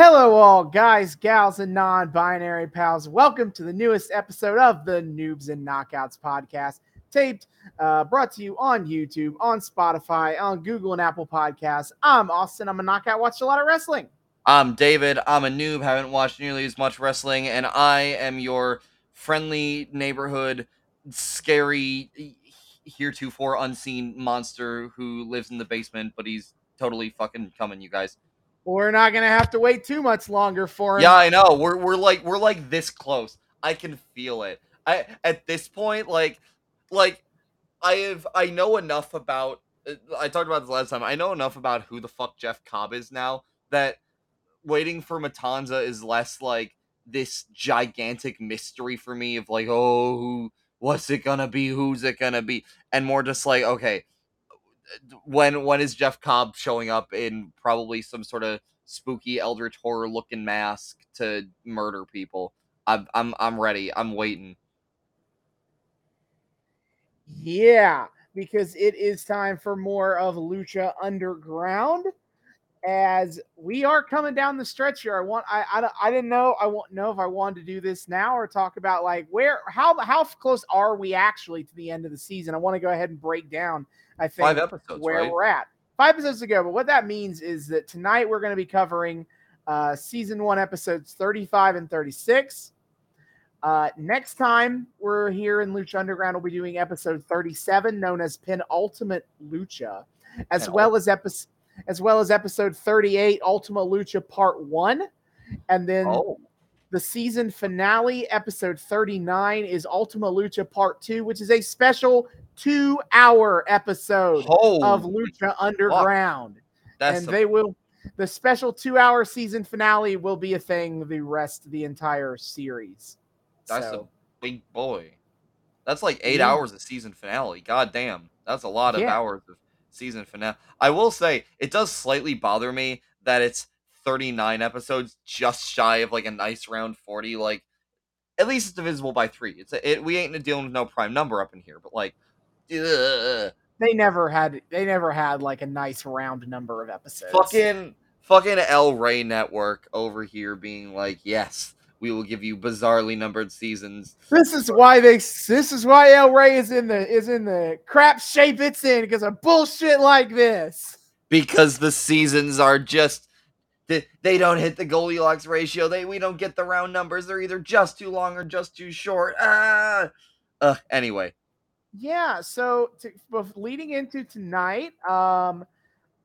Hello, all guys, gals, and non binary pals. Welcome to the newest episode of the Noobs and Knockouts podcast, taped, uh, brought to you on YouTube, on Spotify, on Google and Apple Podcasts. I'm Austin. I'm a knockout, watched a lot of wrestling. I'm David. I'm a noob, haven't watched nearly as much wrestling, and I am your friendly neighborhood, scary, heretofore unseen monster who lives in the basement, but he's totally fucking coming, you guys. We're not gonna have to wait too much longer for him. Yeah, I know. We're we're like we're like this close. I can feel it. I at this point, like like I have I know enough about. I talked about this last time. I know enough about who the fuck Jeff Cobb is now that waiting for Matanza is less like this gigantic mystery for me of like, oh, who, what's it gonna be? Who's it gonna be? And more just like, okay, when when is Jeff Cobb showing up in probably some sort of spooky eldritch horror looking mask to murder people? I'm I'm I'm ready. I'm waiting. Yeah, because it is time for more of Lucha Underground. As we are coming down the stretch here, I want I I, I didn't know I won't know if I wanted to do this now or talk about like where how how close are we actually to the end of the season? I want to go ahead and break down. I think Five episodes, where right? we're at. Five episodes ago, but what that means is that tonight we're going to be covering uh, season one episodes 35 and 36. Uh, next time we're here in Lucha Underground, we'll be doing episode 37, known as Penultimate Lucha, as well as episode as well as episode 38, Ultima Lucha Part One, and then Oh, the season finale, episode 39, is Ultima Lucha Part Two, which is a special two-hour episode oh, of Lucha Underground that's and they will the special two hour season finale will be a thing the rest of the entire series That's so, a big boy. That's like eight Yeah. hours of season finale. God damn. That's a lot of Yeah. hours of season finale. I will say, it does slightly bother me that it's 39 episodes just shy of like a nice round 40. Like, at least it's divisible by three. It's it, We ain't dealing with no prime number up in here, but like, ugh. they never had they never had like a nice round number of episodes fucking fucking El Rey Network over here being like, yes, we will give you bizarrely numbered seasons. this is why they this is why el rey is in the is in the crap shape it's in because of bullshit like this because the seasons are just they, they don't hit the Goldilocks ratio. They we don't get the round numbers. They're either just too long or just too short. Ah. Uh, anyway, yeah so to, leading into tonight um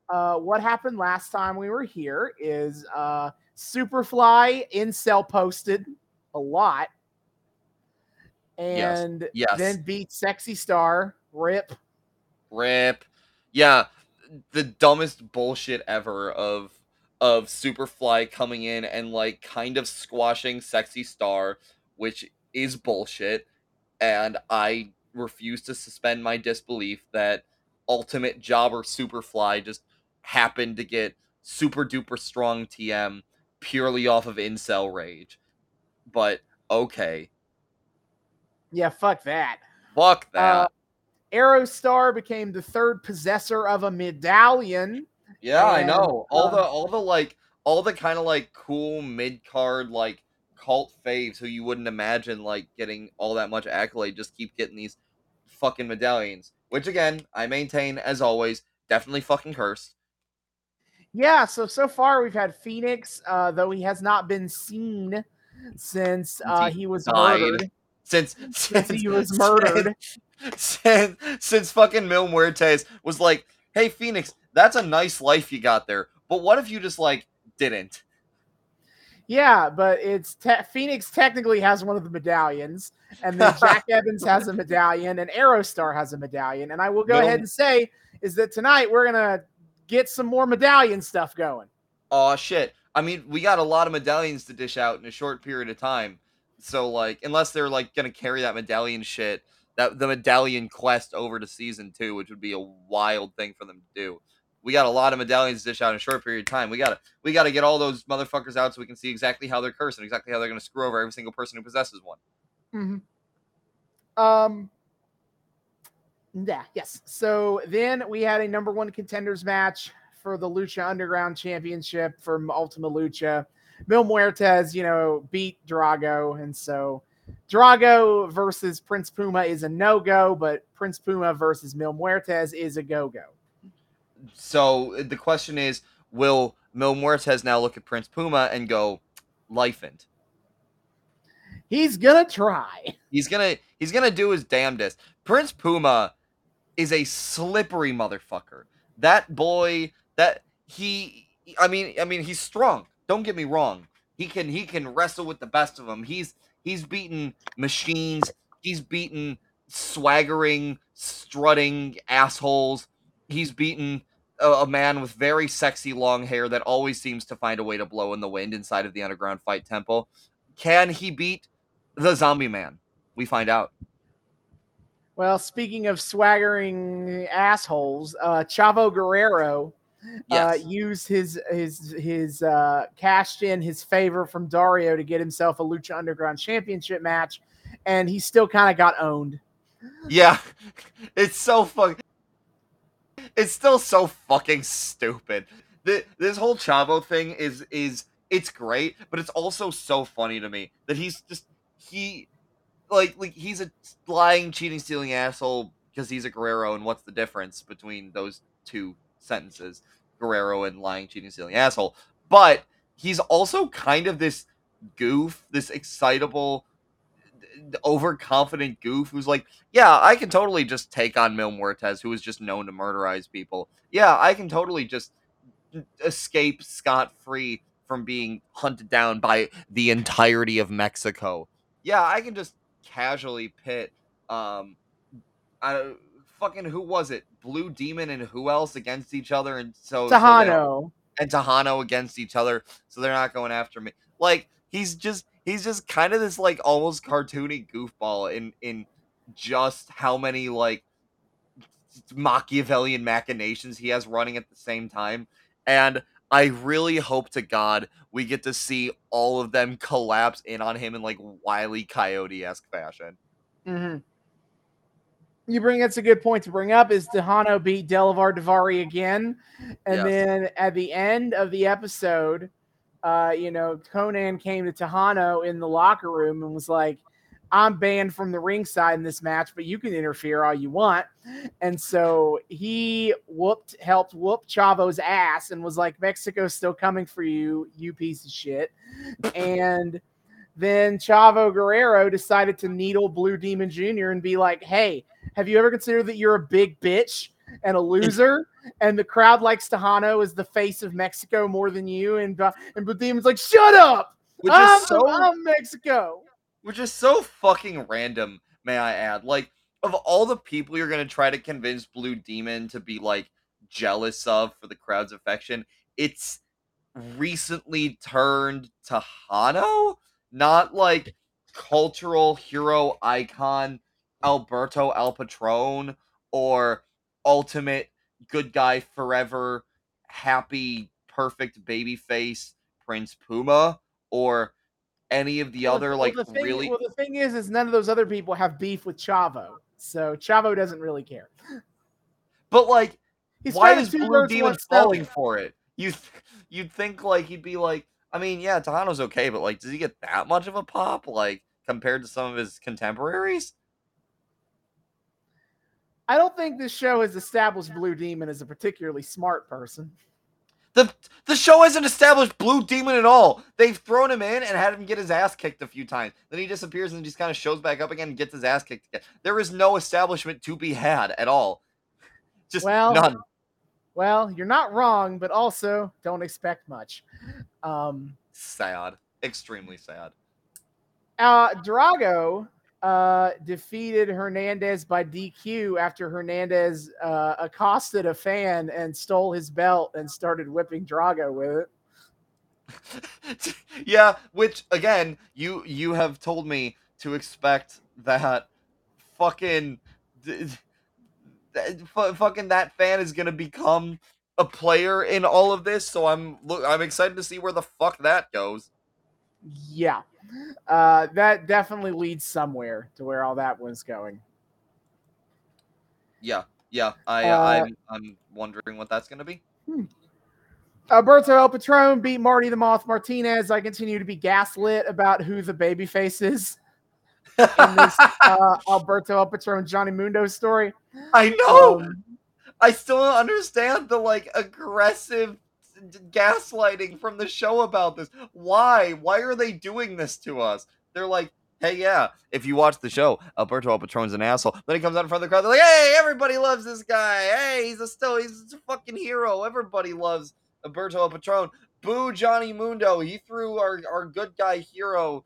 uh what happened last time we were here is uh superfly incel posted a lot Yes, and yes. then beat sexy star rip rip. Yeah, the dumbest bullshit ever of of Superfly coming in and like kind of squashing Sexy Star, which is bullshit. And I refuse to suspend my disbelief that Ultimate Jobber Superfly just happened to get super duper strong TM purely off of incel rage. But okay, yeah fuck that fuck that. Uh, Aerostar became the third possessor of a medallion Yeah, I And, know. All the um, all the like all the kind of like cool mid card like cult faves who you wouldn't imagine like getting all that much accolade just keep getting these fucking medallions. Which again, I maintain as always, definitely fucking cursed. Yeah, so so far we've had Phoenix, uh, though he has not been seen since uh, he he was died. murdered. Since Since since he was murdered. Since, since fucking Mil Muertes was like, hey Phoenix, that's a nice life you got there. But what if you just like didn't? Yeah, but it's te- Phoenix technically has one of the medallions, and then Jack Evans has a medallion, and Aerostar has a medallion. And I will go No. ahead and say is that tonight we're gonna get some more medallion stuff going. Oh shit. I mean, we got a lot of medallions to dish out in a short period of time. So like unless they're like gonna carry that medallion shit, that the medallion quest over to season two, which would be a wild thing for them to do. We got a lot of medallions to dish out in a short period of time. We gotta we gotta get all those motherfuckers out so we can see exactly how they're cursed and exactly how they're gonna screw over every single person who possesses one. Mm-hmm. Um. Yeah. Yes. So then we had a number one contenders match for the Lucha Underground Championship from Ultima Lucha. Mil Muertes, you know, beat Drago, and so Drago versus Prince Puma is a no go, but Prince Puma versus Mil Muertes is a go go. So the question is, will Mil Muertes now look at Prince Puma and go, "Lifend"? He's gonna try. He's gonna he's gonna do his damnedest. Prince Puma is a slippery motherfucker. That boy, that he, I mean, I mean, he's strong. Don't get me wrong. He can he can wrestle with the best of them. He's he's beaten machines. He's beaten swaggering, strutting assholes. He's beaten a, a, man with very sexy long hair that always seems to find a way to blow in the wind inside of the underground fight temple. Can he beat the zombie man? We find out. Well, speaking of swaggering assholes, uh, Chavo Guerrero yes. uh, used his his his uh, cashed in his favor from Dario to get himself a Lucha Underground Championship match, and he still kind of got owned. Yeah, it's so fuck. It's still so fucking stupid. The, this whole Chavo thing is is it's great, but it's also so funny to me that he's just he like like he's a lying, cheating, stealing asshole because he's a Guerrero, and what's the difference between those two sentences? Guerrero and lying, cheating, stealing asshole. But he's also kind of this goof, this excitable, overconfident goof who's like, yeah, I can totally just take on Mil Muertes, who is just known to murderize people. Yeah, I can totally just escape scot free from being hunted down by the entirety of Mexico. Yeah, I can just casually pit um I fucking who was it? Blue Demon and who else against each other and so Texano so and Texano against each other so they're not going after me. Like he's just he's just kind of this like almost cartoony goofball in in just how many like Machiavellian machinations he has running at the same time. And I really hope to God we get to see all of them collapse in on him in like wily coyote esque fashion. Mm-hmm. You bring that's a good point to bring up. Is Texano beat Delavar Daivari again, and yes. then at the end of the episode, uh, you know, Konnan came to Texano in the locker room and was like, I'm banned from the ringside in this match, but you can interfere all you want. And so he whooped, helped whoop Chavo's ass and was like, Mexico's still coming for you, you piece of shit. and then Chavo Guerrero decided to needle Blue Demon Jr. and be like, hey, have you ever considered that you're a big bitch and a loser? and the crowd likes Texano as the face of Mexico more than you. And, uh, and Blue Demon's like, shut up. Which I'm, is so, I'm Mexico which is so fucking random, may I add. Like, of all the people you're gonna try to convince Blue Demon to be like jealous of for the crowd's affection, it's recently turned to Hano, not like cultural hero icon Alberto El Patron or ultimate good guy forever, happy, perfect baby face Prince Puma or any of the well, other like the thing, really. Well, the thing is, is none of those other people have beef with Chavo, so Chavo doesn't really care. But like, He's why is Blue Demon falling for it? You th- you'd think like he'd be like, I mean, yeah, Texano's okay, but like, does he get that much of a pop like compared to some of his contemporaries? I don't think this show has established Blue Demon as a particularly smart person. The the show hasn't established Blue Demon at all. They've thrown him in and had him get his ass kicked a few times. Then he disappears and just kind of shows back up again and gets his ass kicked again. There is no establishment to be had at all. Just well, none. Well, you're not wrong, but also don't expect much. Um, sad, extremely sad. Uh, Drago uh, defeated Hernandez by DQ after Hernandez uh, accosted a fan and stole his belt and started whipping Drago with it. yeah, which again, you you have told me to expect that fucking fucking that fan is gonna become a player in all of this. So I'm look, I'm excited to see where the fuck that goes. Yeah, uh, that definitely leads somewhere to where all that was going. Yeah, yeah. I uh, I'm I'm wondering what that's going to be. Hmm. Alberto El Patron beat Marty the Moth Martinez. I continue to be gaslit about who the babyface is in this uh, Alberto El Patron Johnny Mundo story. I know. Um, I still don't understand the like aggressive gaslighting from the show about this. Why? Why are they doing this to us? They're like, hey, yeah, if you watch the show, Alberto El Patron's an asshole. Then he comes out in front of the crowd. They're like, hey, everybody loves this guy. Hey, he's a still, he's a fucking hero. Everybody loves Alberto El Patron. Boo Johnny Mundo. He threw our, our good guy hero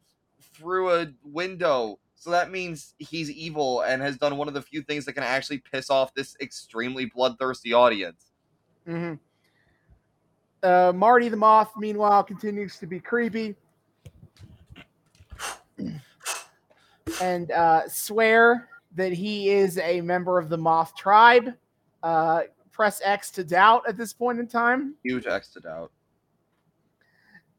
through a window. So that means he's evil and has done one of the few things that can actually piss off this extremely bloodthirsty audience. mhm. Uh, Marty the Moth, meanwhile, continues to be creepy and uh, swear that he is a member of the Moth tribe. Uh, press X to doubt at this point in time. Huge X to doubt.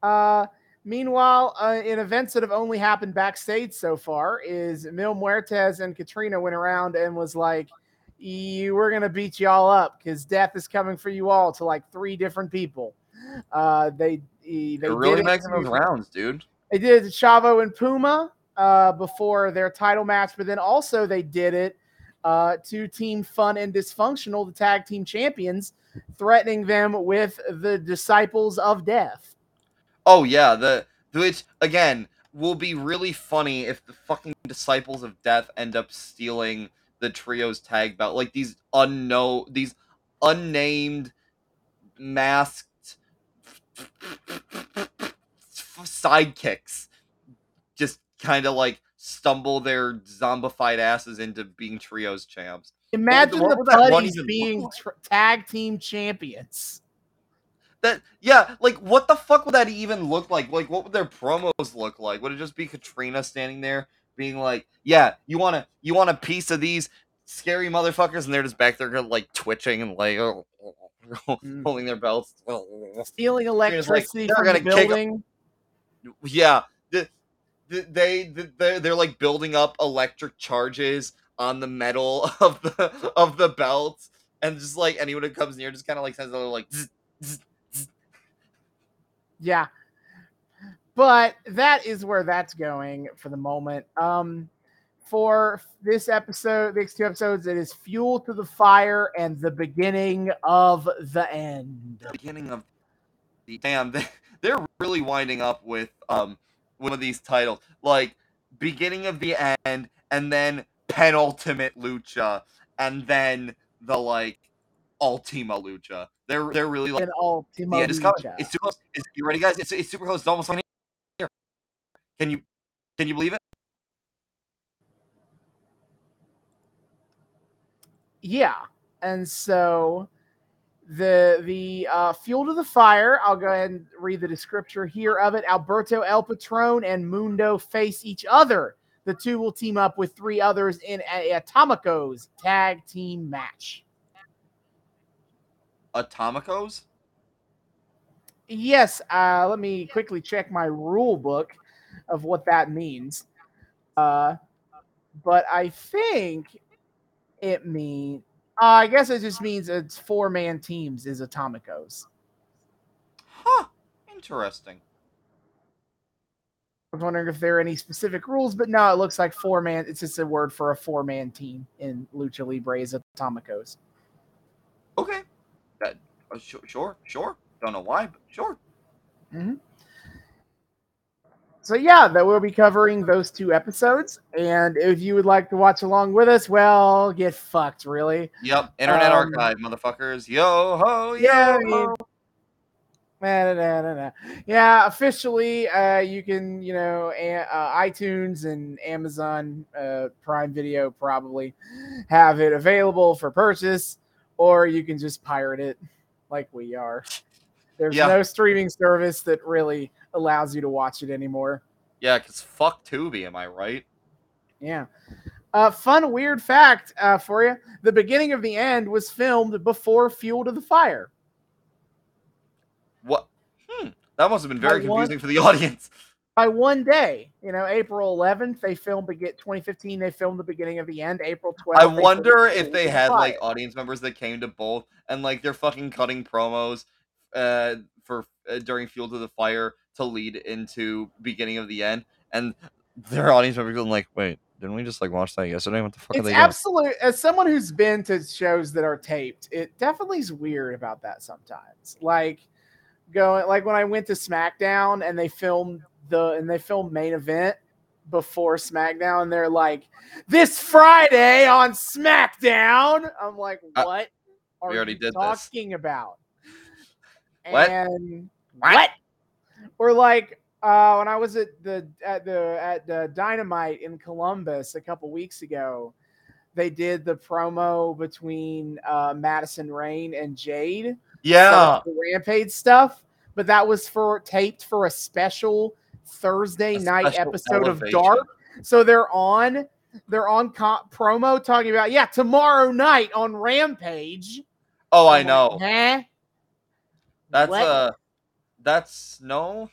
Uh, meanwhile, uh, in events that have only happened backstage so far, is Mil Muertes and Katrina went around and was like, "You, we're gonna beat y'all up because death is coming for you all." To like three different people. Uh, they they They're did really making those rounds, dude. They did it to Chavo and Puma uh, before their title match, but then also they did it uh, to Team Fun and Dysfunctional, the tag team champions, threatening them with the Disciples of Death. Oh yeah, the which again will be really funny if the fucking disciples of death end up stealing the trio's tag belt. Like these unknown these unnamed masked sidekicks just kind of like stumble their zombified asses into being trios champs. Imagine what the Buddies being like? tr- tag team champions. That yeah, like what the fuck would that even look like? Like what would their promos look like? Would it just be Katrina standing there being like, "Yeah, you want to you want a piece of these scary motherfuckers?" and they're just back there like twitching and like Mm. holding their belts. Stealing just like, electricity from the gonna kick 'em." building. Yeah, the, the, they the, they're, they're like building up electric charges on the metal of the of the belts, and just like anyone who comes near just kind of like sends a little like. zzz, zzz, Yeah. But that is where that's going for the moment. Um, for this episode, next two episodes, it is fuel to the fire and the beginning of the end. The beginning of the damn they, they're really winding up with um one of these titles like beginning of the end and then penultimate lucha and then the like ultima lucha they're they're really like And Ultima yeah it's Lucha. it's close it's, you ready guys it's, it's super close it's almost on can you can you believe it Yeah. And so the the uh, fuel to the fire. I'll go ahead and read the descriptor here of it. Alberto El Patron and Mundo face each other. The two will team up with three others in a Atomicos tag team match. atomicos Yes, uh, let me quickly check my rule book of what that means. Uh, but I think it means, uh, I guess it just means it's four man teams is Atomicos. huh interesting I was wondering if there are any specific rules, but no, it looks like four man. It's just a word for a four man team in Lucha Libre is Atomicos. okay that uh, sure sure sure don't know why but sure So yeah, that we'll be covering those two episodes. And if you would like to watch along with us, well, get fucked, really. Yep, Internet Um, Archive, motherfuckers. Yo ho, yo Yeah, I mean, ho. Nah, nah, nah, nah. Yeah, officially, uh, you can, you know, a- uh, iTunes and Amazon uh, Prime Video probably have it available for purchase, or you can just pirate it like we are. There's Yeah. no streaming service that really allows you to watch it anymore. Yeah, because fuck Tubi, am I right? Yeah. Uh, fun, weird fact uh, for you the beginning of the end was filmed before Fuel to the Fire. What? Hmm. That must have been very want- confusing for the audience. by one day. You know, April 11th, they filmed begin 2015. They filmed the beginning of the end. April 12th. I wonder if they had the like audience members that came to both and like they're fucking cutting promos uh for uh, during Fuel to the Fire to lead into beginning of the end, and their audience members going like, "Wait, didn't we just like watch that yesterday? What the fuck It's are they doing?" absolute. As someone who's been to shows that are taped, it definitely is weird about that sometimes. Like going, like when I went to SmackDown and they filmed the and they filmed main event before SmackDown, and they're like, "This Friday on SmackDown." I'm like, Uh, "What are we already you did this. talking about?" What? And What? or like uh, when I was at the at the at the Dynamite in Columbus a couple weeks ago, they did the promo between uh, Madison Rayne and Jade. Yeah, the Rampage stuff, but that was for taped for a special Thursday A night special episode of. Dark. So they're on they're on co- promo talking about yeah tomorrow night on Rampage. oh, I I'm know. like, Huh? That's What? uh, that's no.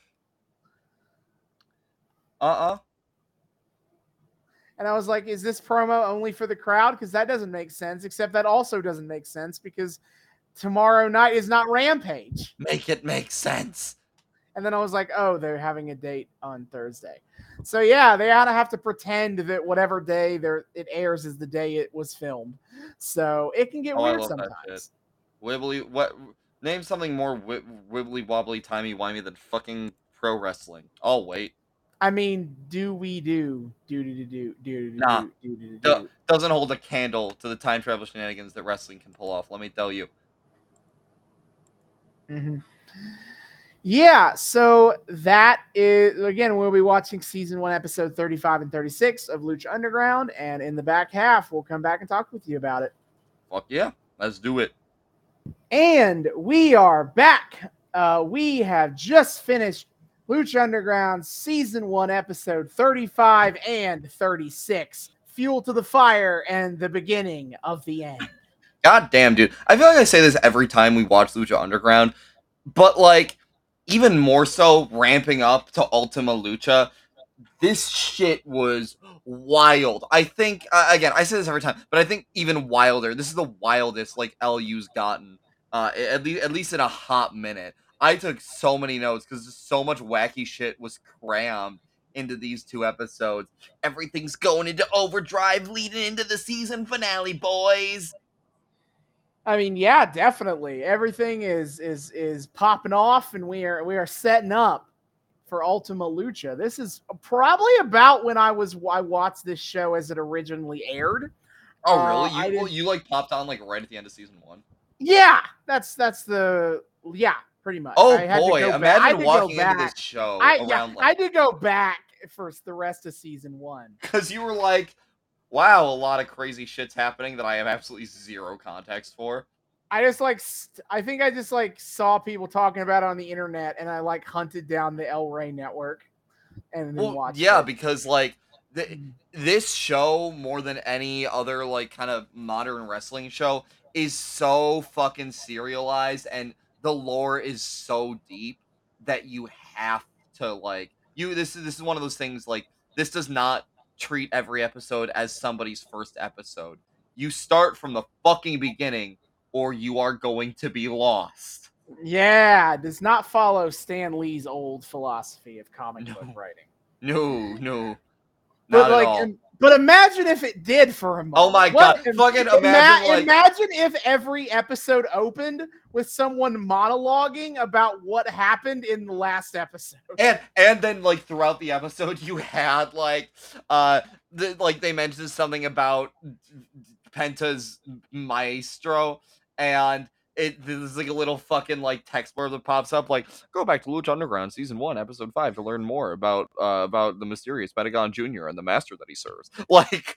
Uh uh And I was like, is this promo only for the crowd? Because that doesn't make sense. Except that also doesn't make sense because tomorrow night is not Rampage. Make it make sense. And then I was like, oh, they're having a date on Thursday. So yeah, they ought to have to pretend that whatever day there it airs is the day it was filmed. So it can get Oh, weird sometimes. Wibbly, what? Name something more wi- wibbly wobbly timey wimey than fucking pro wrestling. I'll wait. I mean, do we do do do do do do do Nah. do do do do? Doesn't hold a candle to the time travel shenanigans that wrestling can pull off. Let me tell you. Mhm. Yeah, so that is again, we'll be watching season one, episode 35 and 36 of Lucha Underground, and in the back half, we'll come back and talk with you about it. Fuck yeah, let's do it. And we are back. Uh, we have just finished Lucha Underground season one, episode 35 and 36 Fuel to the Fire and the beginning of the end. God damn, dude. I feel like I say this every time we watch Lucha Underground, but like even more so ramping up to Ultima Lucha. This shit was wild. I think uh, again, I say this every time, but I think even wilder. This is the wildest like LU's gotten. Uh, at least at least in a hot minute. I took so many notes because so much wacky shit was crammed into these two episodes. Everything's going into overdrive leading into the season finale, boys. I mean, yeah, definitely. Everything is is is popping off, and we are we are setting up for Ultima Lucha. This is probably about when I was I watched this show as it originally aired. Oh, Uh, really? I You you like popped on like right at the end of season one. Yeah, that's that's the yeah, pretty much. Oh I had to boy! go back- I had Imagine walking into this show I around yeah, like I did go back for the rest of season one. because you were like, "Wow, a lot of crazy shit's happening that I have absolutely zero context for." I just like st- I think I just like saw people talking about it on the internet, and I like hunted down the El Rey network and Well, watched. yeah, it. because like th- mm. this show more than any other like kind of modern wrestling show is so fucking serialized and the lore is so deep that you have to like you this is this is one of those things like this does not treat every episode as somebody's first episode. You start from the fucking beginning or you are going to be lost. Yeah, does not follow Stan Lee's old philosophy of comic No. book writing. No, no. But Not like, at all. im- but imagine if it did for a month. Oh my God, im- fucking ima- imagine, like- imagine if every episode opened with someone monologuing about what happened in the last episode. and and then like throughout the episode you had like uh the, like they mentioned something about penta's maestro and it there's like a little fucking like text blurb that pops up like go back to lucha underground season one episode five to learn more about uh about the mysterious pentagon junior and the master that he serves like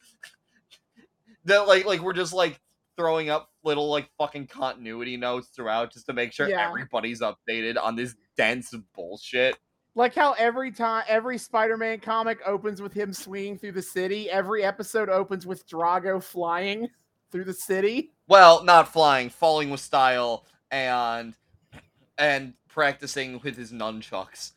that like like we're just like throwing up little like fucking continuity notes throughout just to make sure Yeah. everybody's updated on this dense bullshit Like how every time every Spider-Man comic opens with him swinging through the city, every episode opens with Drago flying through the city. Well, not flying, falling with style, and and practicing with his nunchucks.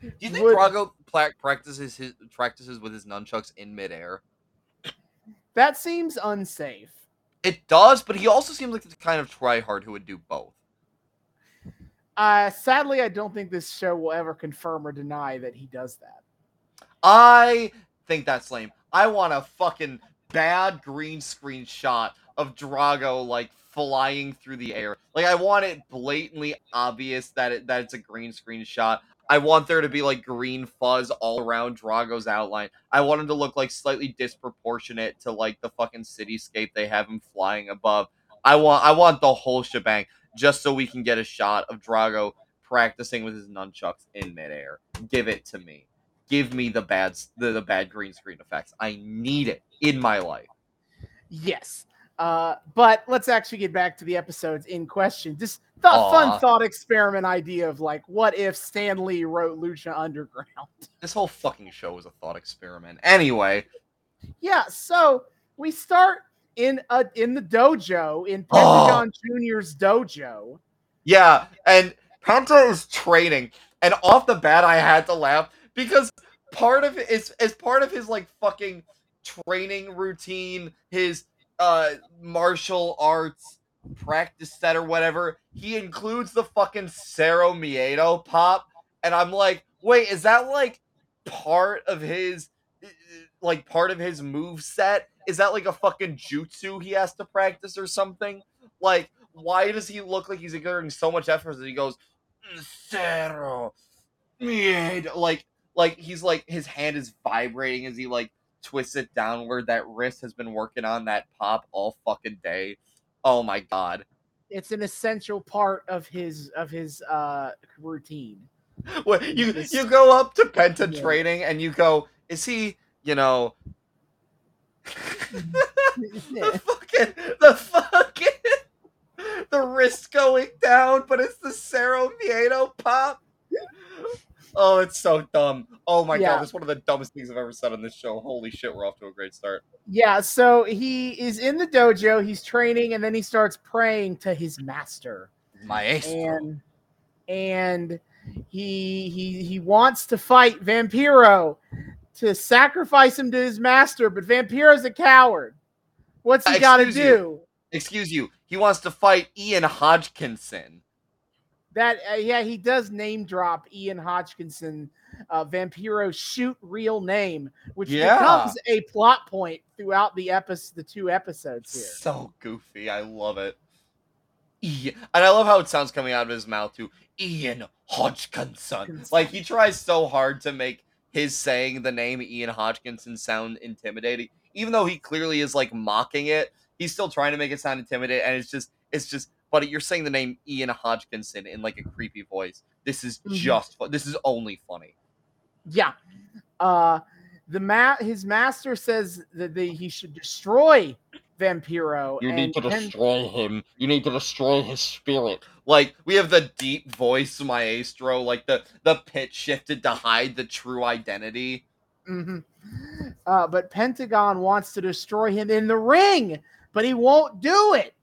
Do you think Would- practices his practices with his nunchucks in midair? That seems unsafe. It does, but he also seems like the kind of tryhard who would do both. Uh, sadly, I don't think this show will ever confirm or deny that he does that. I think that's lame. I want a fucking bad green screen shot of Drago like flying through the air. Like I want it blatantly obvious that it that it's a green screen shot. I want there to be like green fuzz all around Drago's outline. I want him to look like slightly disproportionate to like the fucking cityscape they have him flying above. I want I want the whole shebang just so we can get a shot of Drago practicing with his nunchucks in midair. Give it to me. Give me the bad the, the bad green screen effects. I need it in my life. Yes. Uh, but let's actually get back to the episodes in question. Just thought, fun thought experiment idea of like, what if Stan Lee wrote Lucha Underground? This whole fucking show was a thought experiment. Anyway. Yeah. So we start in a in the dojo in Pentagon oh. Junior's dojo. Yeah, and Penta is training, and off the bat, I had to laugh because part of it is as part of his like fucking training routine, his uh martial arts practice set or whatever, he includes the fucking Cero Miedo pop, and I'm like, wait, is that like part of his like part of his move set? Is that like a fucking jutsu he has to practice or something? Like, why does he look like he's exerting so much effort that he goes Cero Miedo? Like, like he's like his hand is vibrating as he like twists it downward. That wrist has been working on that pop all fucking day. Oh my god. It's an essential part of his of his uh routine. Well, you you go up to Penta yeah. training and you go, is he, you know, the fucking the fucking the wrist going down, but it's the Cero Miedo pop. Oh, it's so dumb. Oh my yeah. god, that's one of the dumbest things I've ever said on this show. Holy shit, we're off to a great start. Yeah, so he is in the dojo, he's training, and then he starts praying to his master. Maestro. And and he he he wants to fight Vampiro to sacrifice him to his master, but Vampiro's a coward. What's he uh, got to do? Excuse you. He wants to fight Ian Hodgkinson that uh, yeah he does name drop ian hodgkinson uh, vampiro's shoot real name which yeah. becomes a plot point throughout the episode the two episodes here. So goofy. I love it. Ian. and i love how it sounds coming out of his mouth too. Ian hodgkinson. Like he tries so hard to make his saying the name ian hodgkinson sound intimidating. Even though he clearly is like mocking it he's still trying to make it sound intimidating and it's just it's just but you're saying the name Ian Hodgkinson in like a creepy voice. This is mm-hmm. just this is only funny. Yeah. Uh the ma- his master says that they, he should destroy Vampiro. You need to destroy him. You need to destroy his spirit. Like we have the deep voice maestro, like the the pitch shifted to hide the true identity. Mm-hmm. Uh, but Pentagon wants to destroy him in the ring, but he won't do it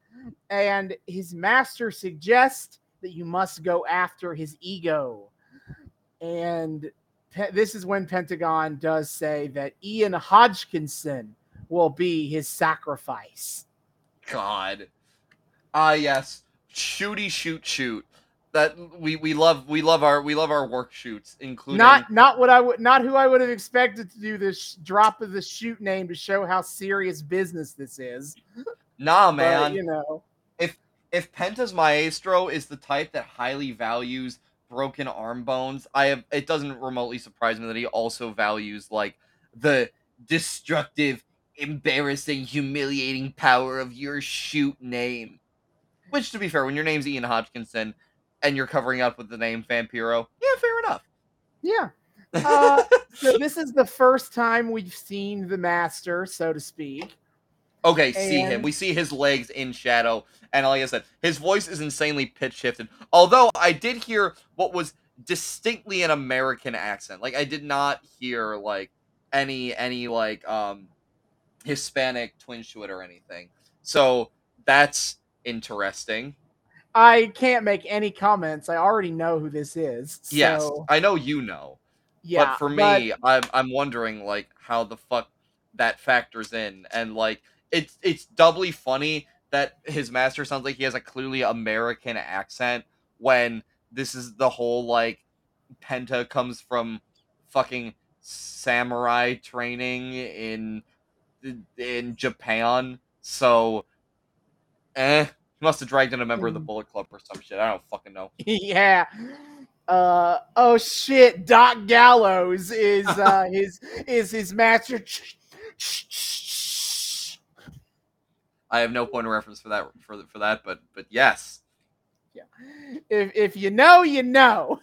and his master suggests that you must go after his ego. And pe- this is when Pentagon does say that Ian Hodgkinson will be his sacrifice. God. Ah, uh, yes. Shooty shoot shoot. That we we love we love our we love our work shoots, including not not what I would not who I would have expected to do this drop of the shoot name to show how serious business this is. Nah, man. But, you know, if if Penta's Maestro is the type that highly values broken arm bones, I have it doesn't remotely surprise me that he also values like the destructive, embarrassing, humiliating power of your shoot name. Which, to be fair, when your name's Ian Hodgkinson and you're covering up with the name Vampiro, yeah, fair enough. Yeah. Uh, so this is the first time we've seen the master, so to speak. Okay, and... see him. We see his legs in shadow, and like I said, his voice is insanely pitch shifted. Although I did hear what was distinctly an American accent. Like I did not hear like any any like um Hispanic twinge to it or anything. So that's interesting. I can't make any comments. I already know who this is. So... Yes, I know you know. Yeah, but for me, but... I'm I'm wondering like how the fuck that factors in, and like it's it's doubly funny that his master sounds like he has a clearly American accent when this is the whole like Penta comes from fucking samurai training in in Japan, so eh. He must have dragged in a member of the Mm. Bullet Club or some shit. I don't fucking know. yeah. Uh oh shit, Doc Gallows is uh his is his master I have no point of reference for that for for that, but but yes, Yeah. if if you know, you know.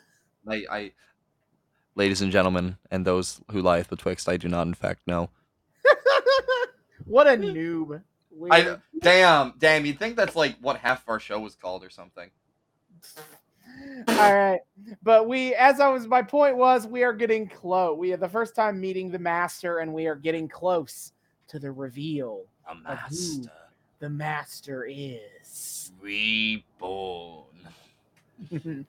I, I ladies and gentlemen, and those who lieth betwixt, I do not in fact know. what a noob. I damn damn. You'd think that's like what half of our show was called or something. All right. But we as I was my point was we are getting close. We are the first time meeting the master and we are getting close to the reveal. A master The master is. reborn.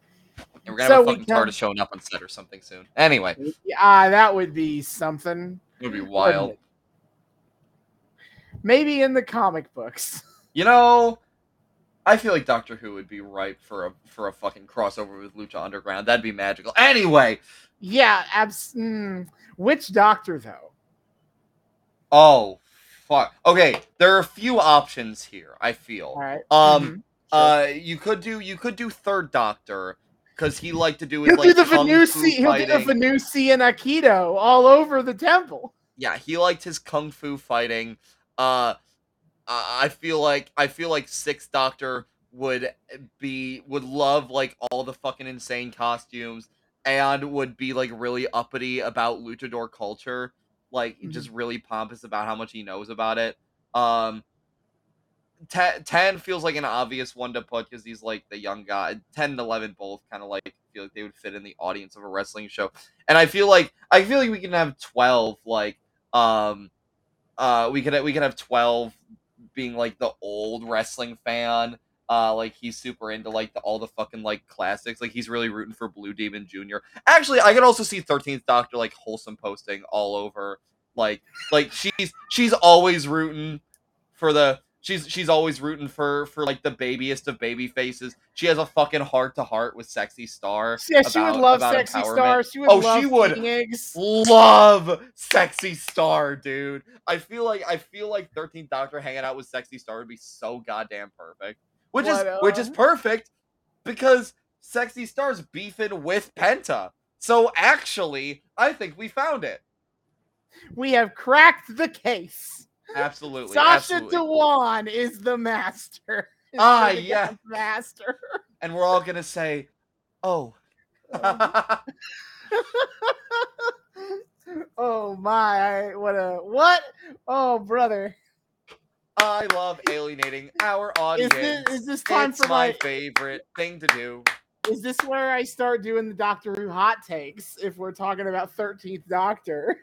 And we're gonna So have a fucking come- TARDIS showing up on set or something soon. Anyway, Ah, that would be something. It would be wild. Maybe in the comic books. You know, I feel like Doctor Who would be ripe for a for a fucking crossover with Lucha Underground. That'd be magical. Anyway, Yeah, abs- mm, which doctor though? oh fuck. Okay, there are a few options here. I feel. All right. Um, mhm, Uh, you could do you could do Third Doctor because he liked to do his He'll like do the Venusi. He'll do the. Venusian Aikido all over the temple. yeah, he liked his kung fu fighting. Uh, I I feel like I feel like Sixth Doctor would be would love like all the fucking insane costumes and would be like really uppity about luchador culture, like Mhm. just really pompous about how much he knows about it. Um. Ten, 10 feels like an obvious one to put because he's like the young guy. 10 and 11 both kind of like feel like they would fit in the audience of a wrestling show. And I feel like I feel like we can have 12 like um uh we could we could have 12 being like the old wrestling fan uh like he's super into like the, all the fucking like classics like he's really rooting for blue demon jr actually i could also see 13th doctor like wholesome posting all over like like she's she's always rooting for the she's she's always rooting for for like the babyest of baby faces she has a fucking heart to heart with sexy star Yeah, she would love sexy star. She would Oh, love she would. eggs. love sexy star dude i feel like i feel like 13th doctor hanging out with sexy star would be so goddamn perfect which is which is perfect because sexy star's beefing with penta so actually i think we found it We have cracked the case. absolutely Sacha absolutely. Dhawan is the master. Is Ah, yeah. master. and we're all gonna say oh oh my! What a what? Oh brother, i love alienating our is audience this is this time it's for my my? favorite thing to do Is this where I start doing the Doctor Who hot takes? If we're talking about Thirteenth Doctor,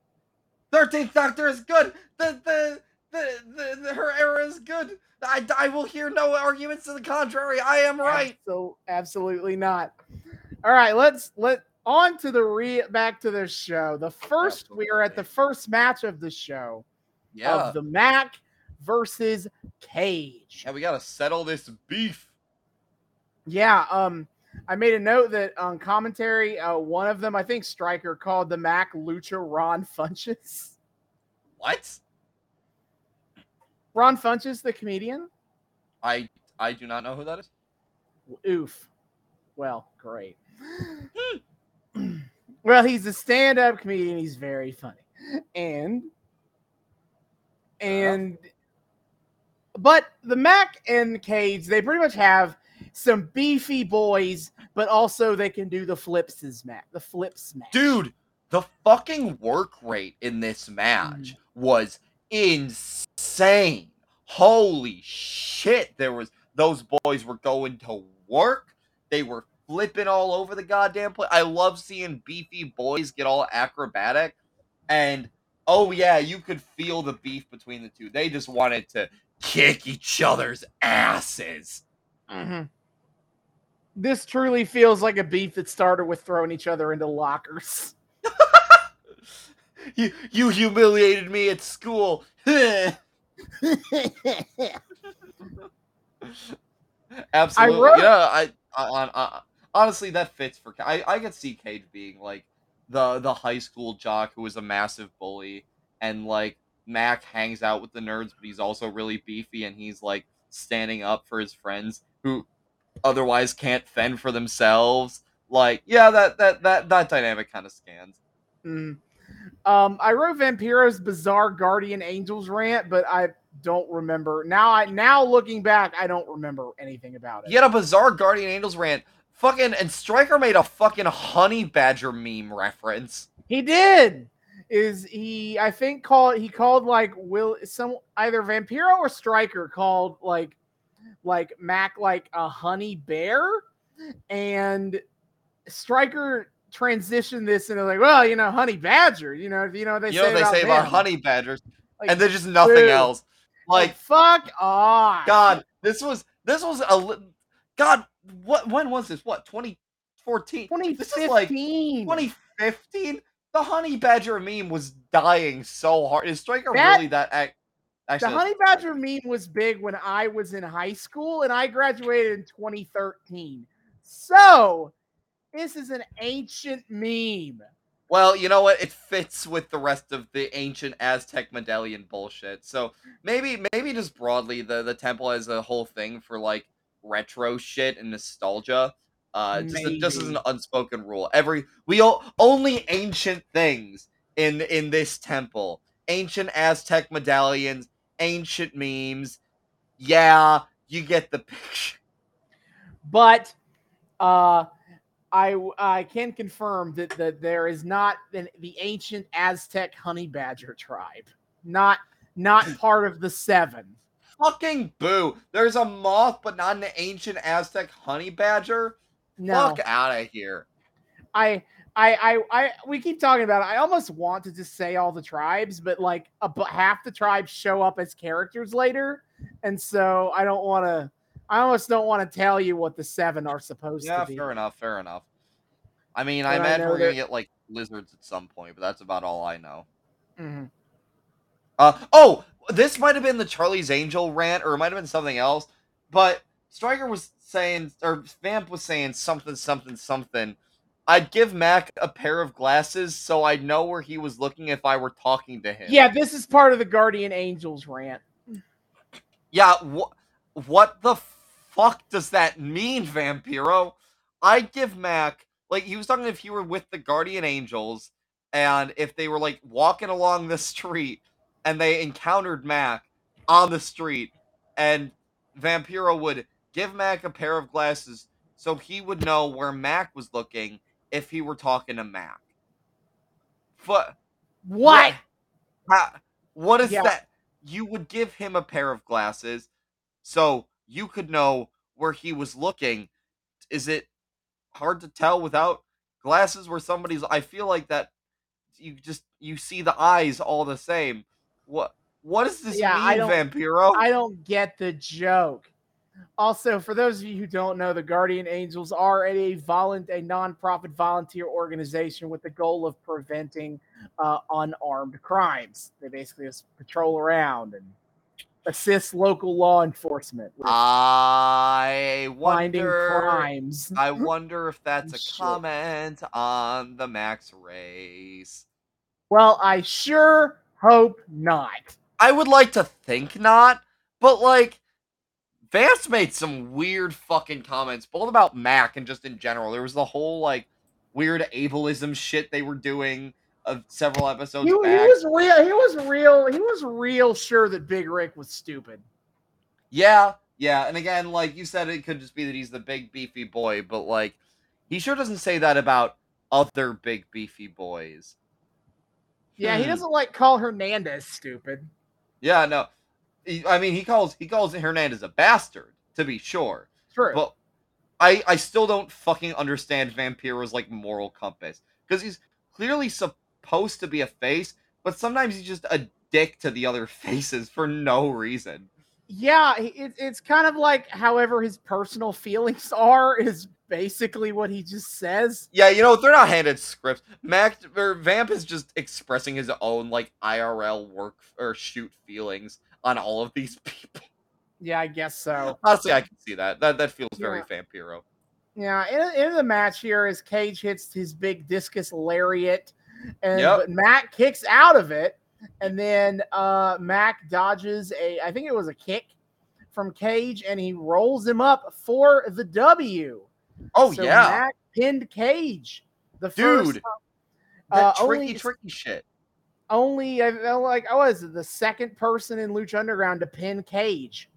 Thirteenth Doctor is good. The the, the the the her era is good. I, I will hear no arguments to the contrary. I am right. So absolutely not. All right, let's let on to the re back to the show. The first we are at the first match of the show Yeah. of the Mack versus Cage. yeah, we gotta settle this beef. Yeah, um, I made a note that on commentary, uh, one of them, I think Striker, called the Mack Lucha Ron Funches. What? Ron Funches, the comedian. I I do not know who that is. Oof. Well, great. well, he's a stand-up comedian. He's very funny, and and but the Mack and Cage, they pretty much have some beefy boys, but also they can do the flips as Mac, the flip smash. Dude, the fucking work rate in this match mm. was insane. Holy shit. There was those boys were going to work. They were flipping all over the goddamn place. I love seeing beefy boys get all acrobatic. And oh yeah, you could feel the beef between the two. They just wanted to kick each other's asses. Mhm. This truly feels like a beef that started with throwing each other into lockers. You you humiliated me at school. Absolutely. wrote- yeah, I, I on uh, honestly, that fits for. I I could see Cage being like the the high school jock who was a massive bully, and like Mack hangs out with the nerds, but he's also really beefy, and he's like standing up for his friends who otherwise can't fend for themselves. Like, yeah, that that that that dynamic kind of scans. Mm. Um, I wrote Vampiro's bizarre guardian angels rant, but I don't remember now. I now looking back, I don't remember anything about it. He had a bizarre guardian angels rant. Fucking and Striker made a fucking honey badger meme reference. He did. Is he? I think called he called like will some either Vampiro or Striker called like like Mack like a honey bear, and Striker transitioned this into like, well, you know, honey badger. You know, you know they You say know they say about honey badgers, Like, and there's just nothing dude. else. like Like, fuck off. God, this was this was a God. What when was this? What 2014? This is like 2015. 2015. The honey badger meme was dying so hard. Is Striker That- really that? Ac- The honey badger meme was big when I was in high school, and I graduated in 2013. So this is an ancient meme. Well, you know what? It fits with the rest of the ancient Aztec medallion bullshit. So maybe, maybe just broadly, the the temple as a whole thing for like retro shit and nostalgia. Uh, just a- just as an unspoken rule. Every we all only ancient things in in this temple. Ancient Aztec medallions, ancient memes. Yeah, you get the picture. But uh, I I can confirm that, that there is not an, the ancient Aztec honey badger tribe. Not not part of the seven. Fucking boo! There's a moth, but not an ancient Aztec honey badger. No. Fuck out of here. I, I, I, I, we keep talking about it. I almost want to just say all the tribes, but like about half the tribes show up as characters later, and so I don't want to. I almost don't want to tell you what the seven are supposed Yeah, to be. Yeah, fair enough, fair enough. I mean, I But I imagine know we're gonna get like lizards at some point, but that's about all I know. Mhm. Uh oh, this might have been the Charlie's Angel rant, or it might have been something else. But Striker was saying, or Vamp was saying something, something, something. I'd give Mack a pair of glasses so I'd know where he was looking if I were talking to him. Yeah, this is part of the Guardian Angels rant. Yeah, what what the fuck does that mean, Vampiro? I'd give Mack like he was talking if he were with the Guardian Angels and if they were like walking along the street and they encountered Mack on the street and Vampiro would give Mack a pair of glasses so he would know where Mack was looking if he were talking to Mack. But What? how, what is Yeah. that? You would give him a pair of glasses so you could know where he was looking. Is it hard to tell without glasses where somebody's I feel like that you just you see the eyes all the same. What what does this Yeah, I mean, don't- Vampiro? I don't get the joke. Also, for those of you who don't know, the Guardian Angels are a volun- a nonprofit volunteer organization with the goal of preventing uh, unarmed crimes. They basically just patrol around and assist local law enforcement with I finding wonder crimes. I wonder if that's a Shit. comment on the Mack's race. Well, I sure hope not. I would like to think not, but like Vance made some weird fucking comments, both about Mack and just in general. There was the whole like weird ableism shit they were doing of several episodes He, he was real. He was real. He was real sure that Big Rick was stupid. Yeah, yeah, and again, like you said, it could just be that he's the big beefy boy, but like he sure doesn't say that about other big beefy boys. Yeah, he Hmm. doesn't like call Hernandez stupid. Yeah, no. I mean, he calls he calls Hernandez a bastard, to be sure. True. But I I still don't fucking understand Vampiro's like moral compass because he's clearly supposed to be a face, but sometimes he's just a dick to the other faces for no reason. yeah, it, it's kind of like however his personal feelings are is basically what he just says. Yeah, you know they're not handed scripts. Mack or Vamp is just expressing his own like IRL work or shoot feelings on all of these people. Yeah, I guess so. Honestly, I can see that. That that feels very Yeah. Vampiro. Yeah, in, in the match here, as Cage hits his big discus lariat, and Yep. Mack kicks out of it, and then uh, Mack dodges a, I think it was a kick from Cage, and he rolls him up for the W. Oh So yeah, Mack pinned Cage. The Dude, first, uh, tricky, only- tricky shit. Only I felt like I was the second person in Lucha Underground to pin Cage.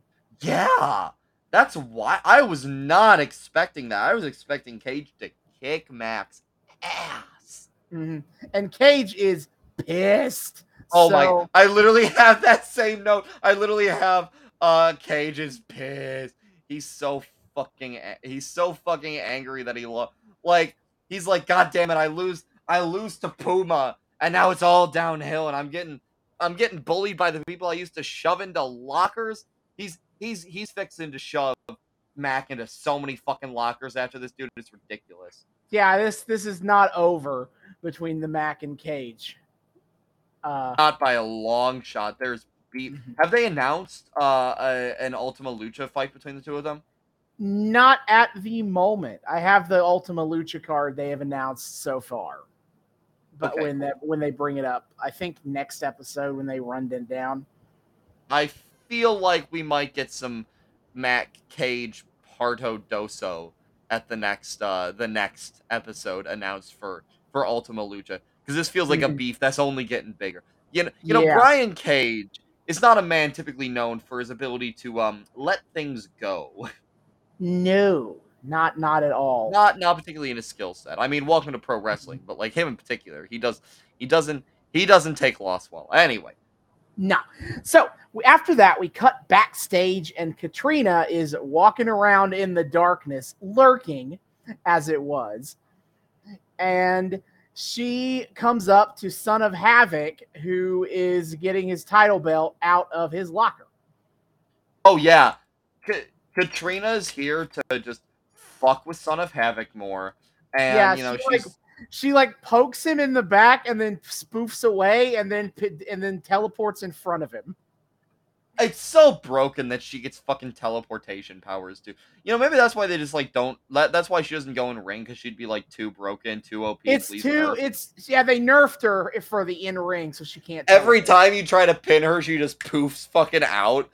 Yeah, that's why I was not expecting that. I was expecting Cage to kick Mack's ass. Mhm. And Cage is pissed. Oh So- my! I literally have that same note. I literally have uh Cage is pissed. He's so fucking. He's so fucking angry that he lo- like. He's like, God damn it! I lose. I lose to Puma, and now it's all downhill, and I'm getting. I'm getting bullied by the people I used to shove into lockers. He's he's he's fixing to shove Mack into so many fucking lockers after this dude. It's ridiculous. Yeah, this this is not over between the Mack and Cage. Uh, Not by a long shot. There's beef. Mhm. Have they announced uh a, an Ultima Lucha fight between the two of them? not at the moment. I have the Ultima Lucha card they have announced so far. But Okay, when that when they bring it up, I think next episode when they run them down. I feel like we might get some Mack Cage Parto Doso at the next uh the next episode announced for for Ultima Lucha because this feels like a Mhm. beef that's only getting bigger. You know, you know Yeah. Brian Cage is not a man typically known for his ability to um let things go. No, not not at all. not not particularly in his skill set. I mean, welcome to pro wrestling, but like him in particular, he does he doesn't he doesn't take loss well. Anyway, No. So we, after that, we cut backstage, and Katrina is walking around in the darkness, lurking, as it was. And she comes up to Son of Havoc, who is getting his title belt out of his locker. oh yeah, Ka- Katrina's here to just fuck with Son of Havoc more, and Yeah, you know she, she's like- She like pokes him in the back and then spoofs away and then and then teleports in front of him. it's so broken that she gets fucking teleportation powers too. You know, maybe that's why they just like don't let. That's why she doesn't go in ring because she'd be like too broken, too OP. It's too. It's yeah. They nerfed her for the in ring, so she can't. Every time you try to pin her, she just poofs fucking out.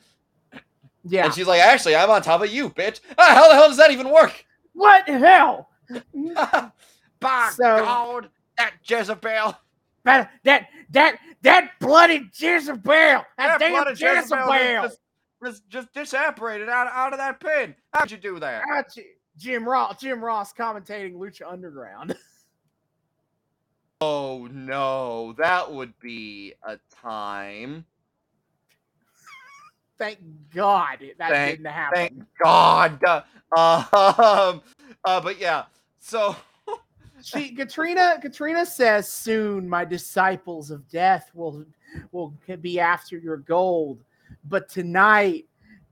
Yeah. And she's like, actually, I'm on top of you, bitch. Ah, how the hell does that even work? What the hell? By So- God, that Jezebel. That that that that bloody Jezebel! That, That damn bloody Jezebel! Just, just, just disapparated out, out of that pin. How'd you do that? Jim Ross, Jim Ross commentating Lucha Underground. Oh no, that would be a time. Thank God that Thank- didn't happen. Thank God. Uh, um, uh, but yeah, so she Katrina Katrina says soon my disciples of death will will be after your gold, but tonight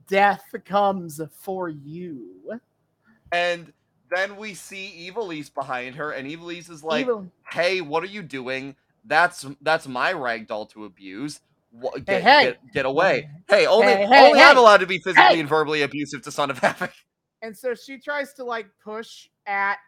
death comes for you. and then we see Ivelisse behind her, and Ivelisse is like, Even- hey, what are you doing? That's that's my ragdoll to abuse. Get, hey. get, get away. Hey, only Hey, hey, only I'm allowed to be physically Hey. and verbally abusive to Son of Havoc. and so she tries to like push at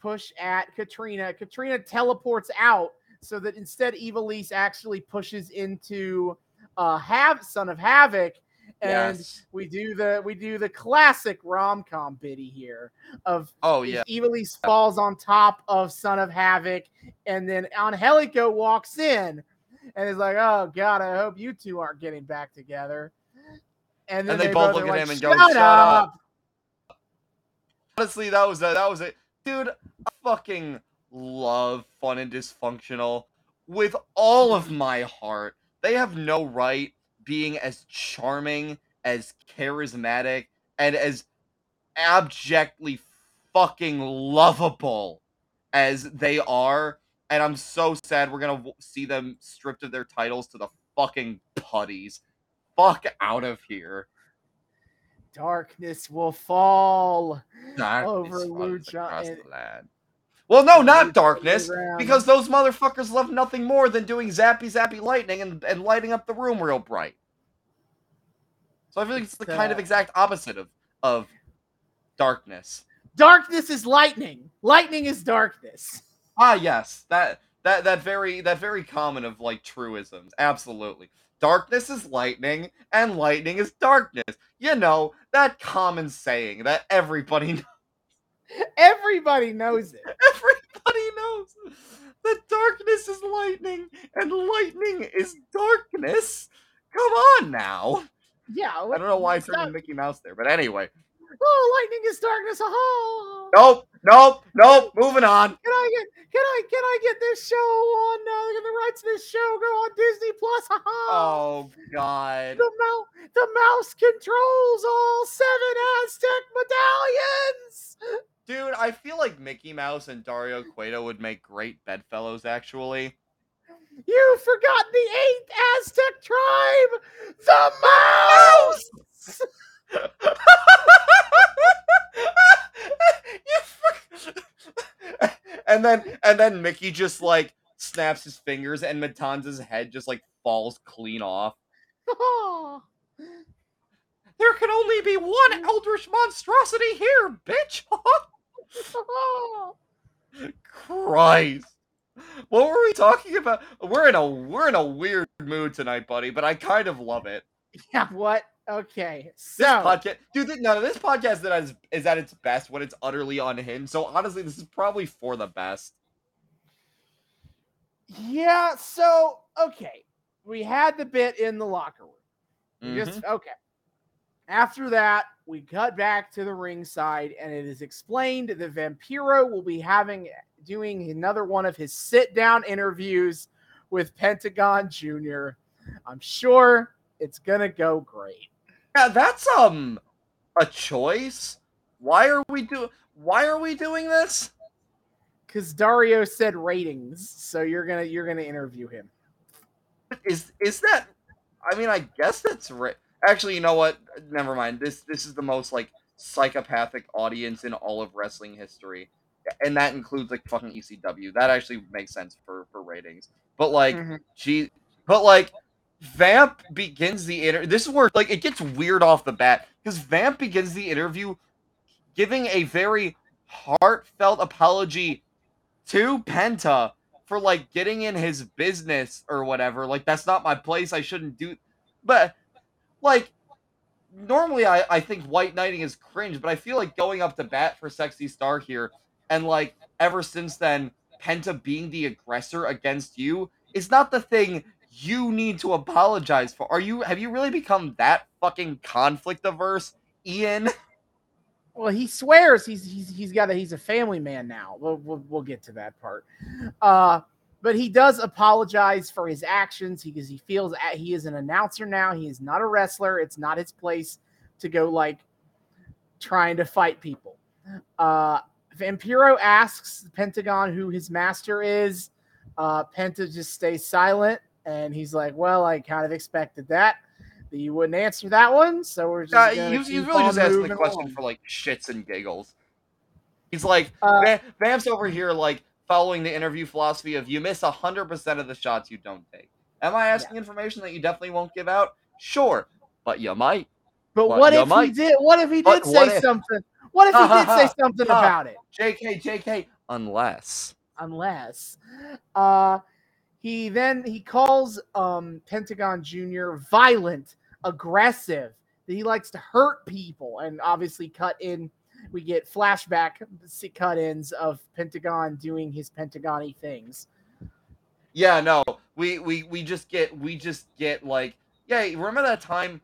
push at Katrina. Katrina teleports out so that instead Ivelisse actually pushes into uh have son of havoc and Yes. we do the we do the classic rom-com biddy here of Oh yeah. Ivelisse falls on top of son of havoc and then Angelico walks in and is like oh god I hope you two aren't getting back together and then And they both look at like, him and go, "Shut "Shut up." up." Honestly, that was a, that was it, dude. I fucking love fun and dysfunctional with all of my heart. They have no right being as charming, as charismatic, and as abjectly fucking lovable as they are. And I'm so sad we're gonna w- see them stripped of their titles to the fucking putties. Fuck out of here. Darkness will fall. Darkness over Lucha and- the land. Well, no, not darkness, because those motherfuckers love nothing more than doing zappy zappy lightning and, and lighting up the room real bright. So I feel like it's the kind of Uh, exact opposite of of darkness. Darkness is lightning. Lightning is darkness. Ah, yes, that that that very that very common of like truisms. Absolutely, darkness is lightning, and lightning is darkness. You know that common saying that everybody knows. Everybody knows it. Everybody knows that darkness is lightning, and lightning is darkness. Come on now. Yeah. I don't know why I turned to Mickey Mouse there, but anyway. Oh, lightning is darkness. Oh. Nope, nope, nope. Moving on. Can I get can I can I get this show on uh, the rights to this show go on Disney Plus? Oh God. The mouse the mouse controls all seven Aztec medallions. Dude, I feel like Mickey Mouse and Dario Cueto would make great bedfellows. Actually. You forgot the eighth Aztec tribe, the mouse. and then and then Mickey just like snaps his fingers and Matanza's head just like falls clean off. there can only be one eldritch monstrosity here, bitch. Christ. What were we talking about? We're in a we're in a weird mood tonight, buddy, but I kind of love it. Yeah, what? Okay. So This podcast, dude, no, this podcast that is, is at its best when it's utterly unhinged. So honestly, this is probably for the best. Yeah, so okay. We had the bit in the locker room. Mhm. Just okay. After that, we cut back to the ringside, and it is explained that Vampiro will be having doing another one of his sit-down interviews with Pentagon Jr. I'm sure it's gonna go great. Yeah, that's um a choice. Why are we do? Why are we doing this? Because Dario said ratings, so you're gonna you're gonna interview him. Is is that? I mean, I guess that's right. Actually, you know what? Never mind. This this is the most like psychopathic audience in all of wrestling history, and that includes like fucking ECW. That actually makes sense for for ratings. But like. Gee, but like Vamp begins the inter. This is where like it gets weird off the bat because Vamp begins the interview giving a very heartfelt apology to Penta for like getting in his business or whatever. Like that's not my place. I shouldn't do. But like normally, I I think white knighting is cringe, but I feel like going up to bat for Sexy Star here and like ever since then, Penta being the aggressor against you is not the thing you need to apologize for. Are you have you really become that fucking conflict averse, Ian? Well, he swears he's he's he's got a he's a family man now. We'll we'll, we'll get to that part. Uh, but he does apologize for his actions because he feels a- he is an announcer now. He is not a wrestler. It's not his place to go like trying to fight people. Uh, Vampiro asks Pentagon who his master is. Uh, Penta just stays silent, and he's like, "Well, I kind of expected that." That you wouldn't answer that one, so we're just. Uh, gonna he was, he was really just asking the question along. for like shits and giggles. He's like, Uh, Vamp's over here like following the interview philosophy of you miss hundred percent of the shots you don't take. Am I asking information that you definitely won't give out? Sure, but you might. But Well, what if he did? What if he But did say if- something? What if he did say something Ha. about it? JK, JK, unless. Unless, uh, he then he calls um Pentagon Junior violent, aggressive. That he likes to hurt people, and obviously cut in. We get flashback cut ins of Pentagon doing his Pentagon-y things. Yeah, no, we we we just get we just get like yeah. Remember that time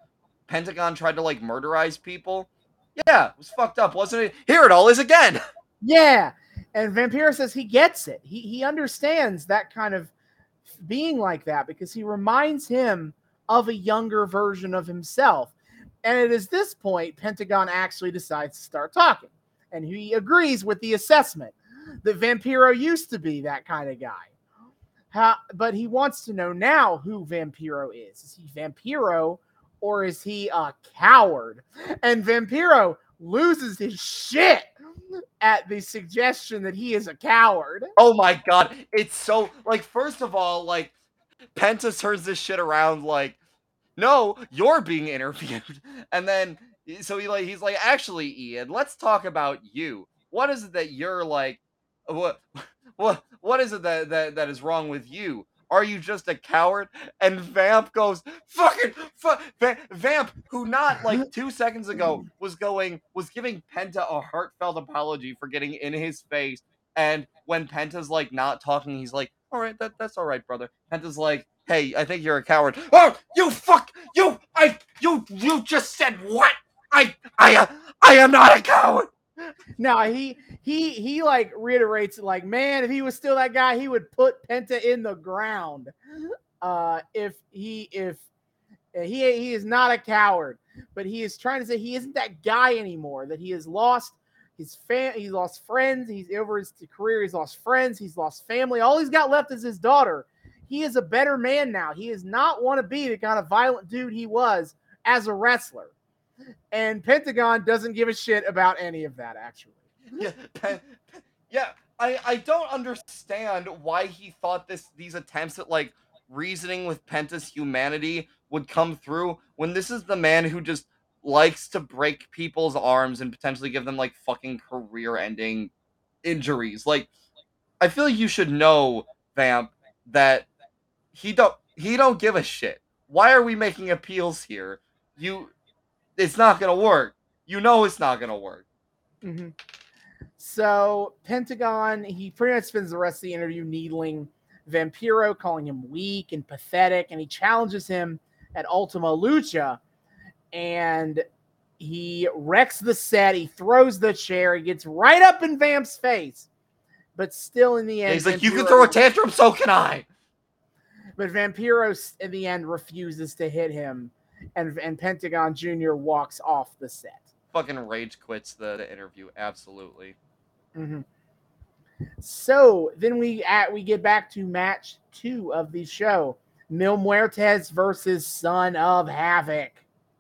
Pentagon tried to like murderize people? Yeah, it was fucked up, wasn't it? Here it all is again. Yeah. And Vampiro says he gets it. He he understands that kind of being like that because he reminds him of a younger version of himself. And it is this point Pentagon actually decides to start talking. And he agrees with the assessment that Vampiro used to be that kind of guy. How, but he wants to know now who Vampiro is. Is he Vampiro or is he a coward? And Vampiro loses his shit at the suggestion that he is a coward. Oh my god, it's so like first of all, like Penta turns this shit around like, no, you're being interviewed. And then so he like he's like, actually, Ian, let's talk about you. what is it that you're like? What what what is it that that, that is wrong with you? Are you just a coward? And Vamp goes, fucking fu- Va- Vamp, who not like two seconds ago was going, was giving Penta a heartfelt apology for getting in his face. And when Penta's like not talking, he's like, all right, that, that's all right, brother. Penta's like, hey, I think you're a coward. Oh, you fuck, you, I, you, you just said what? I, I, uh, I am not a coward. No, he he he like reiterates like, man, if he was still that guy, he would put Penta in the ground. Uh, if he if uh, he he is not a coward, but he is trying to say he isn't that guy anymore. That he has lost his fan, he's lost friends. He's over his career. He's lost friends. He's lost family. All he's got left is his daughter. He is a better man now. He does not want to be the kind of violent dude he was as a wrestler. And Pentagon doesn't give a shit about any of that, actually. yeah, yeah. I I don't understand why he thought this these attempts at like reasoning with Penta's humanity would come through when this is the man who just likes to break people's arms and potentially give them like fucking career-ending injuries. Like, I feel like you should know, Vamp, that he don't he don't give a shit. Why are we making appeals here? You, it's not gonna work. You know it's not gonna work. Mm-hmm. So Pentagon, he pretty much spends the rest of the interview needling Vampiro, calling him weak and pathetic, and he challenges him at Ultima Lucha, and he wrecks the set. He throws the chair. He gets right up in Vamp's face, but still in the end, He's like, "You can throw a tantrum, so can I." But Vampiro in the end refuses to hit him, and and Pentagon Junior walks off the set. Fucking rage quits the, the interview. Absolutely. Mm-hmm. So then we at we get back to match two of the show: Mil Muertes versus Son of Havoc.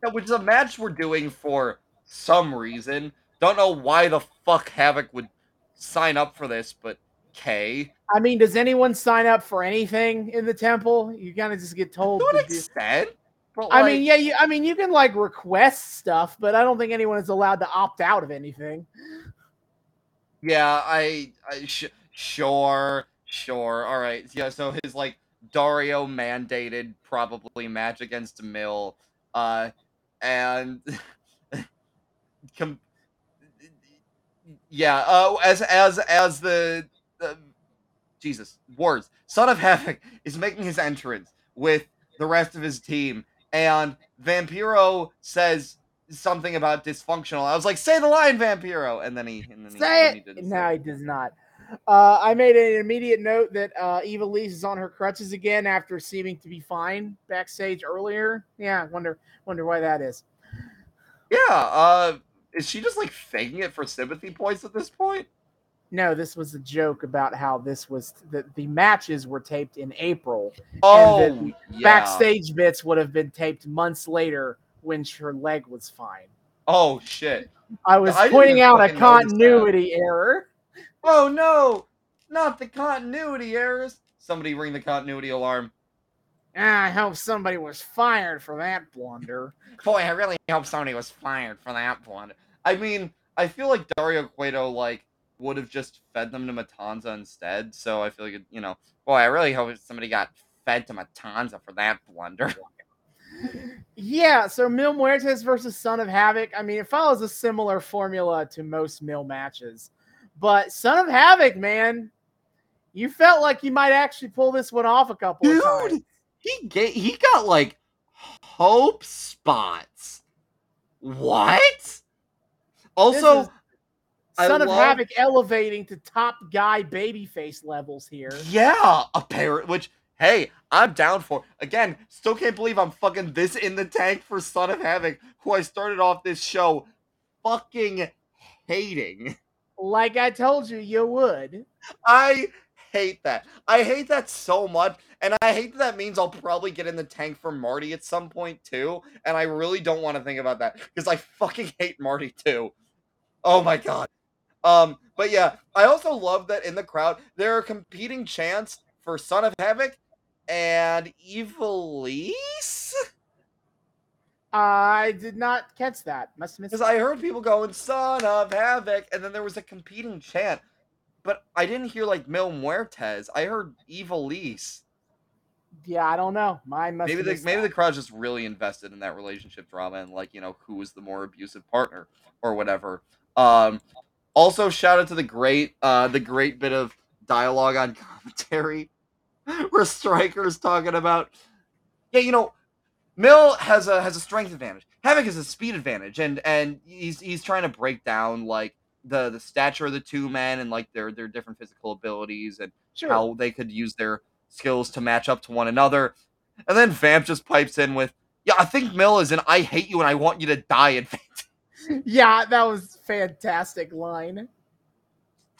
Yeah, which is a match we're doing for some reason. Don't know why the fuck Havoc would sign up for this, but K. I mean, does anyone sign up for anything in the temple? You kind of just get told. To an to do- extent. But I like, mean, yeah, you, I mean, you can like request stuff, but I don't think anyone is allowed to opt out of anything. Yeah, I, I sh- sure, sure. All right. Yeah, so his like Dario mandated probably match against Mil, uh, and com- yeah, uh, as as as the, the Jesus words, Son of Havoc is making his entrance with the rest of his team, and Vampiro says something about dysfunctional. I was like, "Say the line, Vampiro," and then he and then he, Say then he it. No, he does not. Uh, I made an immediate note that uh, Ivelisse is on her crutches again after seeming to be fine backstage earlier. Yeah, wonder wonder why that is. Yeah, uh is she just like faking it for sympathy points at this point? No, this was a joke about how this was that the matches were taped in April. Oh, the yeah. Backstage bits would have been taped months later when her leg was fine. Oh shit. I was I pointing out a fucking notice that. continuity error. Oh no, not the continuity errors. Somebody ring the continuity alarm. Ah, I hope somebody was fired for that blunder. Boy, I really hope somebody was fired for that one. I mean, I feel like Dario Cueto like would have just fed them to Matanza instead. So I feel like it, you know, boy, I really hope somebody got fed to Matanza for that blunder. Yeah, so Mil Muertes versus Son of Havoc. I mean, it follows a similar formula to most Mil matches. But Son of Havoc, man, you felt like you might actually pull this one off a couple of times. Dude, he ga- he got like hope spots. What? Also, I Son of love- Havoc elevating to top guy babyface levels here. yeah, a parrot. Which hey, I'm down for. Again, still can't believe I'm fucking this in the tank for Son of Havoc, who I started off this show fucking hating. Like I told you, you would. I hate that. I hate that so much. And I hate that that means I'll probably get in the tank for Marty at some point too. And I really don't want to think about that because I fucking hate Marty too. Oh my god. Um, but yeah, I also love that in the crowd there are competing chants for Son of Havoc and Ivelisse. I did not catch that. Must have missed. Because I heard people going "Son of Havoc," and then there was a competing chant, but I didn't hear like Mil Muertes. I heard Ivelisse. Yeah, I don't know. Mine must Maybe the maybe that. the crowd's just really invested in that relationship drama and like you know who is the more abusive partner or whatever. Um, also shout out to the great uh the great bit of dialogue on commentary where Striker's talking about yeah you know Mil has a has a strength advantage. Havoc has a speed advantage, and and he's he's trying to break down like the the stature of the two men and like their their different physical abilities and Sure. how they could use their skills to match up to one another. And then Vamp just pipes in with, "Yeah, I think Mil is an I hate you and I want you to die." And Yeah, that was fantastic line.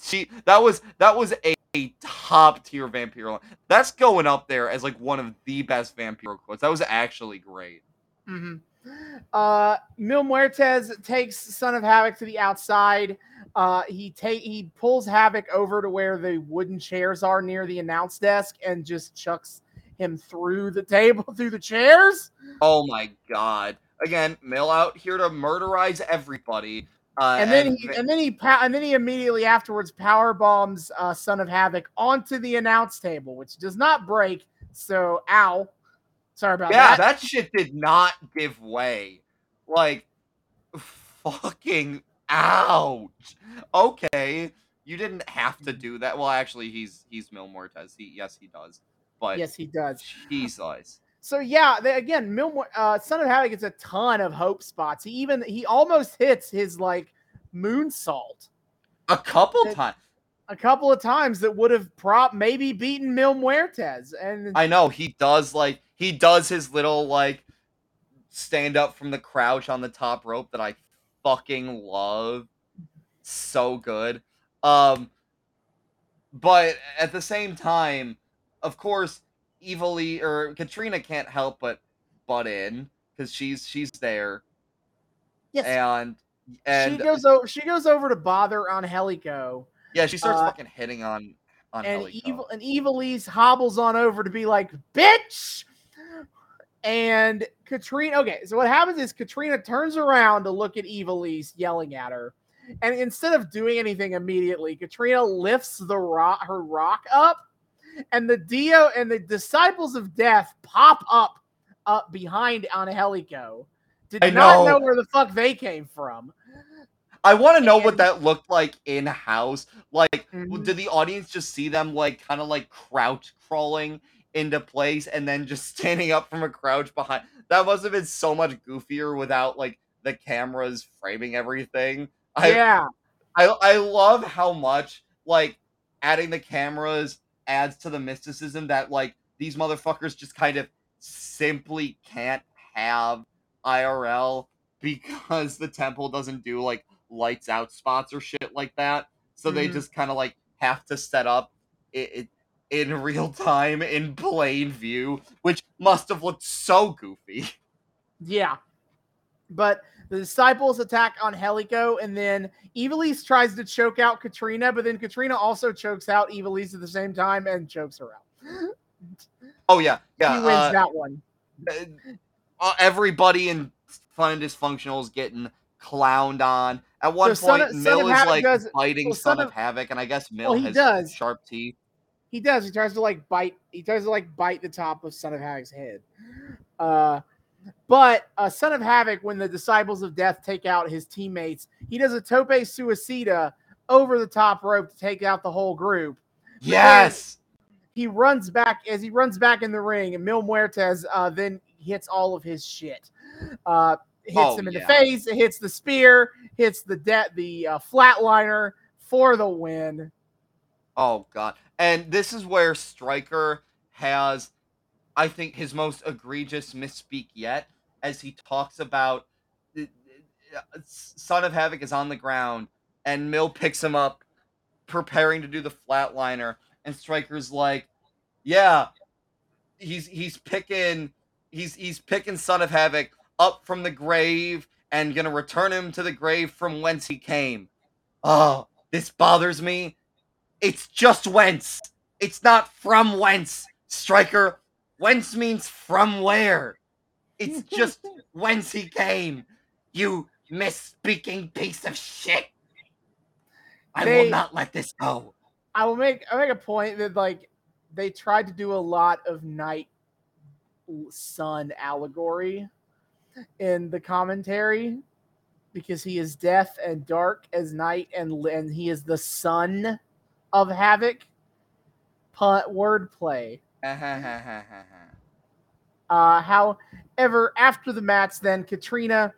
she that was that was a, a top tier Vampiro. line. That's going up there as like one of the best Vampiro quotes. That was actually great. hmm Uh, Mil Muertes takes Son of Havoc to the outside. Uh, he take he pulls Havoc over to where the wooden chairs are near the announce desk and just chucks him through the table through the chairs. Oh my god! Again, Mil out here to murderize everybody. Uh, And then he and then he and then he immediately afterwards power bombs uh, Son of Havoc onto the announce table, which does not break. So, ow, sorry about yeah, that. Yeah, that shit did not give way. Like, fucking ouch. Okay, you didn't have to do that. Well, actually, he's he's Mil Muertes. He yes, he does. But yes, he does. Jesus. So yeah, they, again, Milmore, uh, Son of Havoc gets a ton of hope spots. He even he almost hits his like moonsault A couple times. a couple of times that would have prop maybe beaten Mil Muertes. And I know he does like he does his little like stand up from the crouch on the top rope that I fucking love. So good. Um but at the same time, of course, Evilly or Katrina can't help but butt in because she's she's there yes, and and she goes over she goes over to bother Angelico. yeah, she starts uh, fucking hitting on on Angelico. evil and Ivelisse hobbles on over to be like, bitch. And Katrina, okay, so what happens is Katrina turns around to look at Ivelisse yelling at her. And instead of doing anything immediately, Katrina lifts the rock her rock up, and the Dio and the disciples of death pop up up behind Angelico. Did I not know. know where the fuck they came from. I want to know what that looked like in house. Like, w Mhm. did the audience just see them like kind of like crouch crawling into place and then just standing up from a crouch behind? That must have been so much goofier without like the cameras framing everything. I yeah. I I love how much like adding the cameras adds to the mysticism that like these motherfuckers just kind of simply can't have IRL because the temple doesn't do like lights out spots or shit like that. So they Mhm. just kind of like have to set up it, in real time in plain view, which must have looked so goofy. Yeah. But the disciples attack Angelico, and then Ivelisse tries to choke out Katrina, but then Katrina also chokes out Ivelisse at the same time and chokes her out. Oh yeah, yeah. he wins uh, that one. uh, everybody in Fun and Dysfunctional is getting clowned on. At one So point, of- Mil is Havoc like does- biting well, Son Son of, of- Havoc, and I guess Mil Well, he has does. sharp teeth. He does. He tries to like bite. He tries to like bite the top of Son of Havoc's head. Uh, but uh, Son of Havoc, when the disciples of Death take out his teammates, he does a tope suicida over the top rope to take out the whole group. Yes. he runs back as he runs back in the ring, and Mil Muertes uh, then hits all of his shit. Uh, hits Oh, him in yeah. the face, it hits the spear, hits the de- the uh, flatliner for the win. Oh god. And this is where Striker has I think his most egregious misspeak yet as he talks about uh, uh, Son of Havoc is on the ground and Mil picks him up preparing to do the flatliner and Striker's like, "Yeah, he's he's picking he's he's picking Son of Havoc up from the grave and to return him to the grave from whence he came." Oh, this bothers me. It's just whence. It's not from whence. Striker, whence means from where. It's just whence he came. You misspeaking piece of shit. I They- will not let this go. I will make I make a point that like they tried to do a lot of night sun allegory in the commentary because he is death and dark as night and and he is the son of havoc. Pun wordplay. Uh, however, after the match, then Katrina,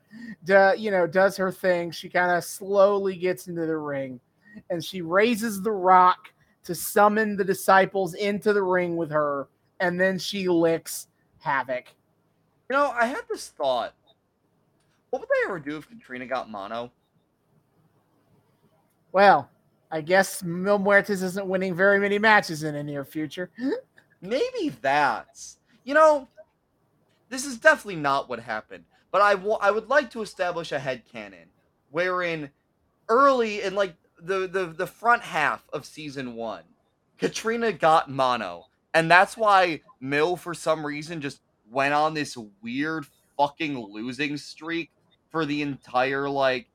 you know, does her thing. She kind of slowly gets into the ring, and she raises the rock to summon the disciples into the ring with her, and then she licks Havoc. You know, I had this thought. What would they ever do if Katrina got mono? Well, I guess Mil Muertes isn't winning very many matches in the near future. Maybe that's. You know, this is definitely not what happened. But I wa- I would like to establish a headcanon wherein early in like the, the the front half of season one, Katrina got mono. And that's why Mil for some reason just went on this weird fucking losing streak for the entire like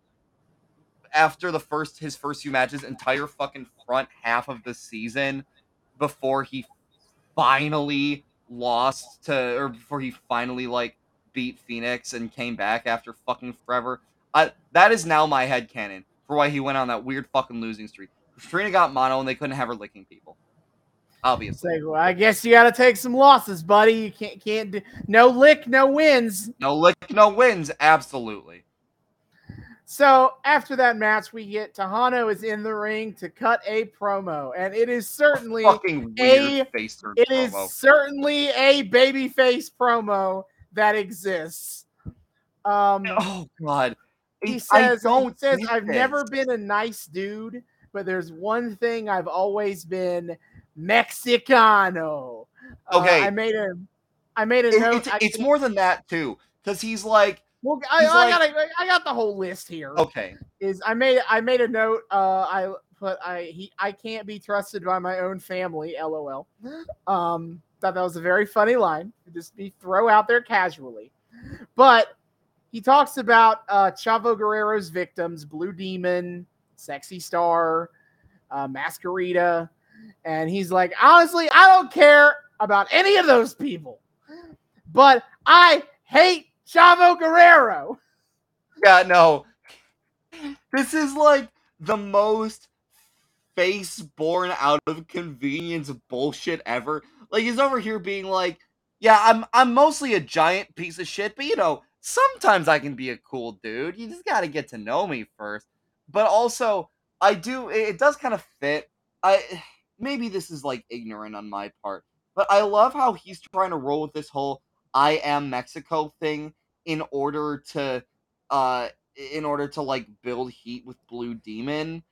after the first his first few matches, entire fucking front half of the season before he finally lost to or before he finally like beat Fenix and came back after fucking forever. I that is now my head canon for why he went on that weird fucking losing streak. Katrina got mono and they couldn't have her licking people. Obviously. like, well, I guess you got to take some losses, buddy. You can't can't do no lick, no wins. No lick, no wins, absolutely. So after that match, we get Texano is in the ring to cut a promo, and it is certainly a- turn it is promo. certainly a babyface promo that exists. Um, Oh god. he says, he says I've never been a nice dude, but there's one thing I've always been Mexicano. Uh, Okay. I made a, I made a It- note. it's, it's more than that too, because he's like, Well, I, I like- got, I got the whole list here. okay, is I made I made a note. Uh, I put I he I can't be trusted by my own family. LOL. Um, thought that was a very funny line. to Just be throw out there casually, but he talks about uh, Chavo Guerrero's victims: Blue Demon, Sexy Star, uh, Mascarita, and he's like, honestly, I don't care about any of those people, but I hate Chavo Guerrero. yeah, no, this is like the most face born out of convenience bullshit ever. Like he's over here being like, yeah, I'm I'm mostly a giant piece of shit, but you know, sometimes I can be a cool dude. You just got to get to know me first. But also, I do it, it does kind of fit. I maybe this is like ignorant on my part, but I love how he's trying to roll with this whole I am Mexico thing in order to uh in order to like build heat with Blue Demon.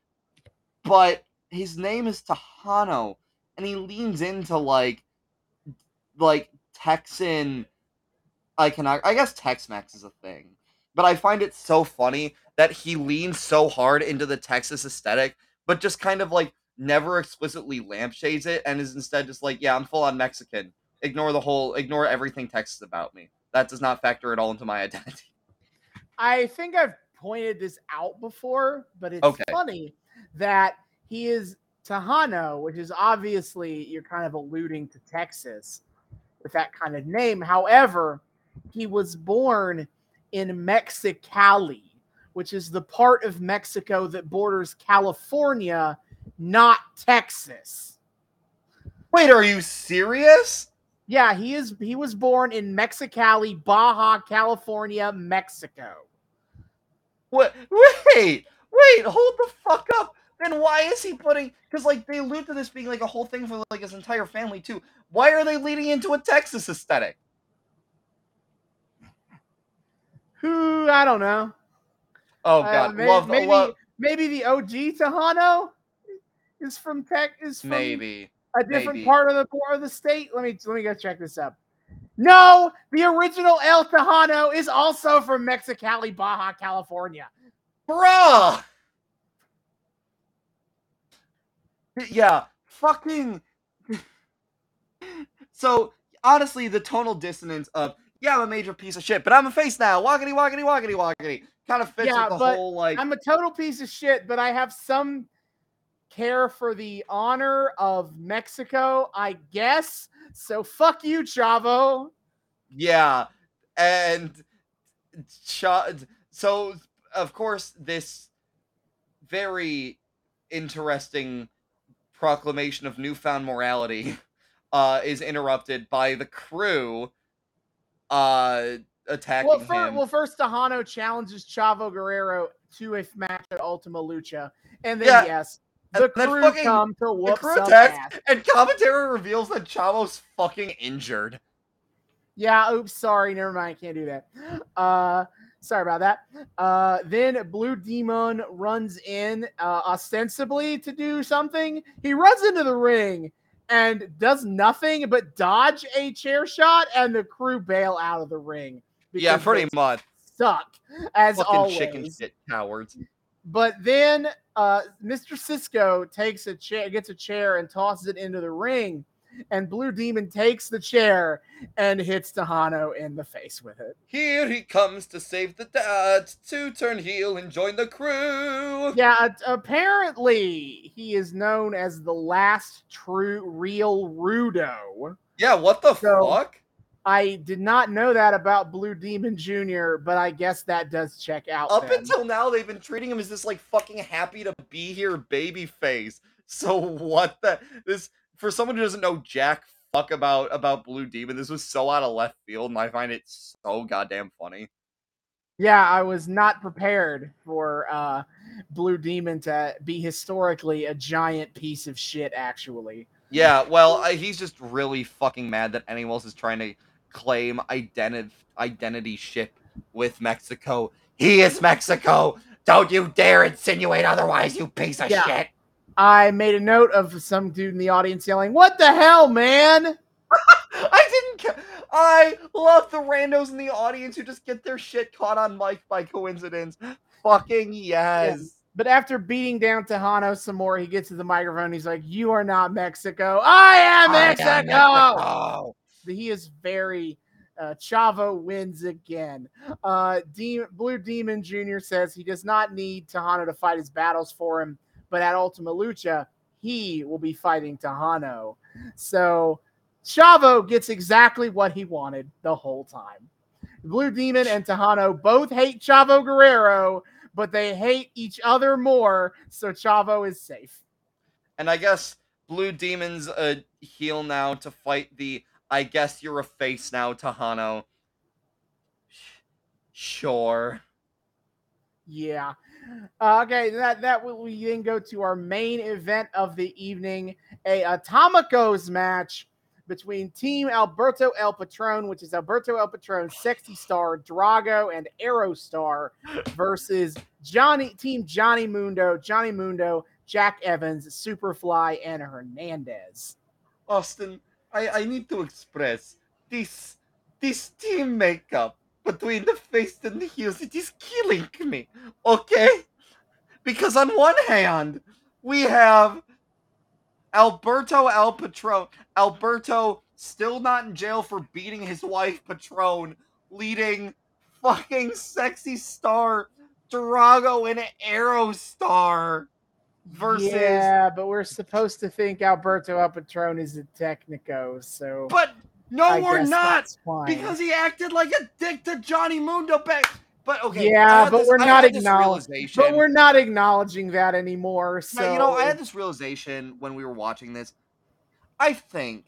But his name is Texano and he leans into like like Texan icon I guess Tex-Mex is a thing. But I find it so funny that he leans so hard into the Texas aesthetic, but just kind of like never explicitly lampshades it and is instead just like, yeah, I'm full on Mexican. Ignore the whole ignore everything Texas about me. That does not factor at all into my identity. I think I've pointed this out before, but it's Okay. funny that he is Tejano, which is obviously you're kind of alluding to Texas with that kind of name. However, he was born in Mexicali, which is the part of Mexico that borders California, not Texas. Wait, are you serious? Yeah, he is he was born in Mexicali, Baja California, Mexico. What? Wait, wait, hold the fuck up. Then why is he putting? Because like they allude to this being like a whole thing for like his entire family too. Why are they leading into a Texas aesthetic? Who I don't know. Oh Uh, god, may- love, maybe love, maybe the OG Tejano is from Tech is from maybe. A different maybe. part of the of the state. Let me let me go check this up. No, the original El Texano is also from Mexicali, Baja California. Bruh! Yeah, fucking. so, honestly, the tonal dissonance of, yeah, I'm a major piece of shit, but I'm a face now. Walkity, walkity, walkity, walkity. Kind of fits Yeah, with the whole like. I'm a total piece of shit, but I have some care for the honor of Mexico, I guess. So fuck you, Chavo. Yeah, and Cha- so of course this very interesting proclamation of newfound morality uh, is interrupted by the crew uh, attacking Well, fir- him. well, first Texano challenges Chavo Guerrero to a match at Ultima Lucha, and then Yeah, yes, the crew fucking- come to the whoop crew some attacks, ass. and commentary reveals that Chavo's fucking injured. Yeah, oops, sorry, never mind, can't do that. Uh, sorry about that. Uh, then Blue Demon runs in uh, ostensibly to do something. He runs into the ring and does nothing but dodge a chair shot, and the crew bail out of the ring. Yeah, pretty much. Suck as Fucking always. chicken shit cowards. But then uh, Mr. Cisco takes a chair, gets a chair, and tosses it into the ring. And Blue Demon takes the chair and hits Texano in the face with it. Here he comes to save the dad, to turn heel and join the crew. Yeah, apparently he is known as the last true real Rudo. Yeah, what the So- fuck? I did not know that about Blue Demon Jr., but I guess that does check out. Up then. until now, they've been treating him as this like fucking happy to be here baby face. So what the this for someone who doesn't know jack fuck about about Blue Demon, this was so out of left field, and I find it so goddamn funny. Yeah, I was not prepared for uh, Blue Demon to be historically a giant piece of shit. Actually, Yeah, well, I, he's just really fucking mad that anyone else is trying to claim identity identity ship with Mexico. He is Mexico. Don't you dare insinuate otherwise, you piece of Yeah. shit. I made a note of some dude in the audience yelling, "What the hell, man!" I didn't. Ca- I love the randos in the audience who just get their shit caught on mic by coincidence. Fucking yes. But after beating down Texano some more, he gets to the microphone. He's like, "You are not Mexico. I am I am Mexico." He is very. Uh, Chavo wins again. Uh, De- Blue Demon Jr. says he does not need Texano to fight his battles for him, but at Ultima Lucha, he will be fighting Texano. So Chavo gets exactly what he wanted the whole time. Blue Demon and Texano both hate Chavo Guerrero, but they hate each other more, so Chavo is safe. And I guess Blue Demon's a heel now to fight the I guess you're a face now, Texano. Sure. Yeah. Uh, okay, that that will we then go to our main event of the evening, a Atomicos match between Team Alberto El Patron, which is Alberto El Patron, Sexy Star, Drago, and Aerostar, versus Johnny Team Johnny Mundo, Johnny Mundo, Jack Evans, Superfly, and Hernandez. Austin, I, I need to express this this team makeup between the face and the heels. It is killing me. Okay? Because on one hand, we have Alberto El Patron. Alberto still not in jail for beating his wife Patron, leading fucking sexy star Drago and Aerostar versus Yeah, but we're supposed to think Alberto El Patron is a Technico, so But no, I we're not because he acted like a dick to Johnny Mundo back. But okay, Yeah, but this- we're not had this acknowledged- realization. But we're not acknowledging that anymore. So No, you know, I had this realization when we were watching this. I think,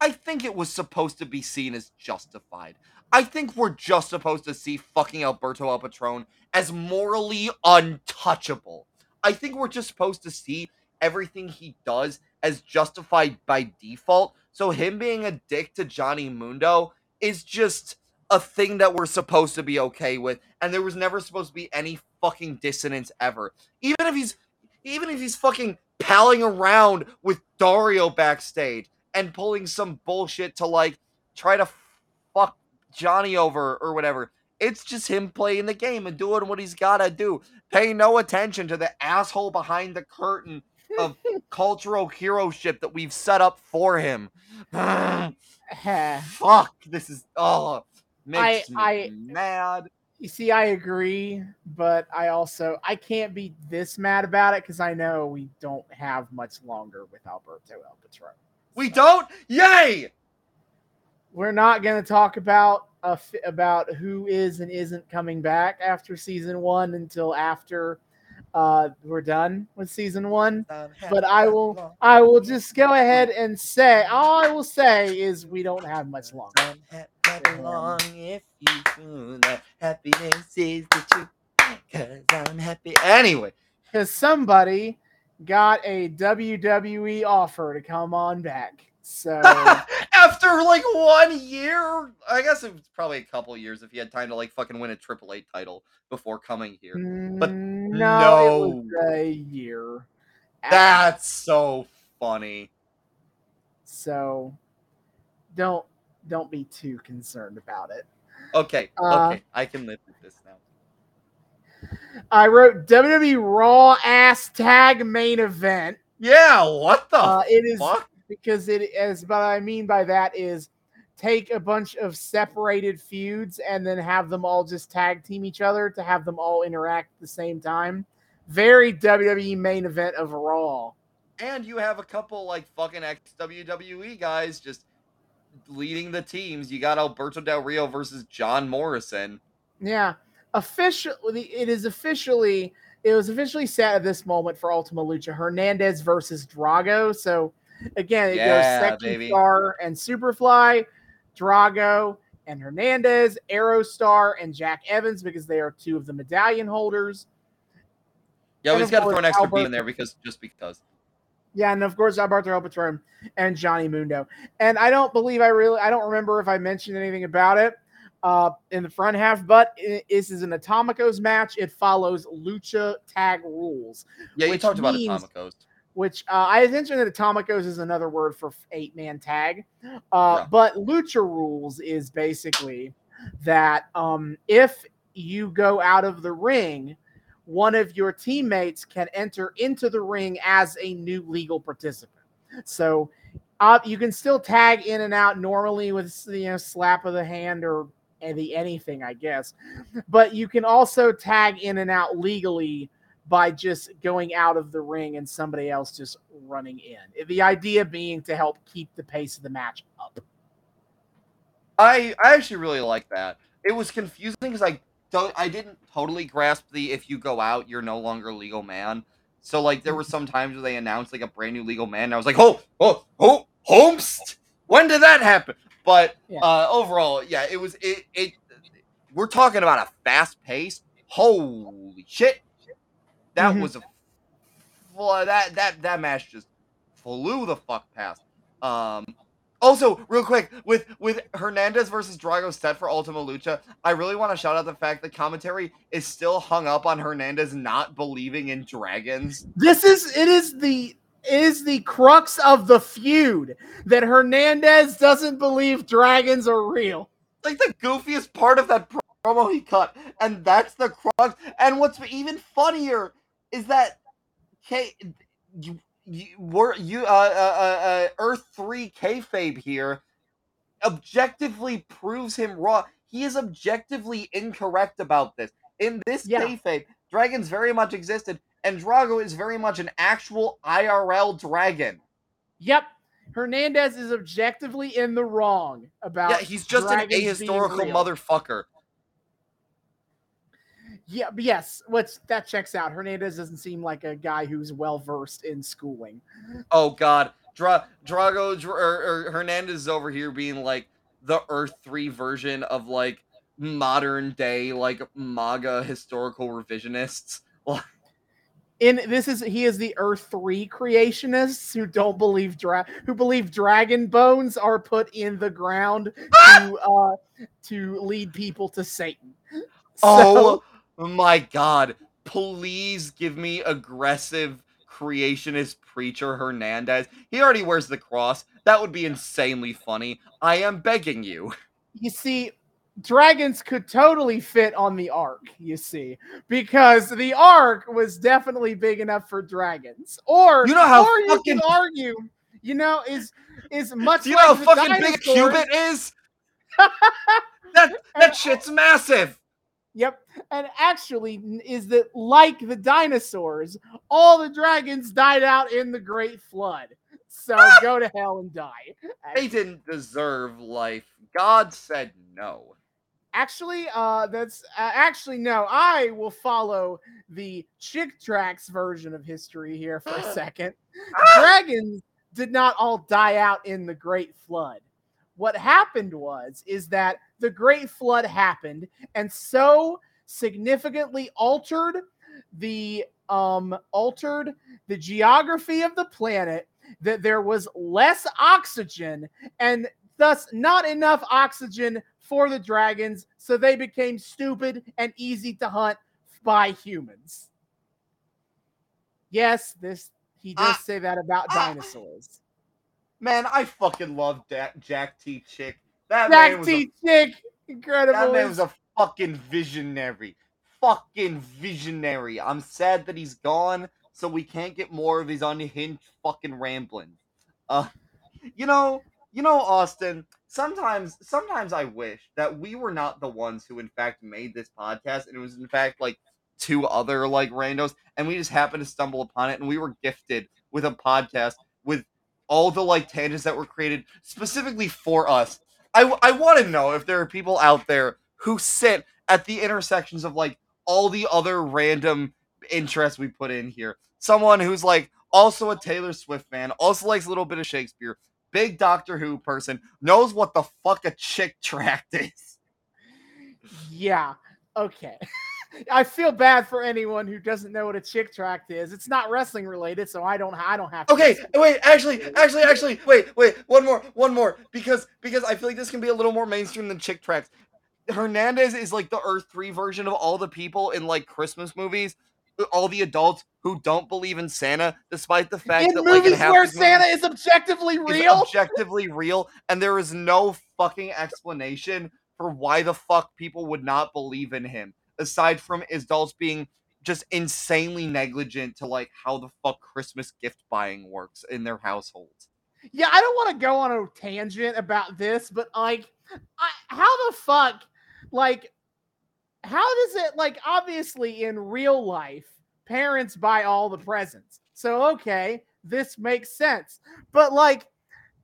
I think it was supposed to be seen as justified. I think we're just supposed to see fucking Alberto El Patron as morally untouchable. I think we're just supposed to see everything he does as justified by default. So him being a dick to Johnny Mundo is just a thing that we're supposed to be okay with, and there was never supposed to be any fucking dissonance ever. Even if he's even if he's fucking palling around with Dario backstage and pulling some bullshit to like try to fuck Johnny over or whatever. It's just him playing the game and doing what he's gotta do. Pay no attention to the asshole behind the curtain of cultural hero ship that we've set up for him. Fuck, this is oh Makes me I- mad. You see, I agree, but I also I can't be this mad about it because I know we don't have much longer with Alberto El Patron. We So, don't. Yay! We're not going to talk about uh, about who is and isn't coming back after season one until after uh, we're done with season one. But I will I will just go ahead and say all I will say is we don't have much longer. Long if you feel that happiness is the truth. Cause I'm happy. Anyway, because somebody got a WWE offer to come on back. So after like one year, I guess it was probably a couple years if he had time to like fucking win a Triple A title before coming here. But mm, no, was a year. That's so funny. so don't don't be too concerned about it. Okay, Uh, okay, I can live with this now. I wrote WWE Raw ass tag main event. Yeah, what the Uh, it is fuck? Because it is what I mean by that is take a bunch of separated feuds and then have them all just tag team each other to have them all interact at the same time. Very WWE main event of Raw. And you have a couple like fucking ex WWE guys just leading the teams. You got Alberto Del Rio versus John Morrison. Yeah, officially, it is officially it was officially set at this moment for Ultima Lucha Hernandez versus Drago. So again, it Yeah, goes Second baby. Star and Superfly, Drago and Hernandez, Aerostar and Jack Evans because they are two of the medallion holders. Yeah, we just got to throw an extra B in there because just because. Yeah, and of course Alberto El Patron and Johnny Mundo. And I don't believe I really I don't remember if I mentioned anything about it uh in the front half, but i- this is an Atomicos match. It follows Lucha tag rules, Yeah, you talked about Atomicos. Which uh, I mentioned that Atomicos is another word for eight man tag. Uh, Yeah. But Lucha rules is basically that um, if you go out of the ring, one of your teammates can enter into the ring as a new legal participant. So uh, you can still tag in and out normally with you know slap of the hand or the anything, I guess. But you can also tag in and out legally by just going out of the ring and somebody else just running in. The idea being to help keep the pace of the match up. I I actually really like that. It was confusing because I don't I didn't totally grasp the if you go out you're no longer legal man. So like there were some times where they announced like a brand new legal man. And I was like, oh oh oh Holmes, when did that happen? But Yeah. uh, overall, yeah, it was it it. We're talking about a fast pace. Holy shit, that Mhm. was a well, that that that match just flew the fuck past. Um, also, real quick, with with Hernandez versus Drago set for Ultima Lucha, I really want to shout out the fact that commentary is still hung up on Hernandez not believing in dragons. This is it is the is the crux of the feud that Hernandez doesn't believe dragons are real. like the goofiest part of that promo he cut, and that's the crux. And what's even funnier is that K, you, you were you uh, uh uh uh Earth Three kayfabe here objectively proves him wrong. He is objectively incorrect about this. In this Yeah. kayfabe, dragons very much existed, and Drago is very much an actual IRL dragon. Yep. Hernandez is objectively in the wrong about Yeah, he's just an ahistorical motherfucker. Yeah, but yes, what's that checks out. Hernandez doesn't seem like a guy who's well versed in schooling. Oh God, Dra- Drago Dr- or, or Hernandez is over here being like the Earth Three version of like modern day like MAGA historical revisionists. In this is he is the Earth Three creationists who don't believe dra- who believe dragon bones are put in the ground to uh to lead people to Satan. Oh my God! Please give me aggressive creationist preacher Hernandez. He already wears the cross. That would be insanely funny. I am begging you. you see, dragons could totally fit on the ark, you see, because the ark was definitely big enough for dragons. Or You know how or you can argue, you know, is is much Do you like know how fucking big a dinosaurs- cubit is? That that shit's massive. Yep. And actually, is that like the dinosaurs, all the dragons died out in the Great Flood. So go to hell and die. They didn't deserve life. God said no. Actually, uh, that's uh, actually no. I will follow the Chick Tracts version of history here for a second. Dragons did not all die out in the Great Flood. What happened was is that the Great Flood happened and so significantly altered the um altered the geography of the planet that there was less oxygen and thus not enough oxygen for the dragons so they became stupid and easy to hunt by humans. Yes, this he does Ah. say that about Ah. dinosaurs. Man, I fucking love da- Jack T. Chick. That man Jack was a T. Chick, incredible. That man was a fucking visionary. Fucking visionary. I'm sad that he's gone, so we can't get more of his unhinged fucking rambling. Uh you know, you know, Austin, sometimes sometimes I wish that we were not the ones who in fact made this podcast, and it was in fact like two other like randos, and we just happened to stumble upon it, and we were gifted with a podcast with all the like tangents that were created specifically for us. I, I want to know if there are people out there who sit at the intersections of like all the other random interests we put in here. Someone who's like also a Taylor Swift fan, also likes a little bit of Shakespeare, big Doctor Who person, knows what the fuck a chick tract is. Yeah. Okay. I feel bad for anyone who doesn't know what a chick tract is. It's not wrestling related, so I don't I don't have to Okay, wait, actually, actually, actually, wait, wait, one more, one more, because because I feel like this can be a little more mainstream than chick tracts. Hernandez is like the Earth 3 version of all the people in like Christmas movies, all the adults who don't believe in Santa, despite the fact in that like in movies half where Santa is objectively is real. objectively real, and there is no fucking explanation for why the fuck people would not believe in him, aside from adults being just insanely negligent to like how the fuck Christmas gift buying works in their households. yeah, I don't want to go on a tangent about this, but like, I, how the fuck, like, how does it like? Obviously, in real life, parents buy all the presents, so okay, this makes sense. But like,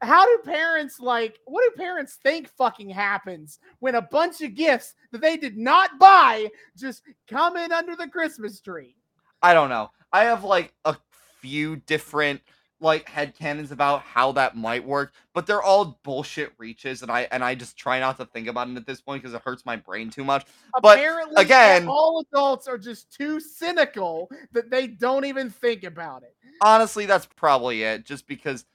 how do parents like? What do parents think fucking happens when a bunch of gifts that they did not buy just come in under the Christmas tree? I don't know. I have like a few different like head headcanons about how that might work, but they're all bullshit reaches and I and I just try not to think about it at this point because it hurts my brain too much. But, again- all adults are just too cynical that they don't even think about it. honestly, that's probably it. Just because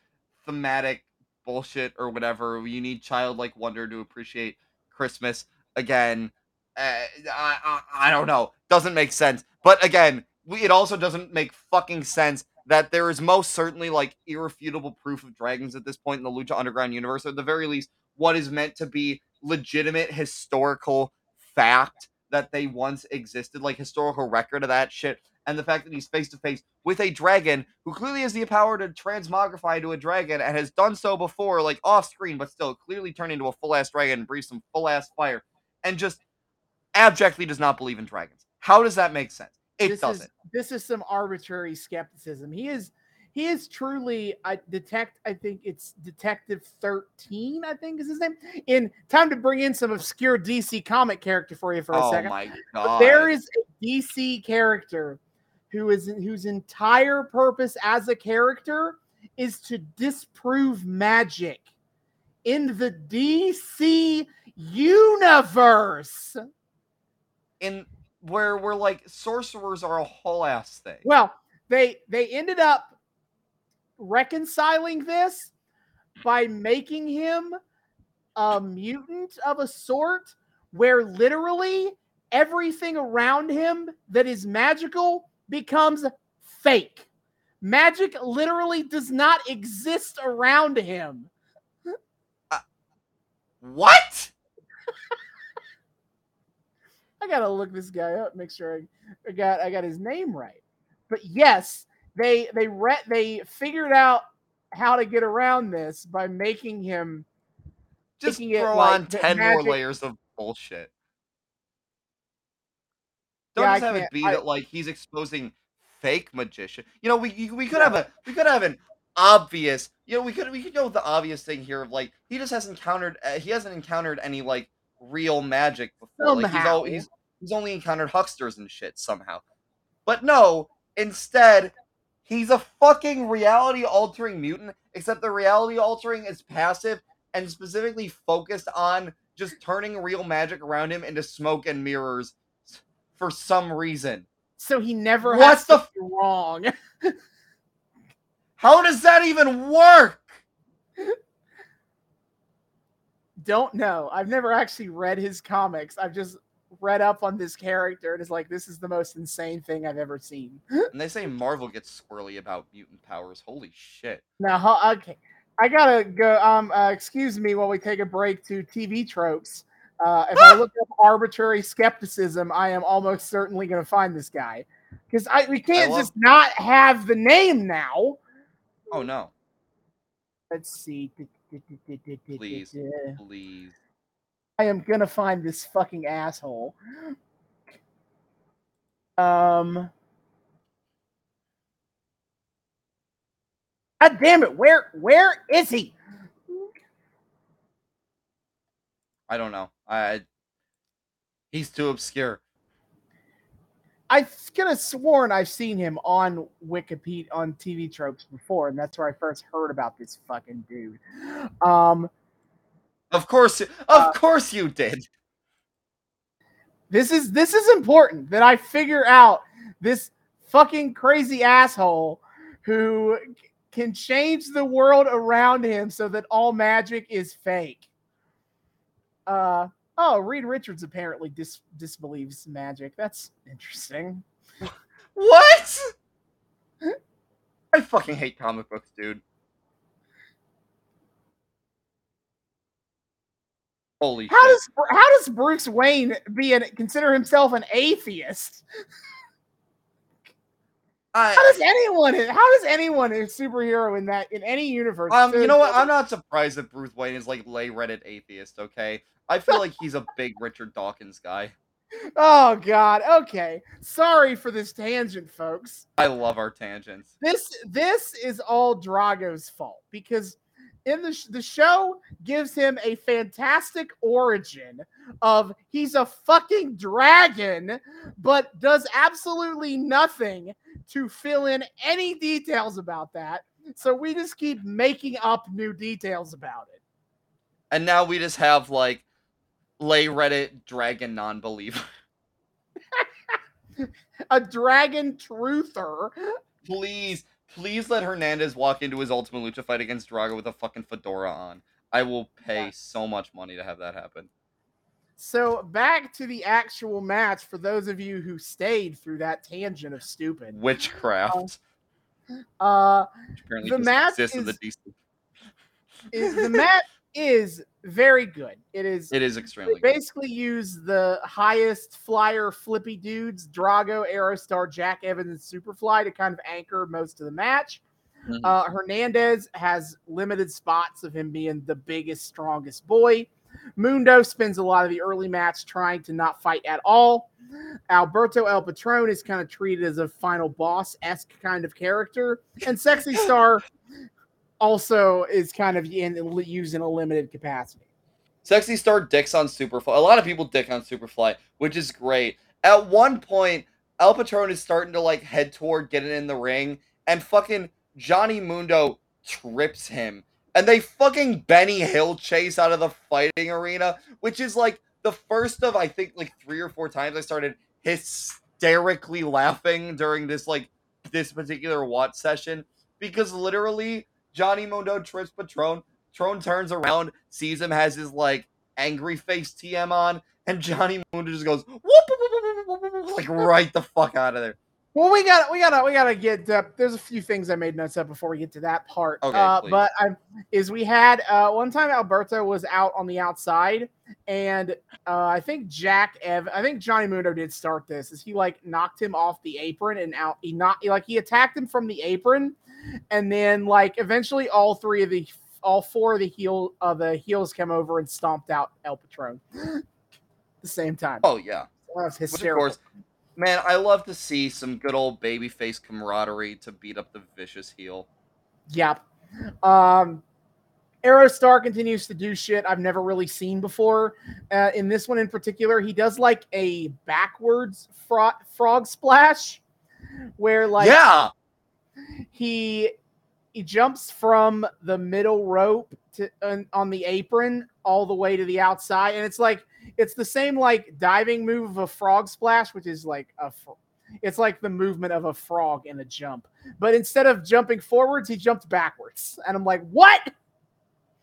thematic bullshit or whatever, you need childlike wonder to appreciate Christmas. Again, uh, I, I I don't know, doesn't make sense. But again, we, it also doesn't make fucking sense that there is most certainly like irrefutable proof of dragons at this point in the Lucha Underground universe, or at the very least, what is meant to be legitimate historical fact that they once existed, like historical record of that shit and the fact that he's face to face with a dragon who clearly has the power to transmogrify into a dragon and has done so before, like off screen, but still clearly turned into a full ass dragon and breathes some full ass fire, and just abjectly does not believe in dragons. How does that make sense? It this doesn't. is this is some arbitrary skepticism. He is he is truly I detect I think it's Detective 13, I think is his name. In time to bring in some obscure DC comic character for you for a oh second. my But god! there is a DC character who is whose entire purpose as a character is to disprove magic in the DC universe. in where we're like sorcerers are a whole ass thing. Well, they they ended up reconciling this by making him a mutant of a sort where literally everything around him that is magical becomes fake. Magic literally does not exist around him. Uh, what? I gotta look this guy up, make sure I, I got I got his name right. But yes, they they re- they figured out how to get around this by making him Just Making it throw like on ten more layers of bullshit. Don't Yeah, just have it be I- that like he's exposing fake magician. You know, we we could Yeah. have a we could have an obvious. You know, we could we could go with the obvious thing here of like he just hasn't encountered uh, he hasn't encountered any like real magic before. Like he's Somehow. he's he's only encountered hucksters and shit somehow. But no, instead he's a fucking reality altering mutant. Except the reality altering is passive and specifically focused on just turning real magic around him into smoke and mirrors for some reason. So he never What's the be wrong. How does that even work? Don't know. I've never actually read his comics. I've just read up on this character and it's like this is the most insane thing I've ever seen. And they say Marvel gets squirrely about mutant powers. Holy shit. Now, okay, I gotta go. Um, uh, excuse me while we take a break to TV tropes. Uh, if I look up arbitrary skepticism, I am almost certainly gonna find this guy because I we can't love- just not have the name now. Oh no. Let's see. Please. Please. I am gonna find this fucking asshole. Um. God damn it! Where where is he? I don't know. I he's too obscure. I could have sworn I've seen him on Wikipedia on TV tropes before, and that's where I first heard about this fucking dude. Um, Of course of Uh, course you did. this is this is important that I figure out this fucking crazy asshole who can change the world around him so that all magic is fake. Uh oh, Reed Richards apparently dis- disbelieves magic. That's interesting. What? I fucking hate comic books, dude. Holy How shit. does how does Bruce Wayne be an consider himself an atheist? I, How does anyone how does anyone a superhero in that in any universe? Um, you know what? I'm not surprised that Bruce Wayne is like lay Reddit atheist. Okay, I feel like he's a big Richard Dawkins guy. Oh God. Okay. Sorry for this tangent, folks. I love our tangents. This this is all Drago's fault because in the sh- the show gives him a fantastic origin of he's a fucking dragon, but does absolutely nothing to fill in any details about that. So we just keep making up new details about it. And now we just have like lay Reddit dragon non-believer. A dragon truther. please, please let Hernandez walk into his Ultimate Lucha fight against Drago with a fucking fedora on. I will pay Yeah. so much money to have that happen. So back to the actual match for those of you who stayed through that tangent of stupid. Witchcraft. Uh which the match in the is- is the match is very good. It is It is extremely good. basically use the highest flyer flippy dudes, Drago, Aerostar, Jack Evans, and Superfly to kind of anchor most of the match. Mhm. Uh, Hernandez has limited spots of him being the biggest, strongest boy. Mundo spends a lot of the early match trying to not fight at all. Alberto El Patron is kind of treated as a final boss esque kind of character, and Sexy Star also is kind of in, used in a limited capacity. Sexy Star dicks on Superfly. A lot of people dick on Superfly, which is great. At one point, El Patron is starting to like head toward getting in the ring, and fucking Johnny Mundo trips him. And they fucking Benny Hill chase out of the fighting arena, which is like the first of I think like three or four times I started hysterically laughing during this like this particular watch session because literally Johnny Mundo trips Patron, Patron turns around, sees him, has his like angry face TM on, and Johnny Mundo just goes whoop, whoop, whoop, like right the fuck out of there. Well, we got we gotta we gotta get. Uh, there's a few things I made notes of before we get to that part. Okay, uh, but I is we had uh, one time Alberto was out on the outside, and uh, I think Jack Ev, I think Johnny Mundo did start this. Is he like knocked him off the apron and out? He not like he attacked him from the apron, and then like eventually all three of the all four of the heel uh, the heels came over and stomped out El Patron. At the same time. Oh yeah. That was Which, of hysterical. course, man, I love to see some good old babyface camaraderie to beat up the vicious heel. Yep. Um, Aerostar continues to do shit I've never really seen before. Uh, in this one in particular, he does like a backwards fro- frog splash, where like yeah, he he jumps from the middle rope to on, on the apron all the way to the outside, and it's like it's the same like diving move of a frog splash, which is like a fr- it's like the movement of a frog in a jump, but instead of jumping forwards, he jumped backwards, and I'm like, what?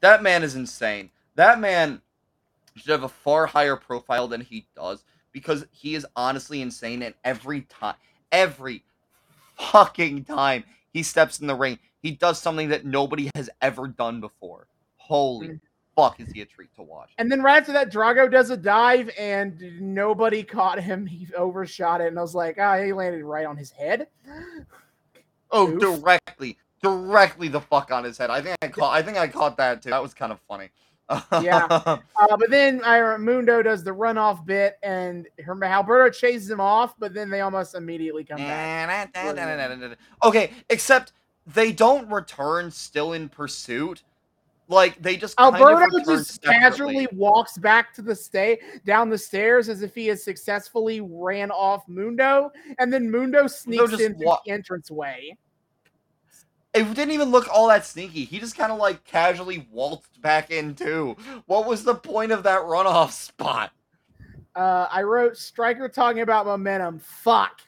that man is insane. That man should have a far higher profile than he does because he is honestly insane. And every time, every fucking time he steps in the ring, he does something that nobody has ever done before. Holy Mm. Fuck, is he a treat to watch? And then right after that, Drago does a dive, and nobody caught him. He overshot it, and I was like, ah, he landed right on his head. Oh, Oof. directly, directly the fuck on his head. I think I caught. I think I caught that too. That was kind of funny. Yeah. Uh, but then uh, Mundo does the runoff bit, and her, Alberto chases him off, but then they almost immediately come back. okay, except they don't return still in pursuit. Like they just kind of Alberto just casually walks back to the stay down the stairs as if he has successfully ran off Mundo, and then Mundo sneaks just in through wa- the entranceway. It didn't even look all that sneaky. He just kind of like casually waltzed back in too. What was the point of that runoff spot? Uh, I wrote Striker talking about momentum. Fuck.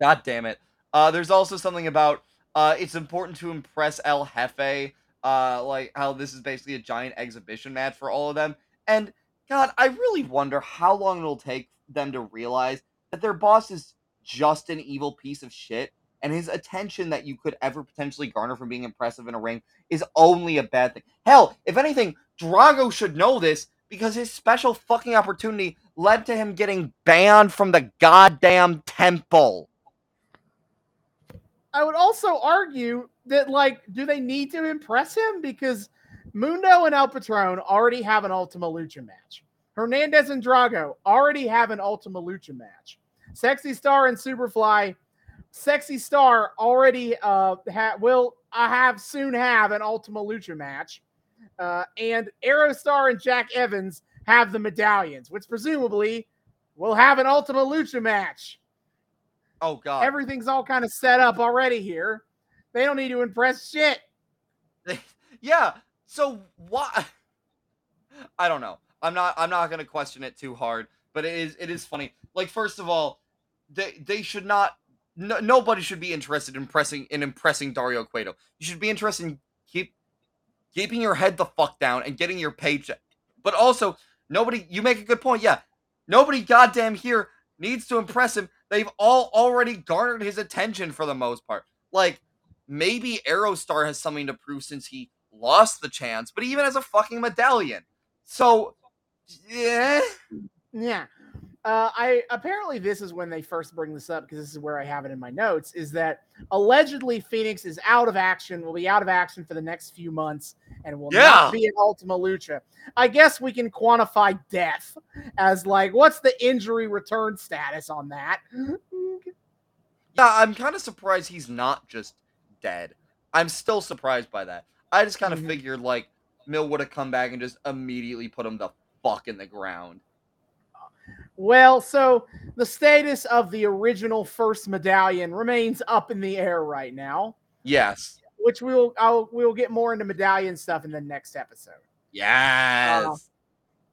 God damn it. Uh, there's also something about uh, it's important to impress El Jefe. Uh, like how this is basically a giant exhibition match for all of them. And God, I really wonder how long it'll take them to realize that their boss is just an evil piece of shit. And his attention that you could ever potentially garner from being impressive in a ring is only a bad thing. Hell, if anything, Drago should know this because his special fucking opportunity led to him getting banned from the goddamn temple. I would also argue that, like, do they need to impress him? Because Mundo and El Patron already have an Ultima Lucha match. Hernandez and Drago already have an Ultima Lucha match. Sexy Star and Superfly, Sexy Star already uh ha- will I have soon have an Ultima Lucha match. Uh, and Aerostar and Jack Evans have the medallions, which presumably will have an Ultima Lucha match Oh god. everything's all kind of set up already here. They don't need to impress shit. yeah. So why? I don't know. I'm not. I'm not gonna question it too hard. But it is. It is funny. Like first of all, they they should not. No, nobody should be interested in impressing in impressing Dario Cueto. You should be interested in keep keeping your head the fuck down and getting your paycheck. But also, nobody. You make a good point. Yeah. Nobody goddamn here needs to impress him. They've all already garnered his attention for the most part. Like maybe Aerostar has something to prove since he lost the chance, but even as a fucking medallion. So, yeah. Yeah. Uh, I apparently this is when they first bring this up because this is where I have it in my notes. Is that allegedly Fenix is out of action, will be out of action for the next few months, and will Yeah. not be at Ultima Lucha. I guess we can quantify death as like what's the injury return status on that? Yeah, I'm kind of surprised he's not just dead. I'm still surprised by that. I just kind of Mhm. figured like Mil would have come back and just immediately put him the fuck in the ground. Well, so the status of the original first medallion remains up in the air right now. Yes. which we'll I'll we'll get more into medallion stuff in the next episode. Yes.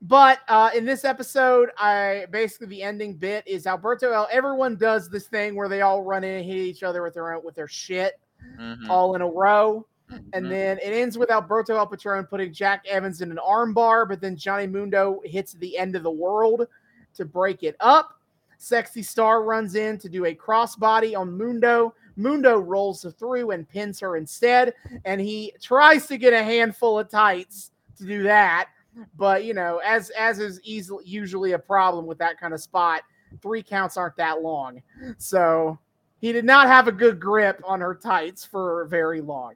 But uh, in this episode, I basically the ending bit is Alberto El. Everyone does this thing where they all run in and hit each other with their own with their shit Mhm, all in a row, and mhm. then it ends with Alberto El Patron putting Jack Evans in an armbar, but then Johnny Mundo hits the end of the world to break it up. Sexy Star runs in to do a crossbody on Mundo. Mundo rolls through and pins her instead, and he tries to get a handful of tights to do that. But you know, as as is easily usually a problem with that kind of spot, three counts aren't that long. So he did not have a good grip on her tights for very long.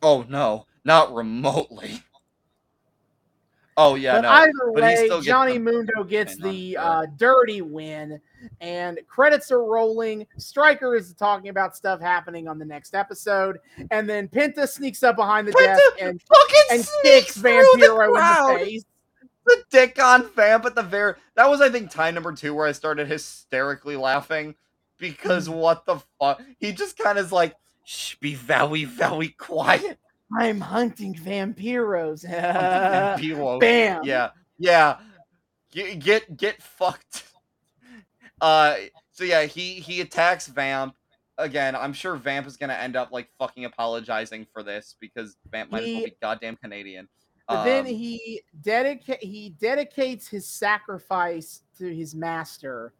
Oh no, not remotely. Oh yeah, but no. either but way, still Johnny the Mundo gets the uh, dirty win, and credits are rolling. Striker is talking about stuff happening on the next episode, and then Penta sneaks up behind the desk and fucking and sneaks kicks Vampiro in the face. the dick on vamp at the very that was i think time number two where i started hysterically laughing because Mm. what the fuck he just kind of is like shh be very very quiet I'm hunting vampiros. Vampiro. Bam. yeah. Yeah. Get, get get fucked. Uh so yeah he he attacks vamp. Again i'm sure vamp is gonna end up like fucking apologizing for this because vamp might as well be goddamn canadian. But then Um, he dedicate he dedicates his sacrifice to his master,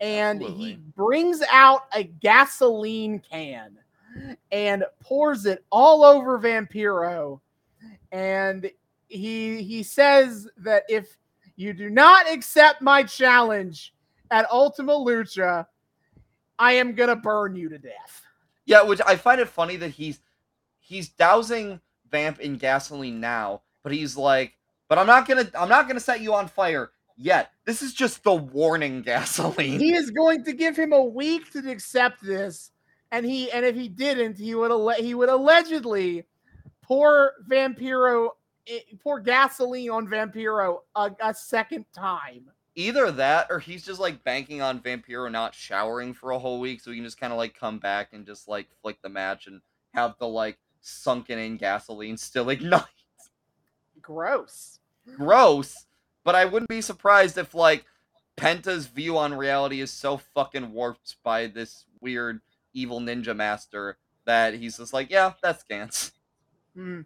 and he brings out a gasoline can and pours it all over Vampiro, and he he says that if you do not accept my challenge at Ultima Lucha, I am gonna burn you to death. Yeah, which I find it funny that he's he's dousing Vamp in gasoline now, but he's like, but I'm not gonna I'm not gonna set you on fire yet. This is just the warning gasoline. he is going to give him a week to accept this and he and if he didn't he would alle- he would allegedly pour vampiro eh, pour gasoline on vampiro a, a second time Either that or he's just like banking on Vampiro not showering for a whole week so he can just kind of like come back and just like flick the match and have the like sunken in gasoline still ignite. gross Gross, but I wouldn't be surprised if like Penta's view on reality is so fucking warped by this weird evil ninja master that he's just like, yeah, that's Gantz. Hmm.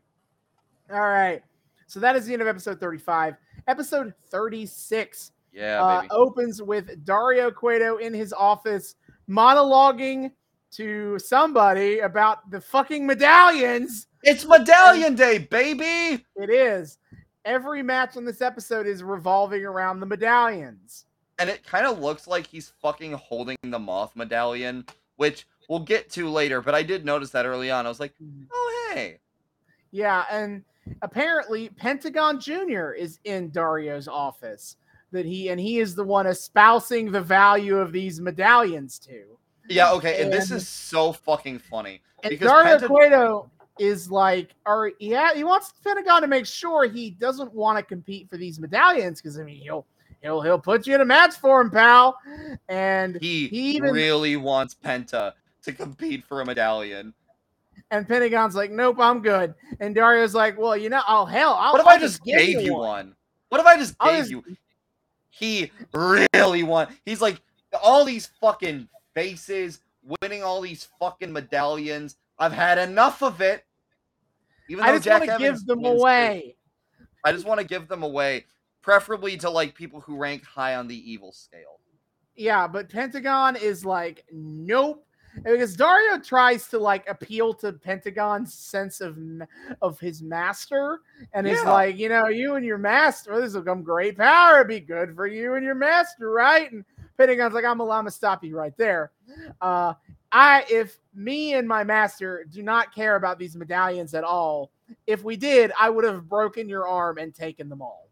all right so that is the end of episode 35 episode 36 Yeah, uh, baby. opens with Dario Cueto in his office monologuing to somebody about the fucking medallions It's Medallion Day, baby. It is. Every match on this episode is revolving around the medallions. And it kind of looks like he's fucking holding the moth medallion, which we'll get to later. But I did notice that early on. I was like, mm-hmm. oh hey, Yeah, and apparently Pentagon Jr. is in Dario's office. That he and he is the one espousing the value of these medallions to. yeah, okay. And this is so fucking funny. And Because Dario Penta- Cueto is like, or yeah, he wants Pentagon to make sure he doesn't want to compete for these medallions because I mean he'll he'll he'll put you in a match for him, pal. And He, He even- really wants Penta to compete for a medallion. And Pentagon's like, nope, I'm good. And Dario's like, well, you know, oh hell, I'll, What if I'll I just gave you one? What if I just I'll gave just- you? He really want. He's like all these fucking faces winning all these fucking medallions. I've had enough of it. Even I though just Jack want to give them wins too. away. I just want to give them away, preferably to like people who rank high on the evil scale. Yeah, but Pentagon is like, nope. Because Dario tries to like appeal to Pentagon's sense of of his master, and is Yeah. like, you know, you and your master, this will come great power, It'd be good for you and your master, right? And Pentagon's like, I'm gonna stop you right there. Uh, I if me and my master do not care about these medallions at all, if we did, I would have broken your arm and taken them all.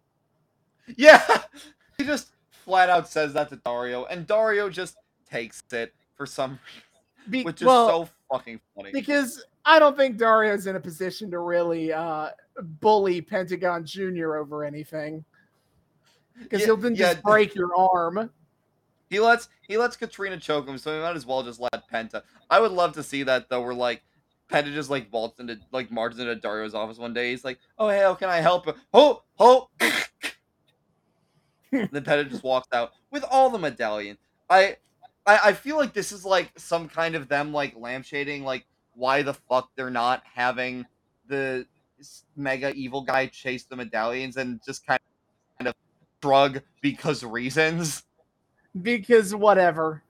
Yeah, he just flat out says that to Dario, and Dario just takes it for some Be- which is well, so fucking funny. because I don't think Dario's in a position to really uh, bully Pentagon Jr. over anything. Because Yeah, he'll then yeah. just break your arm. He lets he lets Katrina choke him, so he might as well just let Penta. I would love to see that though, We're like Penta just like vaults into like marches into Dario's office one day. He's like, "Oh hey, how can I help you?" Oh, oh. then Penta just walks out with all the medallion. I, I I feel like this is like some kind of them like lampshading like why the fuck they're not having the mega evil guy chase the medallions and just kind of shrug because reasons. Because whatever.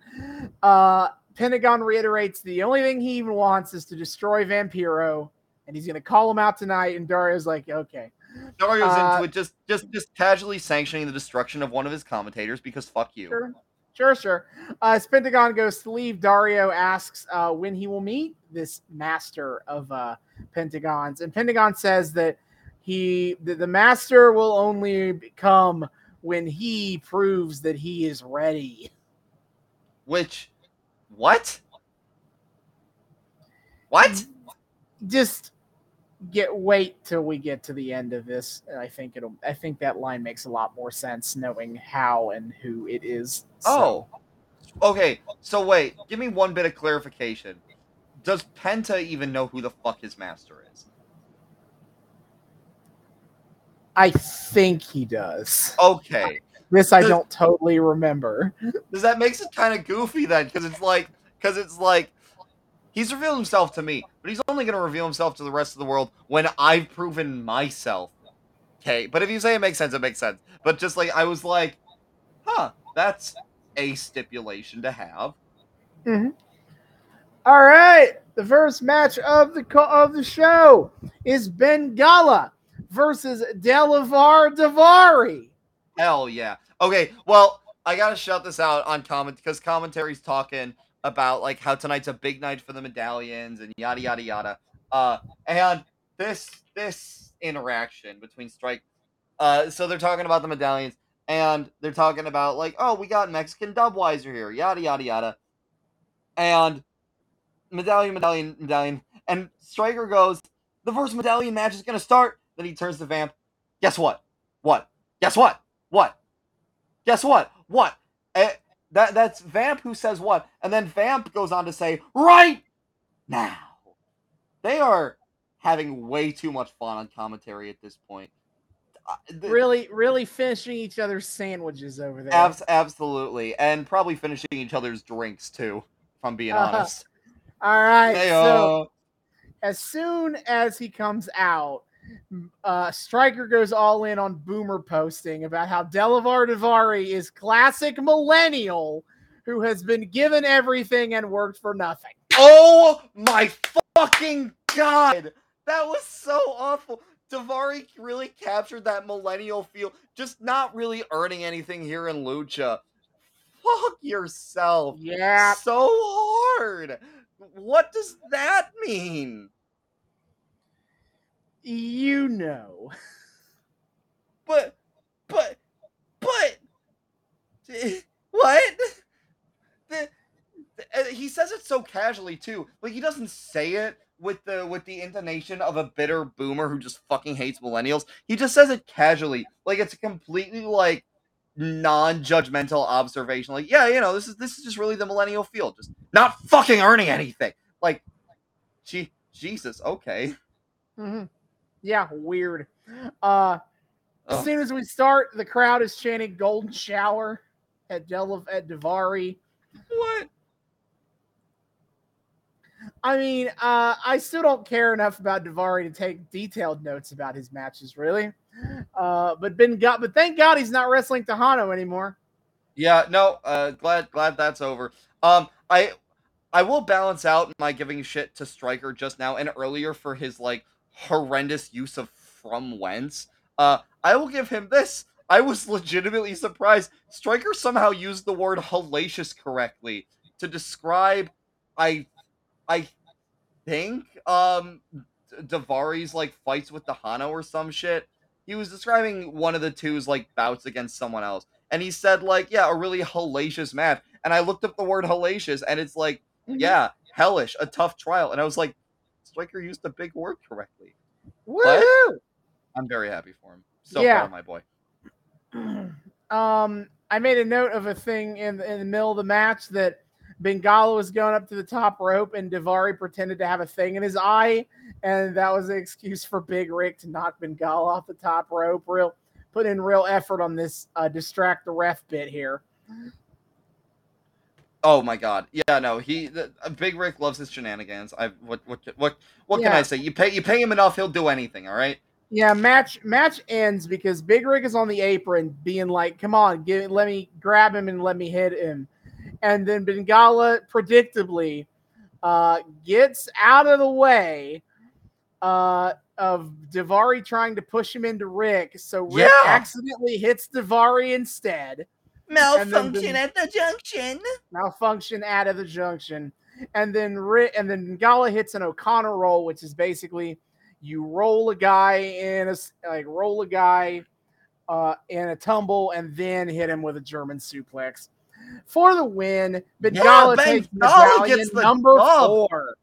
Uh, Pentagon reiterates the only thing he even wants is to destroy Vampiro, and he's going to call him out tonight. And Dario's like, okay. Dario's Uh, into it, just just just casually sanctioning the destruction of one of his commentators because fuck you. Sure. Sure, sure. Uh, as Pentagon goes to leave, Dario asks uh, when he will meet this master of uh, Pentagons. And Pentagon says that he the, the master will only come when he proves that he is ready. Which, what? What? Just get wait till we get to the end of this. And I think it'll. I think that line makes a lot more sense knowing how and who it is. So- Oh. Okay, so wait, give me one bit of clarification. Does Penta even know who the fuck his master is? I think he does. Okay. This I Does- don't totally remember. Does that makes it kind of goofy then? Because it's like, because it's like, he's revealed himself to me, but he's only going to reveal himself to the rest of the world when I've proven myself. Okay, but if you say it makes sense, it makes sense. But just like I was like, huh, that's a stipulation to have. Mm-hmm. All right, the first match of the of the show is Bengala versus Delavar Daivari. Hell yeah. Okay, well, I gotta shout this out on comment because commentary's talking about like how tonight's a big night for the medallions and yada yada yada. Uh, and this this interaction between Strike, uh, so they're talking about the medallions and they're talking about like, oh, we got Mexican Dubweiser here, yada yada yada, and medallion, medallion, medallion, and Striker goes, the first medallion match is gonna start. Then he turns to Vamp. Guess what? What? Guess what? What? Guess what? What? Eh, that that's Vamp who says what, and then Vamp goes on to say, "Right now." They are having way too much fun on commentary at this point. Uh, Really, really finishing each other's sandwiches over there. abs- absolutely, and probably finishing each other's drinks too. If I'm being Uh-huh. honest. All right, Hey, so uh, as soon as he comes out, uh, Striker goes all in on Boomer posting about how Delavar Daivari is classic millennial who has been given everything and worked for nothing. Oh my fucking god! That was so awful. Daivari really captured that millennial feel, just not really earning anything here in Lucha. Fuck yourself. Yeah. So hard. What does that mean? You know. But, but, but, what? The, the- uh, he says it so casually too. Like he doesn't say it with the with the intonation of a bitter boomer who just fucking hates millennials. He just says it casually, like it's a completely like non-judgmental observation. Like, yeah, you know, this is this is just really the millennial feel, just not fucking earning anything. Like, gee, Jesus, okay. Mhm. Yeah, weird. Uh, as soon as we start, the crowd is chanting "Golden Shower" at Del at Daivari. What? I mean, uh, I still don't care enough about Daivari to take detailed notes about his matches, really. Uh, but Ben got, but thank God he's not wrestling Texano anymore. Yeah, no, uh glad glad that's over. Um I I will balance out my giving shit to Striker just now and earlier for his like horrendous use of from whence. Uh I will give him this. I was legitimately surprised Striker somehow used the word hellacious correctly to describe I I think um Daivari's like fights with Texano or some shit. He was describing one of the two's like bouts against someone else and he said like yeah a really hellacious match and i looked up the word hellacious and it's like yeah hellish a tough trial and i was like striker used the big word correctly Woohoo! i'm very happy for him so Yeah. proud of my boy um, I made a note of a thing in in the middle of the match that Bengala was going up to the top rope and Daivari pretended to have a thing in his eye, and that was an excuse for Big Rick to knock Bengala off the top rope. Real put in real effort on this uh, distract the ref bit here. Oh my god. Yeah no he the, uh, big rick loves his shenanigans. I what what what what can i say? You pay you pay him enough he'll do anything all right? Yeah, match match ends because Big Rick is on the apron, being like, "Come on, give, let me grab him and let me hit him," and then Bengala predictably uh, gets out of the way uh, of Daivari trying to push him into Rick, so Rick Yeah. accidentally hits Daivari instead. Malfunction at the junction Malfunction out of the junction, and then and then Bengala hits an O'Connor roll, which is basically You roll a guy in a like roll a guy uh, in a tumble and then hit him with a German suplex for the win. Bengala takes Bengala gets the number dub. four.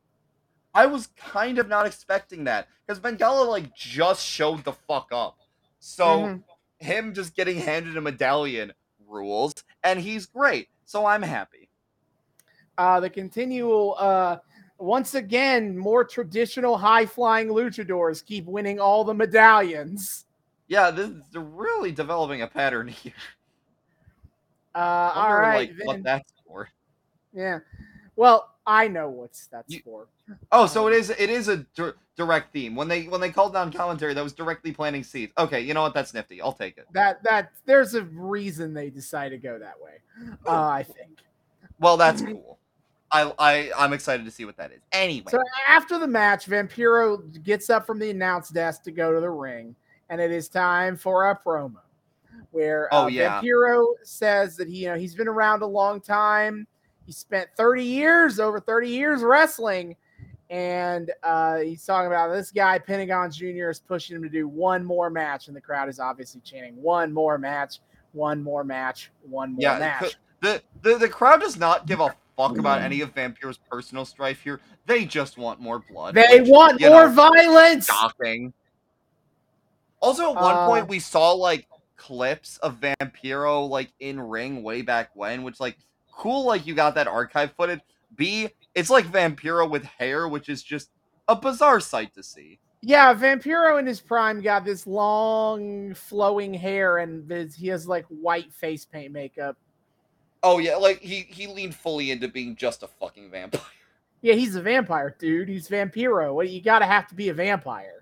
I was kind of not expecting that because Bengala like just showed the fuck up. So Mhm. him just getting handed a medallion rules, and he's great. So I'm happy. uh, the continual uh, once again more traditional high flying luchadors keep winning all the medallions. Yeah, this, they're really developing a pattern here. Uh, all like, then- what that's for. yeah. Well, I know what's that's You- for. Oh, so Um, it is it is a dir- direct theme. When they when they called down commentary, that was directly planting seeds. Okay, you know what? That's nifty. I'll take it. That that there's a reason they decide to go that way. Uh, I think. Well, that's cool. I I I'm excited to see what that is. Anyway, So after the match, Vampiro gets up from the announce desk to go to the ring, and it is time for a promo where Oh, uh, yeah. Vampiro says that he, you know, he's been around a long time. He spent 30 years, over 30 years wrestling, and uh, he's talking about this guy Pentagon Jr. is pushing him to do one more match, and the crowd is obviously chanting one more match, one more match, one more Yeah, match. c- the, the the crowd does not give a fuck about any of Vampiro's personal strife here. They just want more blood. They which, want more know, violence. shocking. Also, at one Uh, point we saw like clips of Vampiro like in ring way back when, which like cool. Like you got that archive footage. B, it's like Vampiro with hair, which is just a bizarre sight to see. Yeah, Vampiro in his prime got this long flowing hair and this, he has like white face paint makeup. Oh yeah, like he he leaned fully into being just a fucking vampire. Yeah, he's a vampire, dude. He's Vampiro. What you gotta have to be a vampire.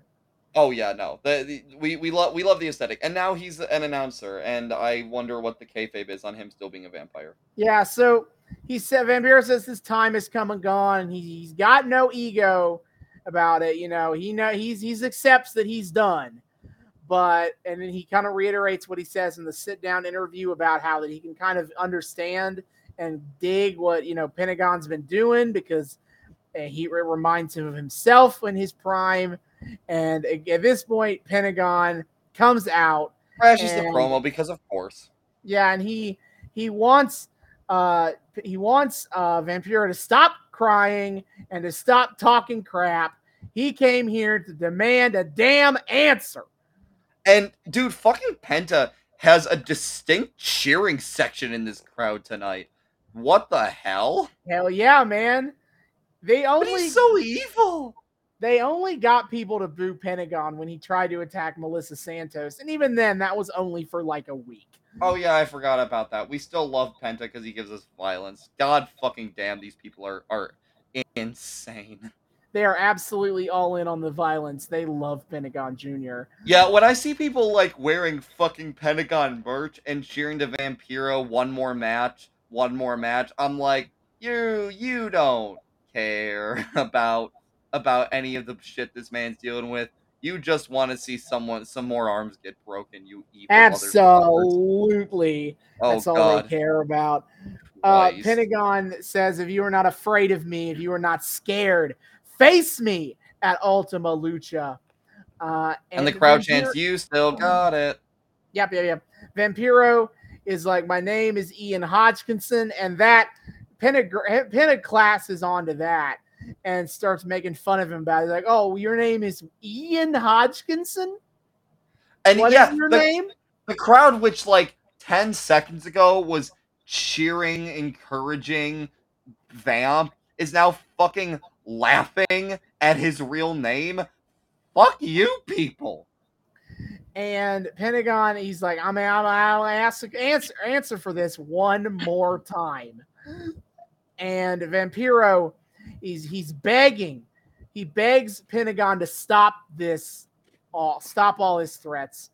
Oh yeah, no. The, the we we love we love the aesthetic, and now he's an announcer, and I wonder what the kayfabe is on him still being a vampire. Yeah, so he said Vampiro says his time has come and gone, he, he's got no ego about it. You know, he know he's he's accepts that he's done. But and then he kind of reiterates what he says in the sit down interview about how that he can kind of understand and dig what you know Pentagon's been doing because he reminds him of himself in his prime. And at this point, Pentagon comes out Crashes the promo because of course. yeah, and he he wants uh he wants uh Vampiro to stop crying and to stop talking crap. He came here to demand a damn answer. And dude, fucking Penta has a distinct cheering section in this crowd tonight. What the hell? Hell yeah, man. They But only he's so evil. They only got people to boo Pentagon when he tried to attack Melissa Santos. And even then that was only for like a week. Oh yeah, I forgot about that. We still love Penta because he gives us violence. God fucking damn, these people are are insane. They are absolutely all in on the violence. They love Pentagon Jr. Yeah, when I see people like wearing fucking Pentagon merch and cheering to Vampiro one more match, one more match, I'm like, you you don't care about about any of the shit this man's dealing with. You just want to see someone some more arms get broken, you evil. Absolutely. Oh That's all god. they care about. Uh, Pentagon says, if you are not afraid of me, if you are not scared, face me at Ultima Lucha. Uh, and the crowd Vampiro- chants, "You still got it." Yep, yep, yep. Vampiro is like, my name is Ian Hodgkinson, and that Pentag- Pentaclass is onto that and starts making fun of him about it. Like, oh, your name is Ian Hodgkinson? And What yeah, your the, name? the crowd, which like ten seconds ago was cheering, encouraging Vamp, is now fucking laughing at his real name. Fuck you, people. And Pentagon, he's like, I'm out. I'll ask answer answer for this one more time. And Vampiro, he's he's begging, he begs Pentagon to stop this, all stop all his threats.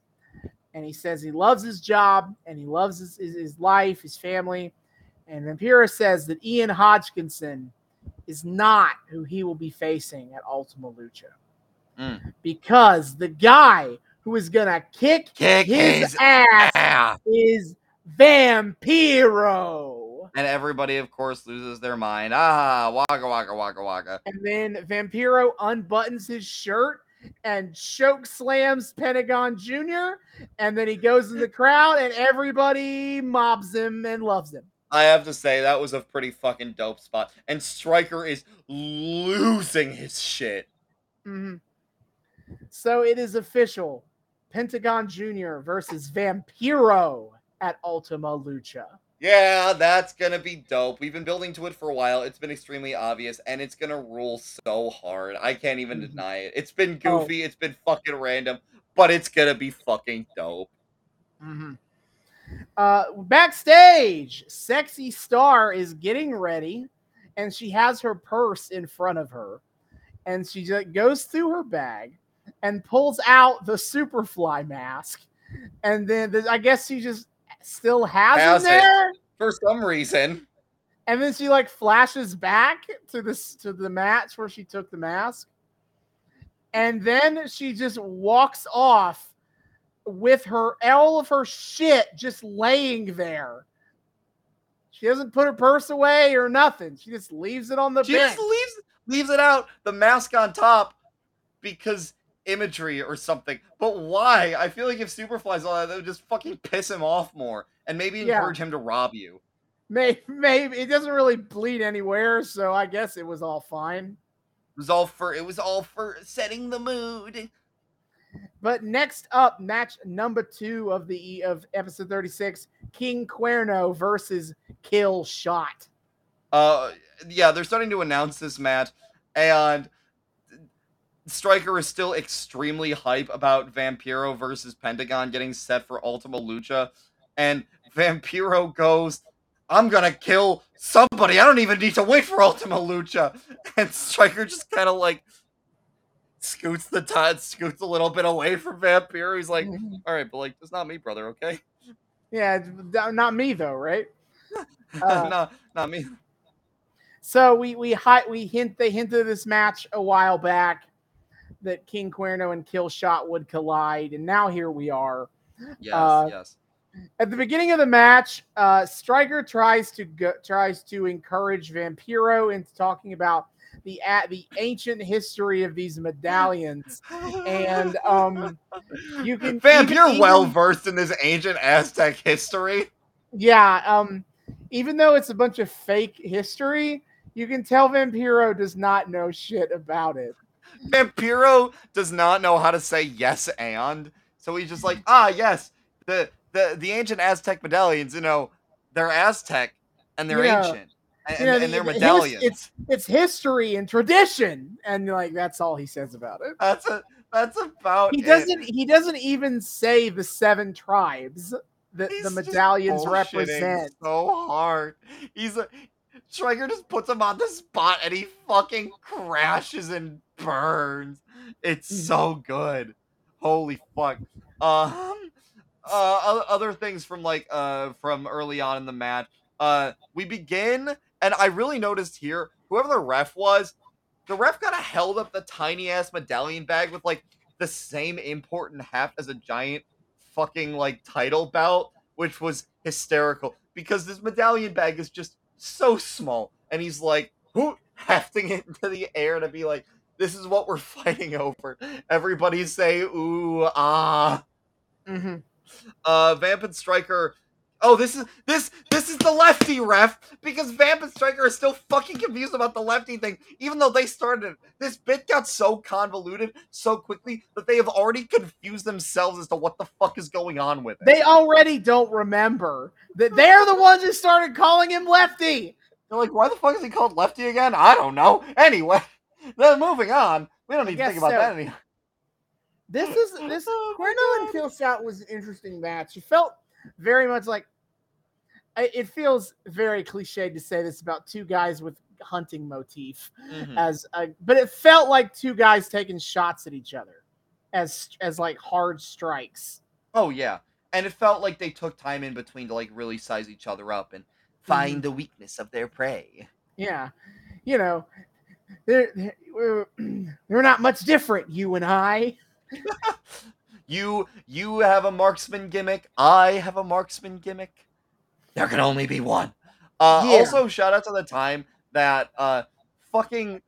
And he says he loves his job and he loves his, his, his life, his family. And Vampiro says that Ian Hodgkinson is not who he will be facing at Ultima Lucha. Mm. Because the guy who is gonna kick Kick his, his ass ass. is Vampiro. And everybody, of course, loses their mind. Ah, waka waka waka waka. And then Vampiro unbuttons his shirt and choke slams Pentagon Jr. And then he goes in the crowd and everybody mobs him and loves him. I have to say that was a pretty fucking dope spot. And Striker is losing his shit. Mhm. So it is official. Pentagon Jr. versus Vampiro at Ultima Lucha. Yeah, that's gonna be dope. We've been building to it for a while. It's been extremely obvious, and it's gonna rule so hard. I can't even Mhm. deny it. It's been Oh. goofy, it's been fucking random, but it's gonna be fucking dope. Mm-hmm. Uh, backstage, Sexy Star is getting ready, and she has her purse in front of her, and she just goes through her bag and pulls out the Superfly mask, and then the, I guess she just still has, Has it it. there, For some reason. and then she like flashes back to this to the match where she took the mask, and then she just walks off with her all of her shit just laying there. She doesn't put her purse away or nothing. She just leaves it on the She bench. just leaves leaves it out, the mask on top, because imagery or something. But why? I feel like if Superfly's on that, that would just fucking piss him off more. And maybe Yeah. encourage him to rob you. Maybe, maybe it doesn't really bleed anywhere, so I guess it was all fine. It was all for it was all for setting the mood. But next up, match number two of the E, of episode thirty six: King Cuerno versus Kill Shot. Uh, yeah, they're starting to announce this match, and Striker is still extremely hype about Vampiro versus Pentagon getting set for Ultima Lucha, and Vampiro goes, "I'm gonna kill somebody. I don't even need to wait for Ultima Lucha," and Striker just kind of like scoots the time, scoots a little bit away from Vampiro. He's like, "All right, but like, it's not me, brother. Okay, Yeah, it's not me though, right? Uh, no, not me." So we we hi- we hint they hinted this match a while back that King Cuerno and Killshot would collide, and now here we are. Yes, Uh, yes. At the beginning of the match, uh, Striker tries to go, tries to encourage Vampiro into talking about the a- the ancient history of these medallions, and um, you can Vamp, even- you're well versed in this ancient Aztec history. yeah, um, even though it's a bunch of fake history, you can tell Vampiro does not know shit about it. Vampiro does not know how to say yes and, so he's just like, ah, yes, the the the ancient Aztec medallions. You know, they're Aztec and they're know- ancient, and, You know, and they're the his- medallions. it's it's history and tradition, and like that's all he says about it. that's a that's about. He doesn't. He doesn't even say the seven tribes that He's the medallions represent. so hard. He's a Striker just puts him on the spot and he fucking crashes and burns. It's Mm. so good. Holy fuck. Um uh other things from like uh from early on in the match. Uh we begin and I really noticed here whoever the ref was, the ref kind of held up the tiny ass medallion bag with like the same important half as a giant fucking like title belt, which was hysterical because this medallion bag is just so small, and he's like whoo, hefting it into the air to be like, "This is what we're fighting over." Everybody say "ooh ah." Mhm. Uh, Vamp and Striker. Oh, this is this this is the lefty ref because Vamp and Striker are still fucking confused about the lefty thing, even though they started it. This bit got so convoluted so quickly that they have already confused themselves as to what the fuck is going on with it. They already don't remember that they're the ones who started calling him Lefty. They're like, why the fuck is he called lefty again? I don't know. Anyway, then moving on. We don't need to think about so. that anymore. This is this Oh Cuerno and God. Kill Shot was an interesting match. It felt very much like it feels very cliched to say this about two guys with hunting motif Mhm. as a, but it felt like two guys taking shots at each other as as like hard strikes. Oh yeah, and it felt like they took time in between to like really size each other up and find the weakness of their prey. Yeah, you know, they're they're, we're, they're not much different. You and I. You you have a marksman gimmick. I have a marksman gimmick. There can only be one. Uh, Yeah. Also, shout out to the time that uh, fucking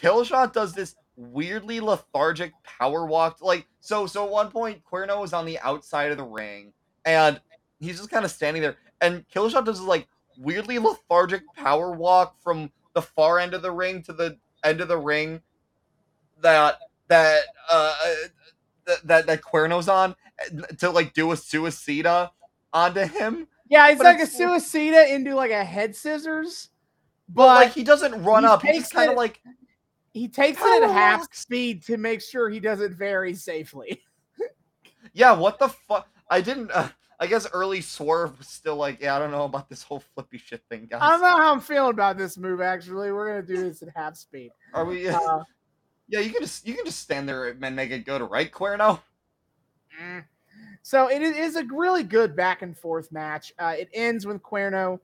Killshot does this weirdly lethargic power walk. like so so at one point Cuerno was on the outside of the ring and he's just kind of standing there and Killshot does this like weirdly lethargic power walk from the far end of the ring to the end of the ring that that uh that that, that Cuerno's on to like do a suicida onto him. Yeah, it's But like it's- a suicida into like a head scissors, But but like he doesn't run he up. He's kind of like he takes it at half speed to make sure he does it very safely. Yeah, what the fuck? I didn't. Uh, I guess early swerve was still like, yeah, I don't know about this whole flippy shit thing, guys. I don't know how I'm feeling about this move. Actually, we're gonna do this at half speed. Are we? Uh, yeah, you can just you can just stand there and make it go to right, Cuerno. Mm. So it is- a really good back and forth match. Uh, it ends when Cuerno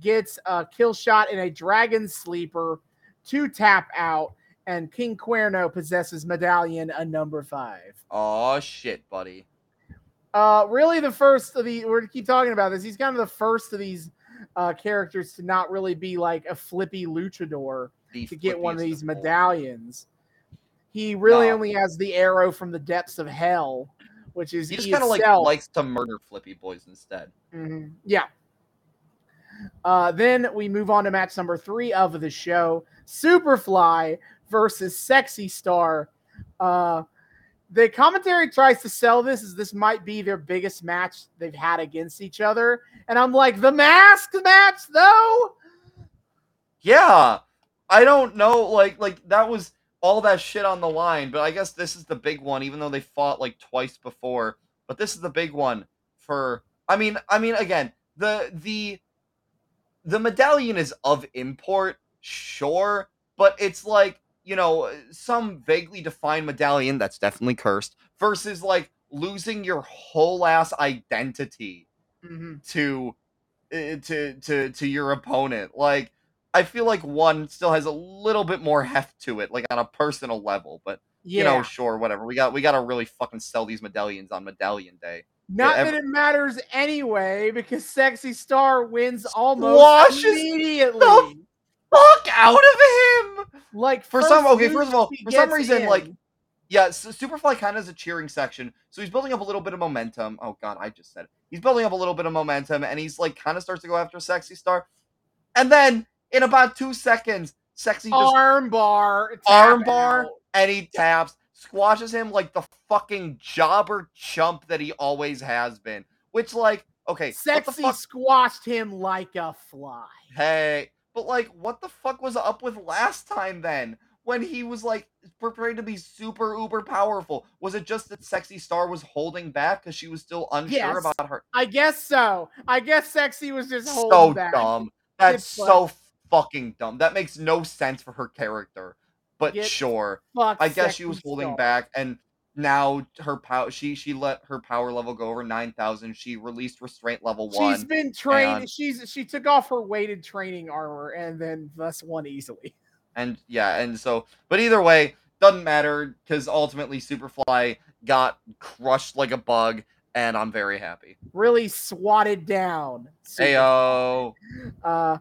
gets a kill shot in a dragon sleeper to tap out, and King Cuerno possesses medallion a number five. Oh shit, buddy. Uh, really, the first of the we're gonna keep talking about this. He's kind of the first of these uh, characters to not really be like a flippy luchador The to get one of these all. medallions. He really No. only has the arrow from the depths of hell, which is He just kind of like likes to murder flippy boys instead. Mhm. Yeah. Uh, then we move on to match number three of the show Superfly versus Sexy Star. Uh, the commentary tries to sell this as this might be their biggest match they've had against each other. And I'm like, the mask match, though? Yeah, I don't know. Like like that was all that shit on the line, but I guess this is the big one, even though they fought like twice before. But this is the big one for. I mean, I mean, again, the the the medallion is of import, sure, but it's like you know some vaguely defined medallion that's definitely cursed versus like losing your whole ass identity Mm-hmm. to uh, to to to your opponent. Like I feel like one still has a little bit more heft to it, like on a personal level. But Yeah. you know, sure, whatever. We got we got to really fucking sell these medallions on Medallion Day. Not yeah, that it matters anyway, because Sexy Star wins almost immediately. Fuck out of him! Like For some- okay, first of all, for some reason, like, Yeah, so Superfly kind of has a cheering section, so he's building up a little bit of momentum. Oh god, I just said it. He's building up a little bit of momentum, and he's like kind of starts to go after Sexy Star, and then in about two seconds, Sexy just arm bar, arm bar and he taps, squashes him like the fucking jobber chump that he always has been. Which, like, okay, Sexy squashed him like a fly. Hey, but like, what the fuck was up with last time then? When he was like preparing to be super uber powerful, was it just that Sexy Star was holding back because she was still unsure Yes. about her? I guess so. I guess Sexy was just holding So back. dumb. That's so fucking dumb. That makes no sense for her character. But Get sure. I guess she was holding Star. back, and now her power. She she let her power level go over nine thousand. She released restraint level one. She's been trained. and- She's she took off her weighted training armor and then thus won easily. and yeah, and so, but either way, doesn't matter because ultimately Superfly got crushed like a bug, and I'm very happy. Really swatted down. Super- Ayo, Uh,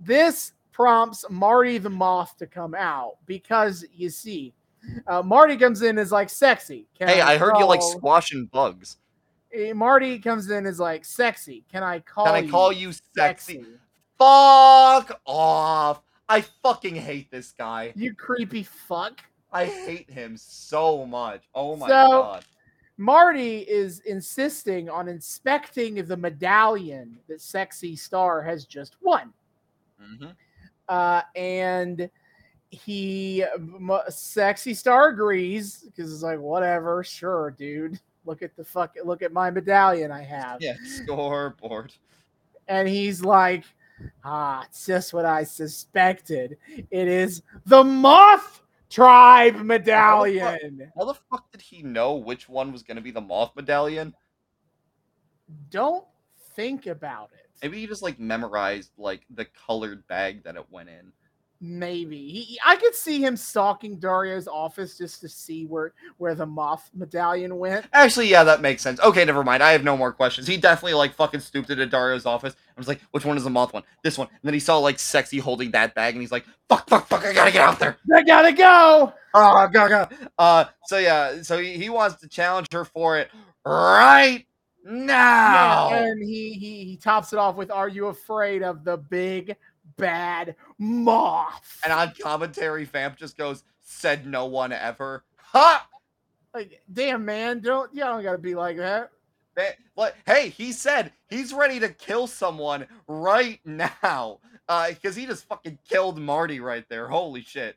this prompts Marty the Moth to come out because you see, uh, Marty comes in as like sexy. Can hey, I heard you like squashing bugs. Eh, Marty comes in as like sexy. Can I call? Can I you call you sexy? Fuck off! I fucking hate this guy. You creepy fuck. I hate him so much. Oh my So- god. Marty is insisting on inspecting the medallion that Sexy Star has just won. Hmm Uh, and he, Sexy Star agrees because it's like, whatever, sure, dude. Look at the fuck, look at my medallion I have. Yeah, scoreboard. And he's like, ah, it's just what I suspected. It is the Moth Tribe medallion. How the fuck did he know which one was gonna be the moth medallion? Don't think about it. Maybe he just like memorized like the colored bag that it went in. Maybe he, I could see him stalking Dario's office just to see where where the moth medallion went. Actually, yeah, that makes sense. Okay, never mind. I have no more questions. He definitely like fucking stooped into Dario's office. I was like, which one is the moth one? This one. And then he saw like sexy holding that bag, and he's like, fuck, fuck, fuck, I gotta get out there. I gotta go. Oh, gaga. Uh, so yeah, so he, he wants to challenge her for it right now. And he, he he tops it off with, "Are you afraid of the big bad moth?" And on commentary, Vamp just goes, "Said no one ever." Ha! Like, damn man, don't you don't gotta be like that. Like, hey, he said he's ready to kill someone right now. Uh, because he just fucking killed Marty right there. Holy shit.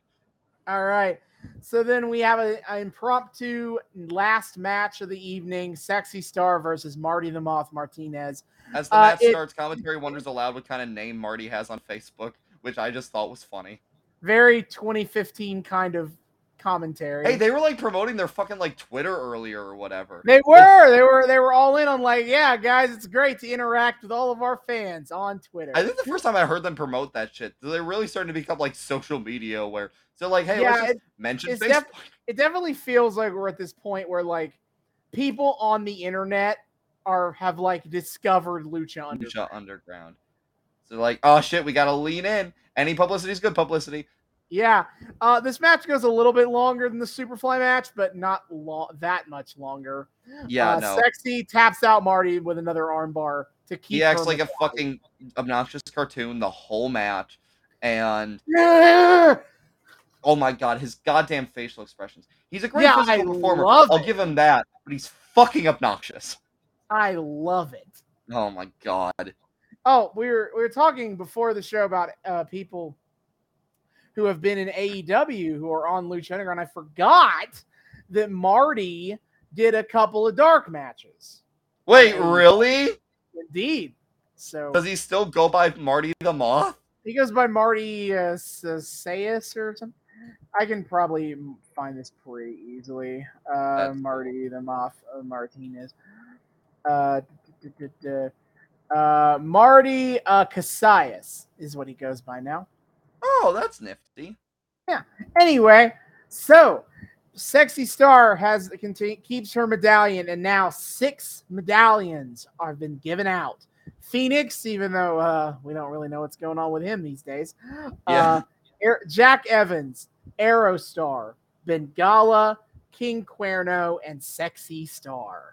All right. So then we have a, an impromptu last match of the evening: Sexy Star versus Marty the Moth Martinez. As the Uh, match it- starts, commentary wonders aloud what kind of name Marty has on Facebook, which I just thought was funny. Very 2015 kind of commentary. Hey, they were like promoting their fucking like Twitter earlier or whatever. They were, they were, they were all in on like, yeah, guys, it's great to interact with all of our fans on Twitter. I think the first time I heard them promote that shit, they're really starting to become like social media where so like, hey, Yeah, let's just it- mention it's Facebook. def- it definitely feels like we're at this point where like people on the internet are have like discovered Lucha Underground. Lucha Underground. So like, oh shit, we gotta lean in. Any publicity is good publicity. Yeah, uh, this match goes a little bit longer than the Superfly match, but not lo- that much longer. Yeah, uh, no. Sexy taps out Marty with another armbar to keep. He acts like a fucking obnoxious cartoon the whole match. And Yeah! Oh my god, his goddamn facial expressions. He's a great Yeah, physical I performer. I'll it. give him that, but he's fucking obnoxious. I love it. Oh my god. Oh, we were we were talking before the show about uh, people who have been in AEW who are on Lucha Underground. I forgot that Marty did a couple of dark matches. Wait, Oh. really? Indeed. So Does he still go by Marty the Moth? he goes by Marty uh, Sayas or something. I can probably find this pretty easily. Uh. Marty the Moth uh, Martinez. Uh, d- d- d- d- uh, Marty uh, Casillas is what he goes by now. Oh, that's nifty. Yeah. Anyway, so Sexy Star has conti- keeps her medallion, and now six medallions have been given out. Fenix, even though uh, we don't really know what's going on with him these days. Yeah. Air- Jack Evans, Aerostar, Bengala, King Cuerno, and Sexy Star.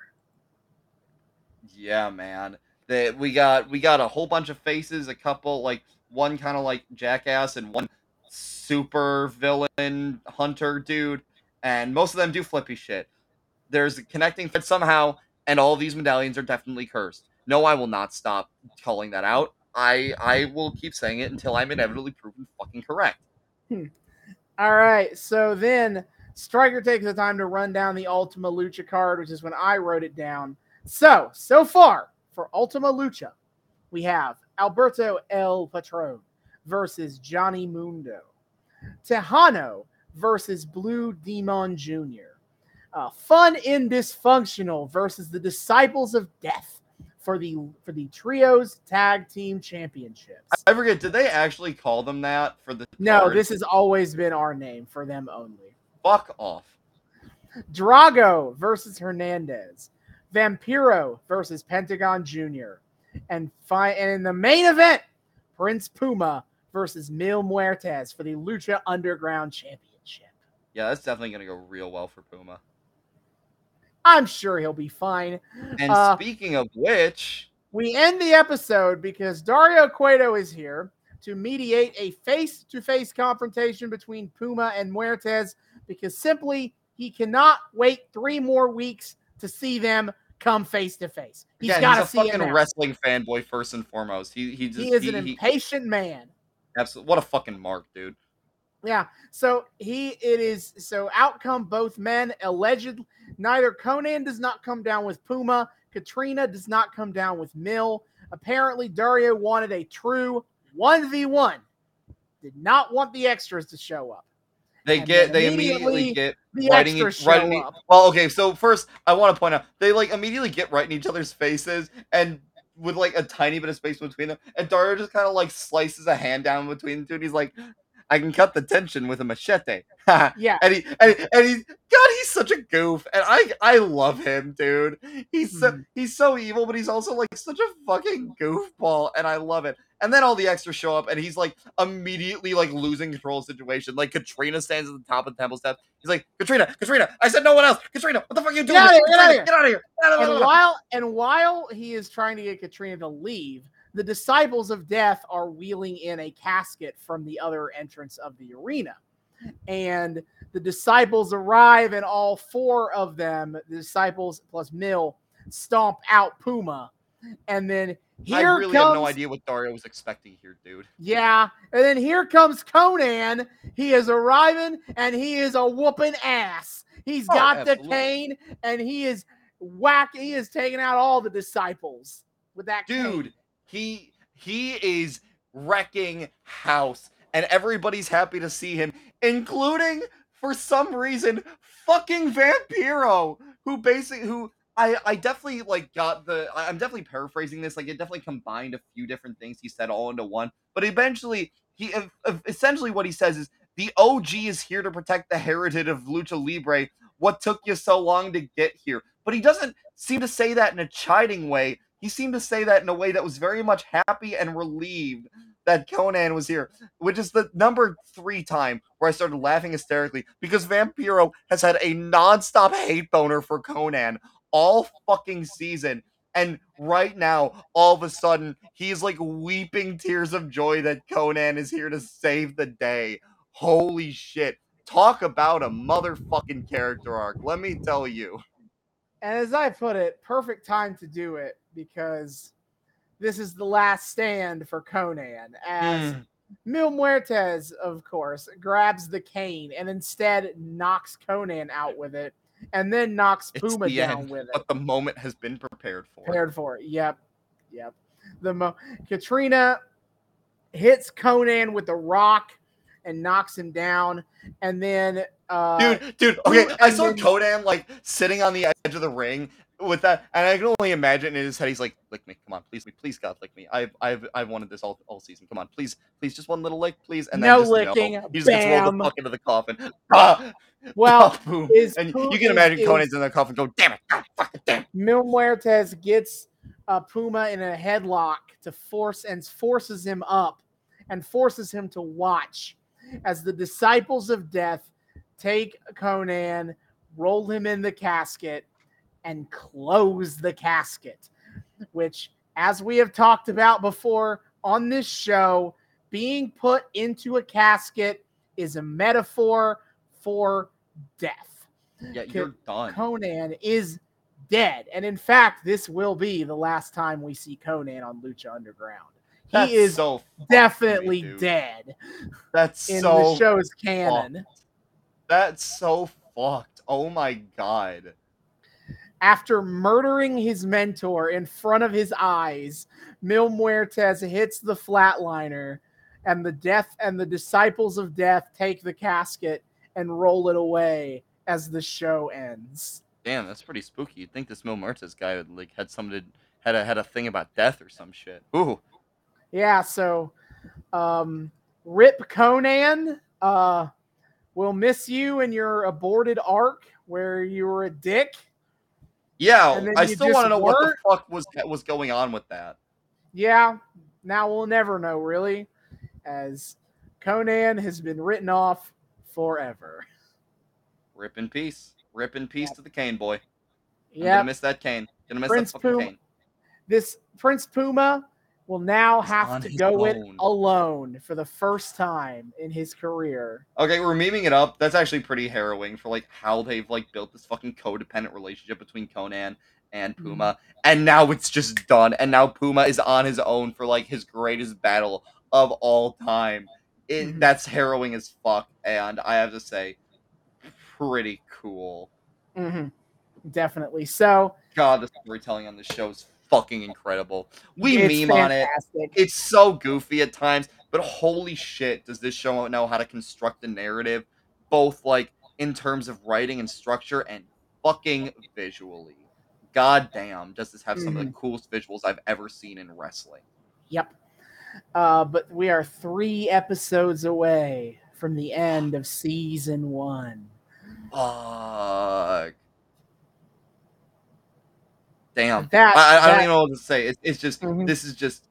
Yeah, man. That we got we got a whole bunch of faces, a couple like one kind of like jackass and one super villain hunter dude, and most of them do flippy shit. There's a connecting thread somehow, and all these medallions are definitely cursed. No, I will not stop calling that out. I I will keep saying it until I'm inevitably proven fucking correct. All right, so then Striker takes the time to run down the Ultima Lucha card, which is when I wrote it down. So, so far for Ultima Lucha, we have Alberto El Patron versus Johnny Mundo, Texano versus Blue Demon Jr., uh, Fun in Dysfunctional versus the Disciples of Death for the for the Trios Tag Team Championships. I forget, did they actually call them that for the No, card? this has always been our name for them only. fuck off. Drago versus Hernandez, Vampiro versus Pentagon Jr., and fi- and in the main event, Prince Puma versus Mil Muertes for the Lucha Underground Championship. Yeah, that's definitely gonna go real well for Puma. I'm sure he'll be fine. And Uh, speaking of which, We end the episode because Dario Cueto is here to mediate a face to face confrontation between Puma and Muertes because simply he cannot wait three more weeks to see them come face to face. He's got to he's a fucking wrestling fanboy first and foremost. He he just He is he, an he- impatient man. absolutely what a fucking mark, dude. Yeah. So he it is so outcome both men alleged neither Konnan does not come down with Puma, Katrina does not come down with Mil. Apparently Dario wanted a true 1v1. Did not want the extras to show up. They And get they immediately immediately get The writing extras writing e- up. well okay so first i want to point out they like immediately get right in each other's faces and with like a tiny bit of space between them and dario just kind of like slices a hand down between the two and he's like I can cut the tension with a machete. Yeah. and he and, and he God, he's such a goof, and I I love him, dude. He's so Mhm. he's so evil, but he's also like such a fucking goofball, and I love it. And then all the extras show up, and he's like immediately like losing control of the situation. Like Katrina stands at the top of the temple steps. He's like, Katrina, Katrina, I said no one else. Katrina, what the fuck are you doing? here, get outta Katrina, Get out of here! Get outta and here! And while and while he is trying to get Katrina to leave, the disciples of death are wheeling in a casket from the other entrance of the arena. And the disciples arrive, and all four of them, the disciples plus Mil, stomp out Puma. And then here I really comes have no idea what Dario was expecting here, dude. Yeah, and then here comes Konnan. He is arriving and he is a whooping ass. He's Oh, got the cane and he is whack. He is taking out all the disciples with that cane. He he is wrecking house and everybody's happy to see him including for some reason fucking vampiro who basically who I, I definitely like got the I'm definitely paraphrasing this like it definitely combined a few different things he said all into one but eventually he essentially what he says is the OG is here to protect the heritage of lucha libre. What took you so long to get here? But he doesn't seem to say that in a chiding way he seemed to say that in a way that was very much happy and relieved that Konnan was here, which is the number three time where I started laughing hysterically because Vampiro has had a nonstop hate boner for Konnan all fucking season. And right now, all of a sudden, he's like weeping tears of joy that Konnan is here to save the day. Holy shit. Talk about a motherfucking character arc. Let me tell you. And as I put it, perfect time to do it because this is the last stand for Konnan. As Mm. Mil Muertes, of course, grabs the cane and instead knocks Konnan out with it, and then knocks Puma the down end, with it. but the moment has been prepared for. Prepared for it. Yep. Yep. The mo- Katrina hits Konnan with the rock and knocks him down, and then uh, dude, dude. Okay, I saw then- Konnan like sitting on the edge of the ring with that, and I can only imagine in his head he's like, "Lick me, come on, please, please, God, lick me. I've, I've, I've wanted this all, all season. Come on, please, please, just one little lick, please." And then No just, licking, No, he just gets rolled the fuck into the coffin. Ah! well, boom. is and Pu- you can imagine is- Konnan's in the coffin, go, "Damn it, God, fucking damn." Mil Muertes gets uh, Puma in a headlock to force and forces him up and forces him to watch as the disciples of death take Konnan, roll him in the casket, and close the casket. Which, as we have talked about before on this show, being put into a casket is a metaphor for death. Yeah, you're done. Konnan is dead. And in fact, this will be the last time we see Konnan on Lucha Underground. He That's is so definitely dead That's in so the show's canon. That's so fucked. Oh my god. After murdering his mentor in front of his eyes, Mil Muertes hits the flatliner, and the death and the disciples of death take the casket and roll it away as the show ends. Damn, that's pretty spooky. You'd think this Mil Muertes guy would like had something to, had a had a thing about death or some shit. Ooh. Yeah, so um Rip Konnan, uh we'll miss you in your aborted arc where you were a dick. Yeah, I still want to know what the fuck was was going on with that. Yeah, now we'll never know really, as Konnan has been written off forever. Rip in peace. Rip in peace to the cane boy. Yeah, gonna miss that cane. Gonna miss Prince that fucking Puma- cane. this Prince Puma will now have to his go it own. alone for the first time in his career. Okay, we're memeing it up. That's actually pretty harrowing for like how they've like built this fucking codependent relationship between Konnan and Mm-hmm. Puma, and now it's just done. And now Puma is on his own for like his greatest battle of all time. It, Mhm. That's harrowing as fuck, and I have to say, pretty cool. hmm Definitely. So God, the storytelling on this show is fucking incredible. We it's meme on it. It's so goofy at times, but holy shit, does this show know how to construct a narrative, both like in terms of writing and structure and fucking visually. God damn, does this have some of the coolest visuals I've ever seen in wrestling. Yep. Uh, but we are three episodes away from the end of season one. Fuck. Damn. That, I, I that- don't even know what to say. It's, it's just Mhm. this is just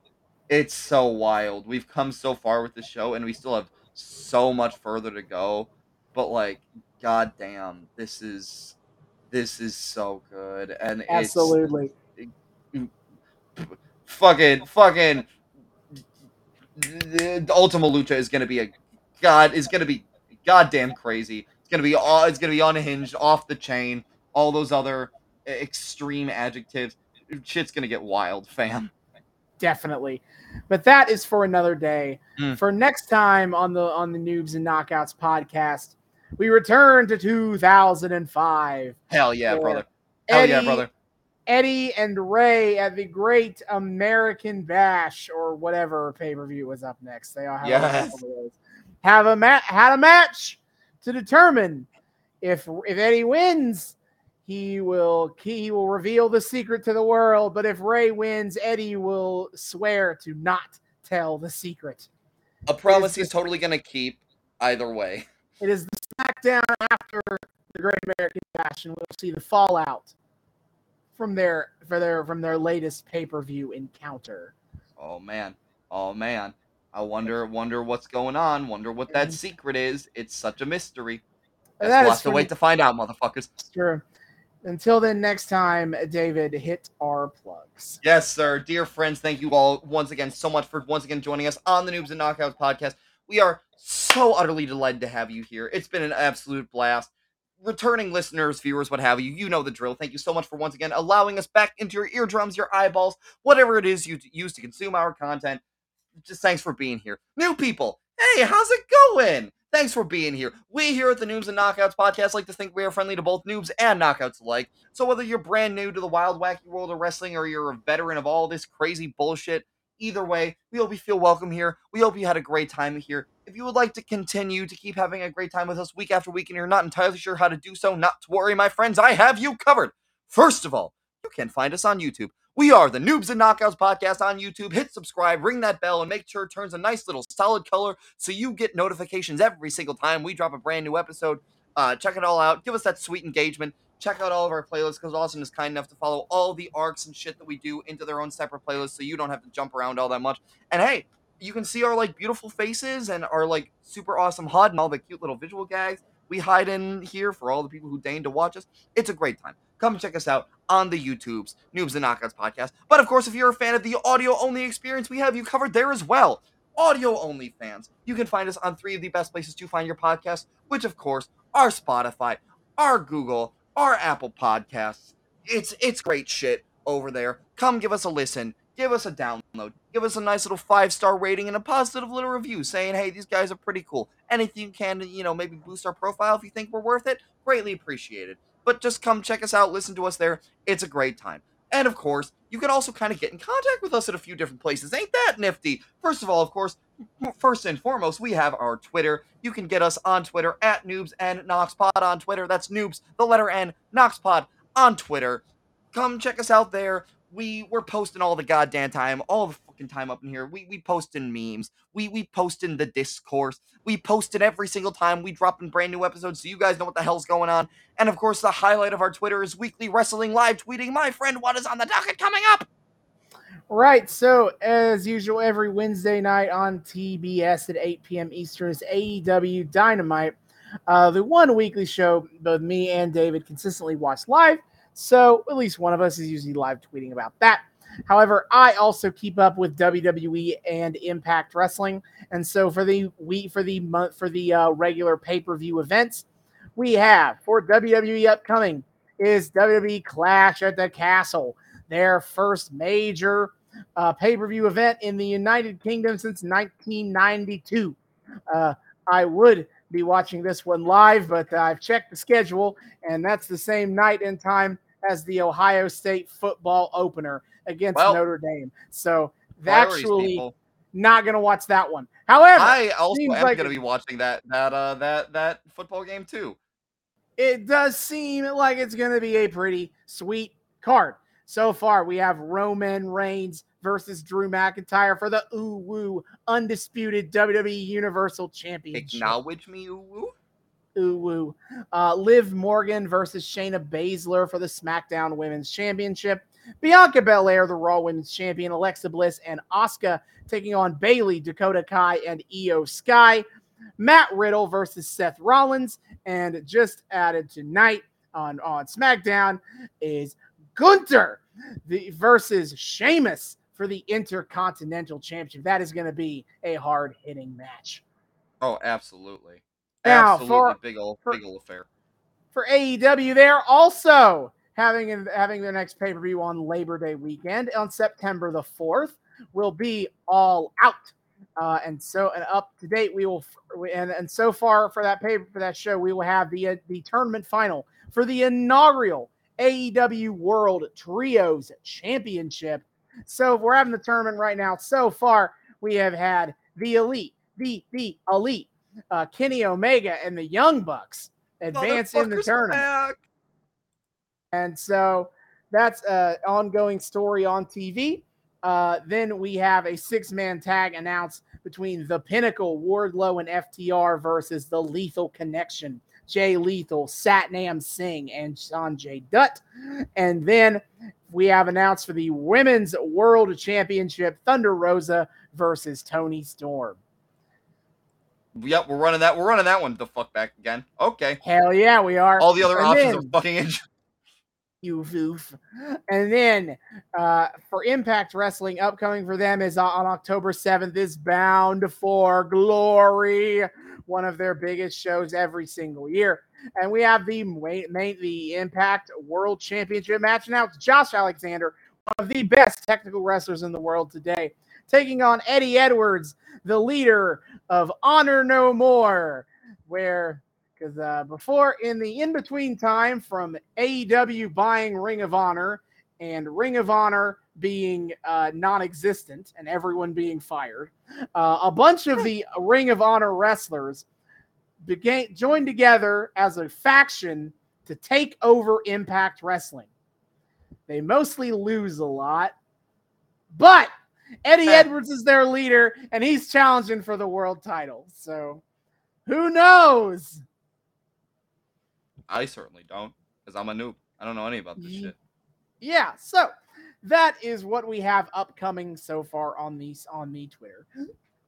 it's so wild. We've come so far with the show, and we still have so much further to go. But like, god damn, this is this is so good, and absolutely. it's fucking fucking. The Ultima Lucha is gonna be a god is gonna be goddamn crazy. It's gonna be all it's gonna be unhinged, off the chain. All those other extreme adjectives. Shit's gonna get wild, fam. definitely. But that is for another day. Mm. For next time on the on the Noobs and Knockouts podcast, we return to 2005. Hell yeah, brother. Hell yeah, brother. Eddie and Rey at the Great American Bash or whatever pay per view was up next. They all have, Yes. have a ma- had a match to determine if if Eddie wins, he will he will reveal the secret to the world. But if Rey wins, Eddie will swear to not tell the secret. A promise the- he's totally gonna keep either way. It is the SmackDown after the Great American Bash, and we'll see the fallout from their for their from their latest pay per view encounter. Oh man. Oh man. I wonder wonder what's going on. Wonder what that secret is. It's such a mystery. Guess that we'll have to wait to find out, motherfuckers. Sure. Until then, next time, David, hit our plugs. Yes, sir. Dear friends, thank you all once again so much for once again joining us on the Noobs and Knockouts podcast. We are so utterly delighted to have you here. It's been an absolute blast. Returning listeners, viewers, what have you, you know the drill. Thank you so much for once again allowing us back into your eardrums, your eyeballs, whatever it is you use to consume our content. Just thanks for being here. New people, hey, how's it going? Thanks for being here. We here at the Noobs and Knockouts podcast like to think we are friendly to both noobs and knockouts alike. So whether you're brand new to the wild, wacky world of wrestling or you're a veteran of all this crazy bullshit, either way, we hope you feel welcome here. We hope you had a great time here. If you would like to continue to keep having a great time with us week after week and you're not entirely sure how to do so, not to worry, my friends, I have you covered. First of all, you can find us on YouTube. We are the Noobs and Knockouts podcast on YouTube. Hit subscribe, ring that bell, and make sure it turns a nice little solid color so you get notifications every single time we drop a brand new episode. Uh, check it all out. Give us that sweet engagement. Check out all of our playlists because Austin is kind enough to follow all the arcs and shit that we do into their own separate playlists so you don't have to jump around all that much. And hey, you can see our like beautiful faces and our like super awesome HUD and all the cute little visual gags we hide in here for all the people who deign to watch us. It's a great time. Come check us out on the YouTubes, Noobs and Knockouts podcast. But of course, if you're a fan of the audio only experience, we have you covered there as well. Audio only fans, you can find us on three of the best places to find your podcast, which of course are Spotify, our Google, our Apple Podcasts. It's it's great shit over there. Come give us a listen, give us a download, give us a nice little five star rating and a positive little review saying, hey, these guys are pretty cool. Anything you can you know, maybe boost our profile if you think we're worth it, greatly appreciated. But just come check us out, listen to us there. It's a great time. And of course, you can also kind of get in contact with us at a few different places. Ain't that nifty? First of all, of course, first and foremost, we have our Twitter. You can get us on Twitter at Noobs and Noxpod on Twitter. That's Noobs, the letter N, Noxpod on Twitter. Come check us out there. We we're posting all the goddamn time, all the fucking time up in here. We we posting memes. We we posting the discourse. We post it every single time we drop in brand new episodes, so you guys know what the hell's going on. And of course, the highlight of our Twitter is weekly wrestling live tweeting. My friend, what is on the docket coming up? Right. So, as usual, every Wednesday night on TBS at 8 p.m. Eastern is AEW Dynamite, uh, the one weekly show both me and David consistently watch live. So, at least one of us is usually live tweeting about that. However, I also keep up with WWE and Impact Wrestling, and so for the week for the month for the uh, regular pay per view events, we have for WWE upcoming is WWE Clash at the Castle, their first major uh, pay per view event in the United Kingdom since 1992. Uh, I would be watching this one live, but I've checked the schedule, and that's the same night and time as the Ohio State football opener against Well, Notre Dame. So actually people. not going to watch that one. However, I also am like going to be watching that that uh that that football game too. it does seem like it's going to be a pretty sweet card. So far, we have Roman Reigns versus Drew McIntyre for the Ooh Woo Undisputed WWE Universal Championship. Acknowledge me, ooh woo. Ooh Woo. Uh, Liv Morgan versus Shayna Baszler for the SmackDown Women's Championship. Bianca Belair, the Raw Women's Champion, Alexa Bliss, and Asuka taking on Bayley, Dakota Kai, and Iyo Sky. Matt Riddle versus Seth Rollins, and just added tonight on on SmackDown is Gunther the versus Sheamus for the Intercontinental Championship. That is going to be a hard hitting match. Oh, absolutely. Now, absolutely for- big old for- big old affair. for AEW. They're also having having their next pay per view on Labor Day weekend on September the fourth. Will be all out, uh, and so and up to date. We will and and so far for that pay for that show, we will have the uh, the tournament final for the inaugural AEW World Trios Championship. So if we're having the tournament right now. So far, we have had the Elite, the the Elite, uh, Kenny Omega, and the Young Bucks advance in the tournament. back. And so that's an ongoing story on TV. Uh, then we have a six man tag announced between the Pinnacle, Wardlow, and FTR versus the Lethal Connection, Jay Lethal, Satnam Singh, and Sanjay Dutt. And then we have announced for the Women's World Championship, Thunder Rosa versus Toni Storm. Yep, we're running that. We're running that one the fuck back again. Okay. Hell yeah, we are. All the other And options then- are fucking injured. you foof. And then uh, for Impact Wrestling, upcoming for them is on October 7th is Bound for Glory, one of their biggest shows every single year. And we have the main, main the Impact World Championship match now. It's Josh Alexander, one of the best technical wrestlers in the world today, taking on Eddie Edwards, the leader of Honor No More, where because uh, before in the in between time from AEW buying Ring of Honor and Ring of Honor being uh, non existent and everyone being fired, uh, a bunch of the Ring of Honor wrestlers began joined together as a faction to take over Impact Wrestling. They mostly lose a lot, but Eddie Edwards is their leader and he's challenging for the world title. So who knows? I certainly don't, because I'm a noob. I don't know any about this shit. Yeah, so that is what we have upcoming so far on these on the Twitter.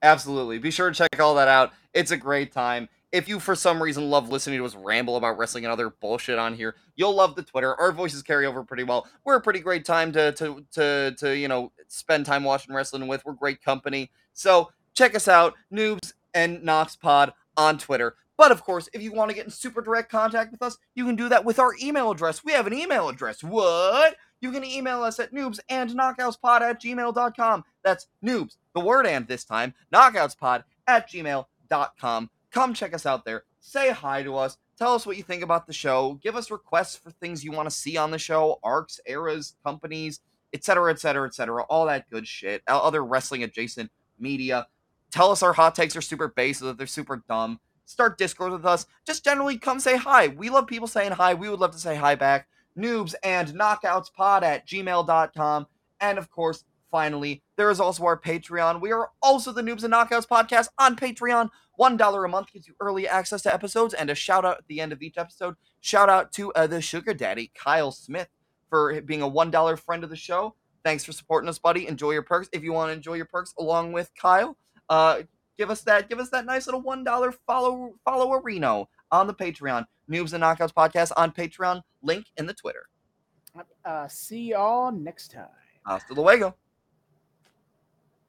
Absolutely. Be sure to check all that out. It's a great time. If you, for some reason, love listening to us ramble about wrestling and other bullshit on here, you'll love the Twitter. Our voices carry over pretty well. We're a pretty great time to to to to you know spend time watching wrestling with. We're great company. So check us out, Noobs and Knox Pod on Twitter. But of course, if you want to get in super direct contact with us, you can do that with our email address. We have an email address. What? You can email us at noobs and knockoutspod at gmail.com. That's noobs, the word and this time, knockoutspod at gmail.com. Come check us out there. Say hi to us. Tell us what you think about the show. Give us requests for things you want to see on the show, arcs, eras, companies, etc., etc., etc. All that good shit. Other wrestling adjacent media. Tell us our hot takes are super base or that they're super dumb. Start Discord with us. Just generally come say hi. We love people saying hi. We would love to say hi back. Noobs and knockoutspod at gmail.com. And of course, finally, there is also our Patreon. We are also the Noobs and Knockouts podcast on Patreon. $1 a month gives you early access to episodes and a shout out at the end of each episode. Shout out to uh, the sugar daddy, Kyle Smith, for being a $1 friend of the show. Thanks for supporting us, buddy. Enjoy your perks. If you want to enjoy your perks along with Kyle, uh, give us that give us that nice little $1 follow follow Reno on the Patreon. Noobs and Knockouts podcast on Patreon. Link in the Twitter. Uh, see y'all next time. Hasta luego.